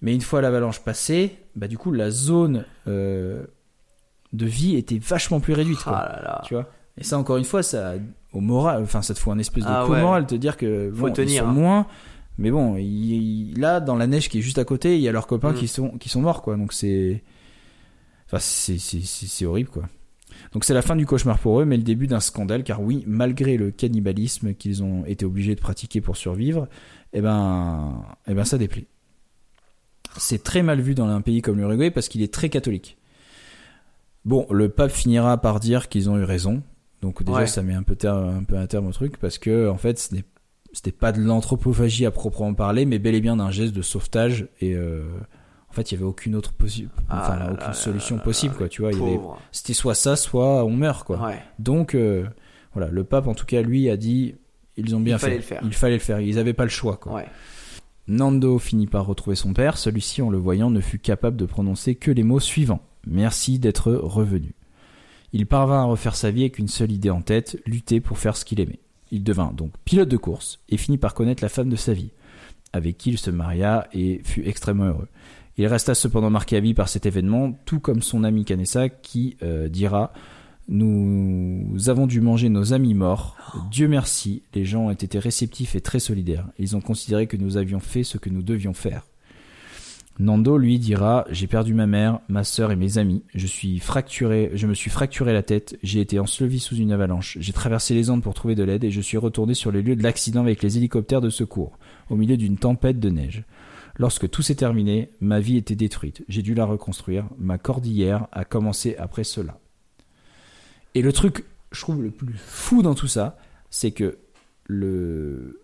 Mais une fois l'avalanche passée, bah du coup la zone euh, de vie était vachement plus réduite. Quoi,
Ah là là.
Tu vois? Et ça encore une fois, ça au moral, enfin ça te fout un espèce de
Ah
coup
ouais.
moral, te dire que
Faut
bon,
tenir,
ils sont
hein.
moins. Mais bon, il- il- là dans la neige qui est juste à côté, il y a leurs copains
Mm.
qui sont qui sont morts quoi. Donc c'est, enfin c'est horrible quoi. Donc c'est la fin du cauchemar pour eux, mais le début d'un scandale, car oui, malgré le cannibalisme qu'ils ont été obligés de pratiquer pour survivre, eh ben, eh ben ça déplaît. C'est très mal vu dans un pays comme l'Uruguay parce qu'il est très catholique. Bon, le pape finira par dire qu'ils ont eu raison, donc déjà
Ouais.
ça met un peu, ter- un peu un terme au truc parce que en fait ce n'est c'était pas de l'anthropophagie à proprement parler, mais bel et bien d'un geste de sauvetage et euh, en fait il y avait aucune autre enfin aucune solution possible quoi, tu vois, avait c'était soit ça, soit on meurt, quoi.
Ouais.
Donc, euh, voilà, le pape, en tout cas, lui, a dit, ils ont bien
Il
fait.
fallait le faire.
Il fallait le faire. Ils n'avaient pas le choix, quoi.
Ouais.
Nando finit par retrouver son père. Celui-ci, en le voyant, ne fut capable de prononcer que les mots suivants. Merci d'être revenu. Il parvint à refaire sa vie avec une seule idée en tête, lutter pour faire ce qu'il aimait. Il devint donc pilote de course et finit par connaître la femme de sa vie, avec qui il se maria et fut extrêmement heureux. Il resta cependant marqué à vie par cet événement, tout comme son ami Canessa qui euh, dira Nous avons dû manger nos amis morts. Dieu merci, les gens ont été réceptifs et très solidaires. Ils ont considéré que nous avions fait ce que nous devions faire. Nando lui dira J'ai perdu ma mère, ma sœur et mes amis. Je suis fracturé, je me suis fracturé la tête. J'ai été enseveli sous une avalanche. J'ai traversé les Andes pour trouver de l'aide et je suis retourné sur les lieux de l'accident avec les hélicoptères de secours, au milieu d'une tempête de neige. Lorsque tout s'est terminé, ma vie était détruite. J'ai dû la reconstruire. Ma cordillère a commencé après cela. Et le truc, je trouve le plus fou dans tout ça, c'est que le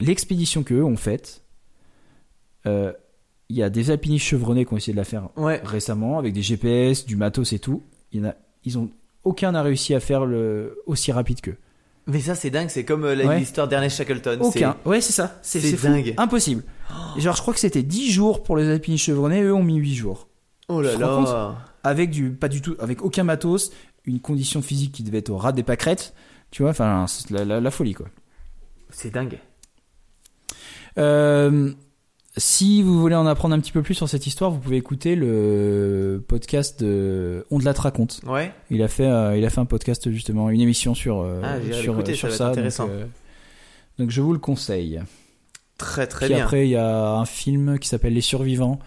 l'expédition qu'eux ont faite, euh, il y a des alpinistes chevronnés qui ont essayé de la faire
Ouais.
récemment avec des GPS, du matos et tout. Il y en a, ils ont aucun n'a réussi à faire le aussi rapide qu'eux.
Mais ça, c'est dingue. C'est comme euh, la-
Ouais.
l'histoire d'Ernest Shackleton.
Aucun. Ouais, c'est ça. C'est
c'est
c'est fou.
dingue.
Impossible. Genre, je crois que c'était 10 jours pour les alpinistes chevronnés, eux ont mis 8 jours.
C'est- Oh là
Tu te rends
là.
Avec du, pas du tout, avec aucun matos, une condition physique qui devait être au ras des pâquerettes. Tu vois, enfin, c'est la, la- la folie, quoi.
C'est dingue.
Euh, si vous voulez en apprendre un petit peu plus sur cette histoire, vous pouvez écouter le podcast de On de la te raconte.
Ouais.
Il a fait, euh, il a fait un podcast justement, une émission sur euh,
Ah,
sur,
l'écouter,
sur
ça
donc, euh, Donc je vous le conseille.
Très très
Puis
bien.
après, il y a un film qui s'appelle Les Survivants.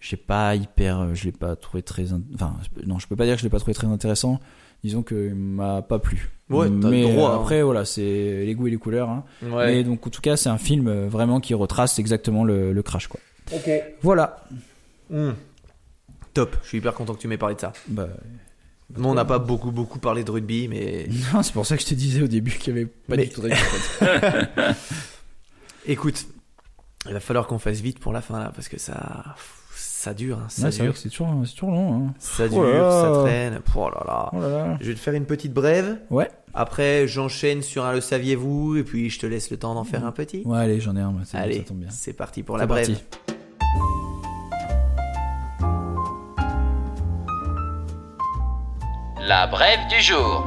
J'ai pas hyper, euh, je l'ai pas trouvé très, in- enfin, non, je peux pas dire que je l'ai pas trouvé très intéressant. Disons qu'il m'a pas plu.
Ouais, t'as
mais
le droit,
euh,
hein.
après, voilà, c'est les goûts et les couleurs. Hein.
Ouais.
Mais donc, en tout cas, c'est un film euh, vraiment qui retrace exactement le, le crash, quoi.
Ok.
Voilà.
Hmm. Top. Je suis hyper content que tu m'aies parlé de ça.
Bah,
Nous, on n'a pas beaucoup beaucoup parlé de rugby, mais
non, c'est pour ça que je te disais au début qu'il y avait pas
Mais-
du tout de règles, en fait.
écoute, il va falloir qu'on fasse vite pour la fin là, parce que ça, ça dure, hein, ça
Ouais,
dure,
c'est toujours, c'est toujours long. Hein.
ça
Oh
dure,
là
ça traîne. Oh là là.
Oh là là.
Je vais te faire une petite brève.
Ouais.
Après, j'enchaîne sur un le saviez-vous, et puis je te laisse le temps d'en faire un petit.
Ouais, allez, j'en ai un.
Allez,
ça tombe bien.
c'est parti pour
C'est
la brève.
parti.
La brève du jour.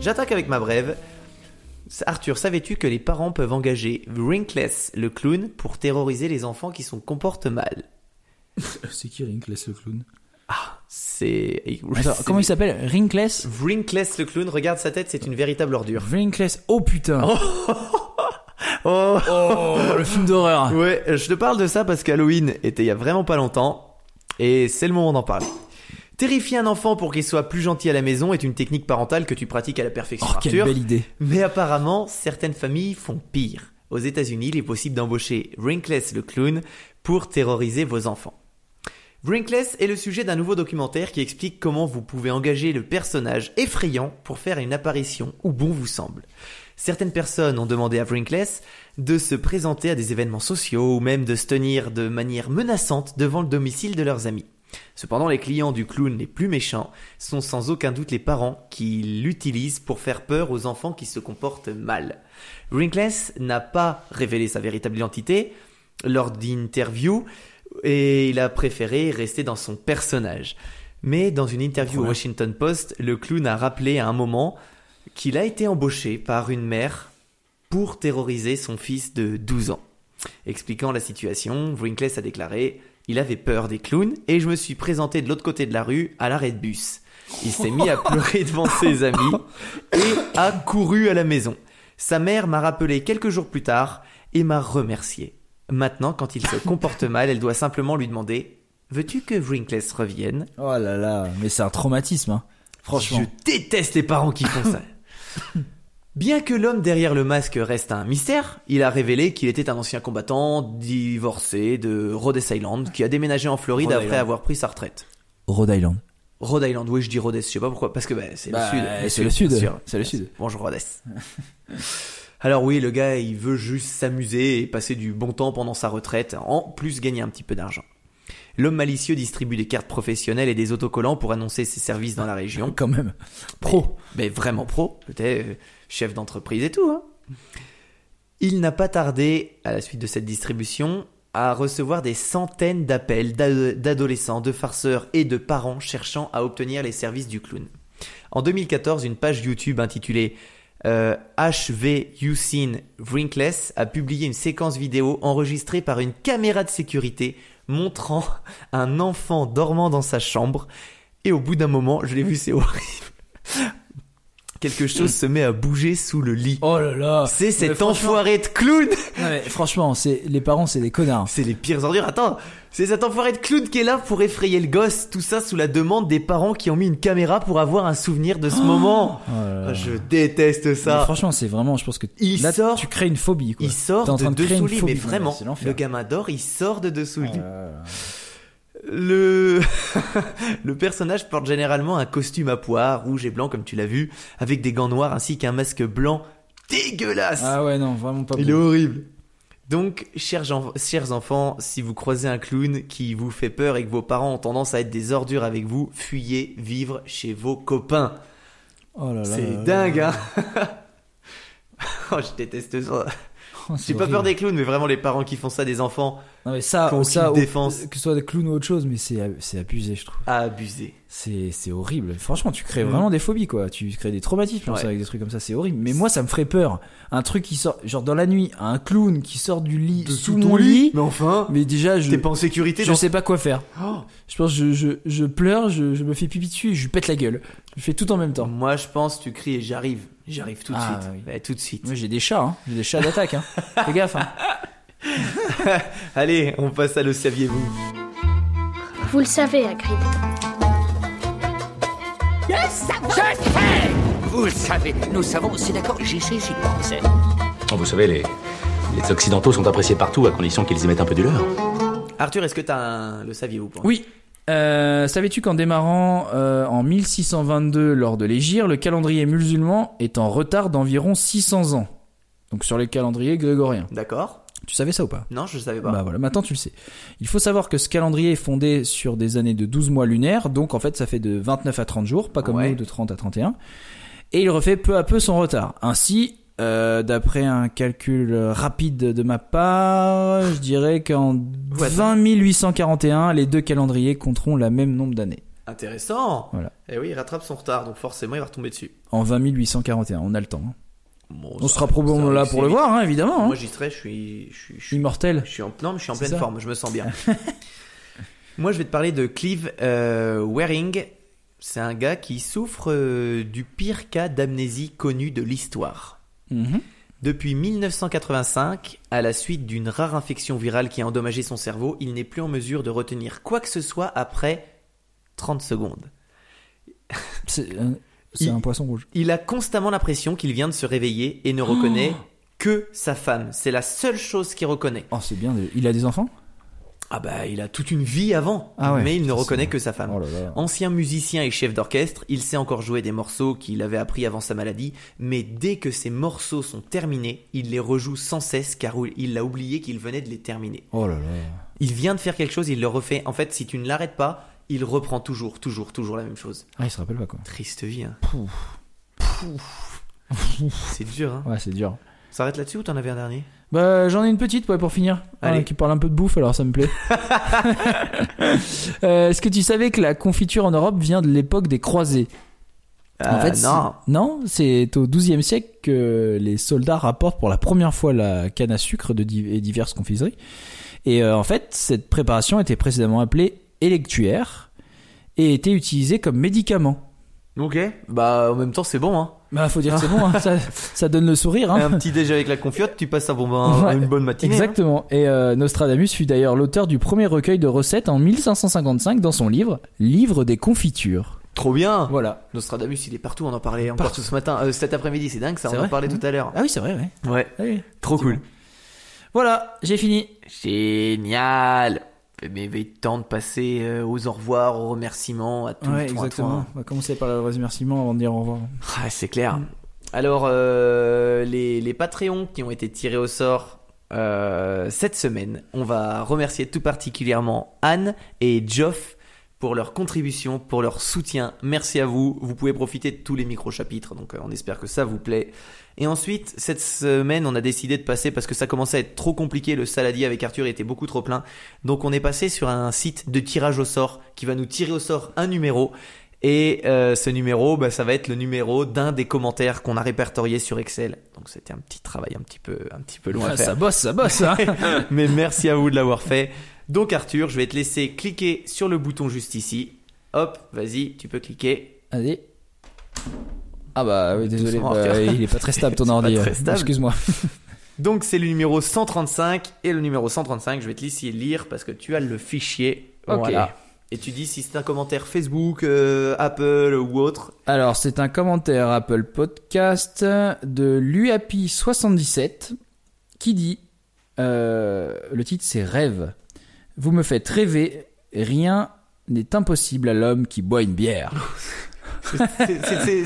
J'attaque avec ma brève. Arthur, savais-tu que les parents peuvent engager Rinkless, le clown, pour terroriser les enfants qui se comportent mal?
C'est qui Rinkless le clown? Attends,
c'est-
comment il s'appelle? Rinkless?
Rinkless le clown, regarde sa tête, c'est une véritable ordure.
Rinkless. Oh putain.
Oh
Oh, le film d'horreur.
Ouais, je te parle de ça parce qu'Halloween était il y a vraiment pas longtemps et c'est le moment d'en parler. Terrifier un enfant pour qu'il soit plus gentil à la maison est une technique parentale que tu pratiques à la perfection,
Oh, quelle belle idée.
Mais apparemment, certaines familles font pire. Aux États-Unis, il est possible d'embaucher Rinkless le clown pour terroriser vos enfants. Rinkless est le sujet d'un nouveau documentaire qui explique comment vous pouvez engager le personnage effrayant pour faire une apparition où bon vous semble. Certaines personnes ont demandé à Rinkless de se présenter à des événements sociaux ou même de se tenir de manière menaçante devant le domicile de leurs amis. Cependant, les clients du clown les plus méchants sont sans aucun doute les parents qui l'utilisent pour faire peur aux enfants qui se comportent mal. Rinkless n'a pas révélé sa véritable identité lors d'interviews et il a préféré rester dans son personnage. Mais dans une interview au. Washington Post, le clown a rappelé à un moment qu'il a été embauché par une mère pour terroriser son fils de 12 ans. Expliquant la situation, Rinkless a déclaré Il avait peur des clowns et je me suis présenté de l'autre côté de la rue à l'arrêt de bus. Il s'est mis à pleurer devant ses amis et a couru à la maison. Sa mère m'a rappelé quelques jours plus tard et m'a remercié. Maintenant, quand il se comporte mal, elle doit simplement lui demander Veux-tu que Rinkless revienne?
Oh là là, mais c'est un traumatisme. Hein. Franchement.
Je déteste les parents qui font ça. Bien que l'homme derrière le masque reste un mystère, il a révélé qu'il était un ancien combattant divorcé de Rhode Island qui a déménagé en Floride
Rhode
après
Island.
avoir pris sa retraite.
Rhode Island.
Rhode Island, oui, je dis Rhodes, je sais pas pourquoi, parce que bah, c'est
Bah,
le sud.
c'est le sud, c'est le sud.
Bonjour Rhodes. Alors oui, le gars, il veut juste s'amuser et passer du bon temps pendant sa retraite, en plus gagner un petit peu d'argent. L'homme malicieux distribue des cartes professionnelles et des autocollants pour annoncer ses services dans la région.
Quand même. Pro.
Mais vraiment pro, peut-être euh, chef d'entreprise et tout. Hein. Il n'a pas tardé, à la suite de cette distribution, à recevoir des centaines d'appels d'ad- d'adolescents, de farceurs et de parents cherchant à obtenir les services du clown. En 2014, une page YouTube intitulée euh, HV Usin Rinkless a publié une séquence vidéo enregistrée par une caméra de sécurité montrant un enfant dormant dans sa chambre. Et au bout d'un moment, je l'ai vu, c'est horrible. Quelque chose se met à bouger sous le lit.
Oh là là.
C'est cet
franchement-
enfoiré de clown
Non, mais franchement, c'est les parents, c'est des connards.
C'est les pires ordures. Attends, c'est cet enfoiré de clown qui est là pour effrayer le gosse. Tout ça sous la demande des parents qui ont mis une caméra pour avoir un souvenir de ce moment.
Oh là là.
Ah, Je déteste
Mais
ça.
franchement, c'est vraiment, je pense que
Il
là,
sort-
tu crées une phobie. Quoi.
Il sort de
de
dessous lit, mais vraiment, le gamin dort, il sort de dessous lit.
Oh là.
Le... le personnage porte généralement un costume à pois, rouge et blanc comme tu l'as vu, avec des gants noirs ainsi qu'un masque blanc dégueulasse.
Ah ouais, non, vraiment pas
Il est horrible. Donc, chers, chers enfants, si vous croisez un clown qui vous fait peur et que vos parents ont tendance à être des ordures avec vous, fuyez vivre chez vos copains.
Oh là là
C'est dingue,
là.
hein Oh, je déteste ça.
Oh,
J'ai pas peur des clowns, mais vraiment les parents qui font ça des enfants,
Non mais ça, ou- que ce soit des clowns ou autre chose, mais c'est abusé, je trouve.
à abuser.
C'est horrible. Franchement, tu crées
Mm.
vraiment des phobies, quoi. Tu crées des traumatismes
Ouais.
avec des trucs comme ça. C'est horrible. Mais moi, ça me ferait peur. Un truc qui sort, genre dans la nuit, un clown qui sort du lit sous mon lit.
Mais enfin,
Mais déjà, je
t'es pas en sécurité
je sais pas quoi faire.
Oh.
Je pense, je, je, je pleure, je, je me fais pipi dessus et je lui pète la gueule. Je fais tout en même temps.
Moi, je pense, tu cries et j'arrive. J'arrive tout de
Ah,
suite.
oui.
Ouais, tout de suite.
Moi, j'ai des chats, hein. J'ai des chats d'attaque, hein. Fais gaffe, hein.
Allez, on passe à le saviez-vous.
Vous le savez, Hagrid.
Vous le savez, nous savons, c'est d'accord, j'y sais, j'y pensais.
Vous savez, les, les Occidentaux sont appréciés partout à condition qu'ils y mettent un peu du leur.
Arthur, est-ce que t'as un le saviez-vous point?
Oui. Euh, Savais-tu qu'en démarrant euh, en 1622 lors de l'Égir, le calendrier musulman est en retard d'environ 600 ans? Donc sur les calendriers grégoriens.
D'accord.
Tu savais ça ou pas?
Non, je savais pas.
Bah voilà, maintenant tu le sais. Il faut savoir que ce calendrier est fondé sur des années de 12 mois lunaires, donc en fait ça fait de 29 à 30 jours, pas comme
Ouais.
nous de 30 à 31. Et il refait peu à peu son retard. Ainsi, euh, d'après un calcul rapide de ma part, je dirais qu'en
Ouais,
20 841, les deux calendriers compteront le même nombre d'années.
Intéressant.
Voilà.
Et oui, il rattrape son retard, donc forcément, il va retomber dessus.
En 20 841, on a le temps. hein.
Bon,
On sera probablement là pour le voir, hein, évidemment. hein.
Moi, j'y serai. Je suis, je suis, je suis,
Immortel.
je suis en, non, mais je suis en pleine
ça.
forme. Je me sens bien. Moi, je vais te parler de Clive euh, Waring. C'est un gars qui souffre euh, du pire cas d'amnésie connu de l'histoire.
Mhm.
Depuis 1985, à la suite d'une rare infection virale qui a endommagé son cerveau, il n'est plus en mesure de retenir quoi que ce soit après 30 secondes.
C'est c'est un poisson rouge.
Il a constamment l'impression qu'il vient de se réveiller et ne reconnaît que sa femme. C'est la seule chose qu'il reconnaît.
Oh, c'est bien. Il a des enfants?
Ah bah, il a toute une vie avant,
Ah ouais,
mais il ne reconnaît que sa femme.
Oh là là.
Ancien musicien et chef d'orchestre, il sait encore jouer des morceaux qu'il avait appris avant sa maladie, mais dès que ces morceaux sont terminés, il les rejoue sans cesse car il a oublié qu'il venait de les terminer.
Oh là là.
Il vient de faire quelque chose, il le refait. En fait, si tu ne l'arrêtes pas, il reprend toujours, toujours, toujours la même chose.
Ah, il se rappelle pas quoi.
Triste vie, hein. C'est dur, hein.
Ouais, c'est dur.
Ça s'arrête là-dessus ou t'en avais un dernier?
Bah, j'en ai une petite ouais, pour finir.
Allez.
Qui parle un peu de bouffe, alors ça me plaît. Euh, Est-ce que tu savais que la confiture en Europe vient de l'époque des croisés? En
Ah,
fait, c'est-
non.
non, c'est au XIIe siècle que les soldats rapportent pour la première fois la canne à sucre de div- et diverses confiseries. Et euh, en fait, cette préparation était précédemment appelée électuaire et était utilisée comme médicament.
Ok. Bah, en même temps, c'est bon, hein.
Bah, faut dire que c'est bon, hein, ça, ça donne le sourire. Hein.
Un petit déjeuner avec la confiote, tu passes un bon, un-
Ouais,
une bonne matinée. hein.
Exactement. Et euh, Nostradamus fut d'ailleurs l'auteur du premier recueil de recettes en 1555 dans son livre Livre des confitures.
Trop bien.
Voilà.
Nostradamus, il est partout, on en parlait encore tout ce matin, euh, cet après-midi, c'est dingue ça, on en parlait
Mmh.
tout à l'heure.
Ah oui, c'est vrai, ouais.
Ouais,
Oui.
trop cool.
Voilà, j'ai fini.
Génial. Mais il est temps de passer euh, aux au revoir, aux remerciements, à tout
Ouais,
le
exactement. On va commencer par le remerciement avant de dire au revoir.
Ah, c'est clair. Alors, euh, les, les Patreons qui ont été tirés au sort euh, cette semaine, on va remercier tout particulièrement Anne et Geoff pour leur contribution, pour leur soutien. Merci à vous. Vous pouvez profiter de tous les micro-chapitres, donc on espère que ça vous plaît. Et ensuite, cette semaine, on a décidé de passer parce que ça commençait à être trop compliqué. Le saladier avec Arthur était beaucoup trop plein. Donc on est passé sur un site de tirage au sort qui va nous tirer au sort un numéro. Et euh, ce numéro, bah, ça va être le numéro d'un des commentaires qu'on a répertorié sur Excel. Donc c'était un petit travail un petit peu, un petit peu long à
Ah,
faire.
ça bosse, ça bosse. Hein.
Mais merci à vous de l'avoir fait. Donc Arthur, je vais te laisser cliquer sur le bouton juste ici. Hop, vas-y, tu peux cliquer.
Allez. Ah bah oui, désolé, bah, il est pas très stable ton ordi. Excuse-moi.
Donc c'est le numéro 135 et le numéro 135, je vais te laisser lire parce que tu as le fichier.
Ok.
Voilà. Et tu dis si c'est un commentaire Facebook, euh, Apple ou autre.
Alors, c'est un commentaire Apple Podcast de l'UAPI77 qui dit euh, le titre c'est Rêve. Vous me faites rêver, rien n'est impossible à l'homme qui boit une bière.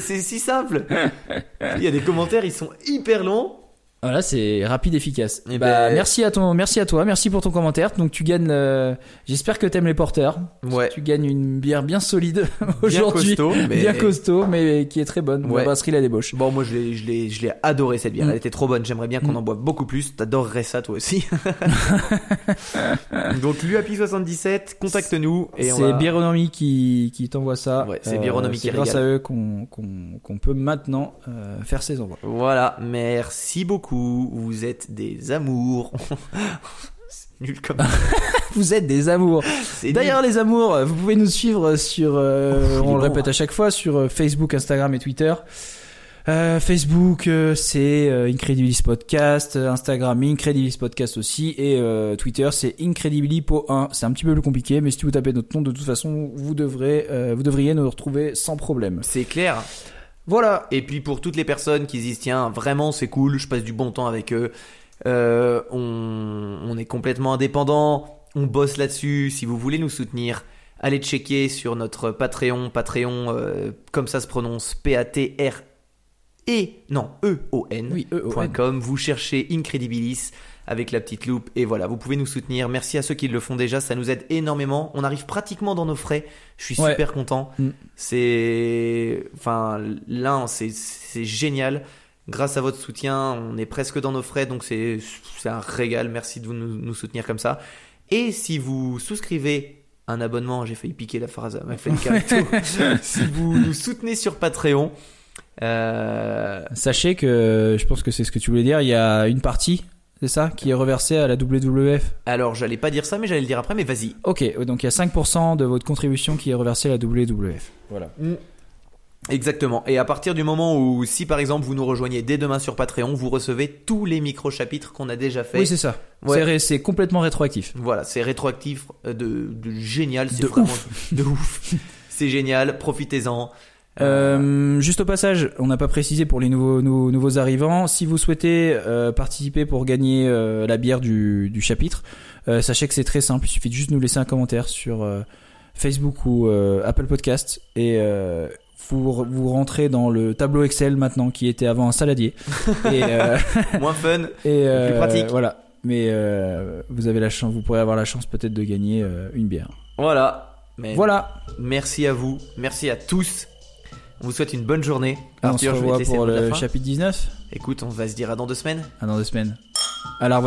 C'est- si simple. Il y a des commentaires, ils sont hyper longs.
Voilà, c'est rapide, efficace.
Eh
bah,
ben-
merci à ton, merci à toi, merci pour ton commentaire. Donc tu gagnes, euh, j'espère que t'aimes les porteurs.
Ouais.
Tu gagnes une bière bien solide aujourd'hui,
mais-
bien costaud, mais qui est très bonne.
Ouais.
La brasserie la débauche.
Bon, moi je l'ai, je l'ai, je l'ai adoré cette bière.
Mm.
Elle était trop bonne. J'aimerais bien qu'on
Mm.
en boive beaucoup plus. T'adorerais ça toi aussi. Donc l'UAPI77, contacte-nous et on
C'est
va...
Bironomie qui, qui t'envoie ça. Euh,
Ouais, c'est Bironomie qui
C'est grâce
régale.
à eux qu'on qu'on qu'on peut maintenant euh, faire ces envois.
Voilà, merci beaucoup. Vous êtes des amours. C'est nul comme.
Vous êtes des amours. D'ailleurs, les amours, vous pouvez nous suivre sur, euh,
Oh,
on le répète à chaque fois, sur euh, Facebook, Instagram et Twitter. Euh, Facebook, euh, c'est Incredibilis Podcast, Instagram, Incredibilis Podcast aussi, et Twitter, c'est Incredibilipo1. C'est un petit peu plus compliqué, mais si vous tapez notre nom, de toute façon, vous devrez, vous devriez nous retrouver sans problème.
C'est clair.
Voilà.
Et puis pour toutes les personnes qui se disent tiens vraiment c'est cool, je passe du bon temps avec eux, euh, on, on est complètement indépendant, on bosse là-dessus. Si vous voulez nous soutenir, allez checker sur notre Patreon, Patreon euh, comme ça se prononce, P-A-T-R et non E-O-N.
Oui, E,
point
E-O-N.
com. Vous cherchez Incredibilis avec la petite loupe et voilà, vous pouvez nous soutenir. Merci à ceux qui le font déjà, ça nous aide énormément. On arrive pratiquement dans nos frais. Je suis
Ouais.
super content.
Mm.
C'est enfin l'un, c'est génial. Grâce à votre soutien, on est presque dans nos frais, donc c'est un régal. Merci de vous nous, nous soutenir comme ça. Et si vous souscrivez un abonnement, j'ai failli piquer la phrase à ma si vous nous soutenez sur Patreon, euh,
Sachez que, je pense que c'est ce que tu voulais dire, il y a une partie, c'est ça, qui est reversée à la WWF.
alors j'allais pas dire ça, mais j'allais le dire après, mais vas-y.
Ok, donc il y a 5% de votre contribution qui est reversée à la WWF. Voilà.
Exactement. Et à partir du moment où, si par exemple vous nous rejoignez dès demain sur Patreon, vous recevez tous les micro-chapitres qu'on a déjà fait.
Oui, c'est ça.
Ouais.
C'est complètement rétroactif.
Voilà, c'est rétroactif euh, de, de génial, c'est
De
vraiment
ouf.
de ouf. c'est génial, profitez-en.
Euh, juste au passage, on n'a pas précisé pour les nouveaux, nouveaux, nouveaux arrivants. Si vous souhaitez euh, participer pour gagner euh, la bière du, du chapitre, sachez que c'est très simple. Il suffit de juste nous laisser un commentaire sur Facebook ou Apple Podcast et vous, vous rentrez dans le tableau Excel maintenant qui était avant un saladier. et,
Moins fun.
et
Plus pratique.
Voilà. Mais vous avez la chance, vous pourrez avoir la chance peut-être de gagner une bière.
Voilà. Mais
Voilà.
Merci à vous, merci à tous. On vous souhaite une bonne journée.
Et Arthur, on se
je vais
pour
le,
chapitre 19.
Écoute, on va se dire à dans deux semaines.
À dans deux semaines. À la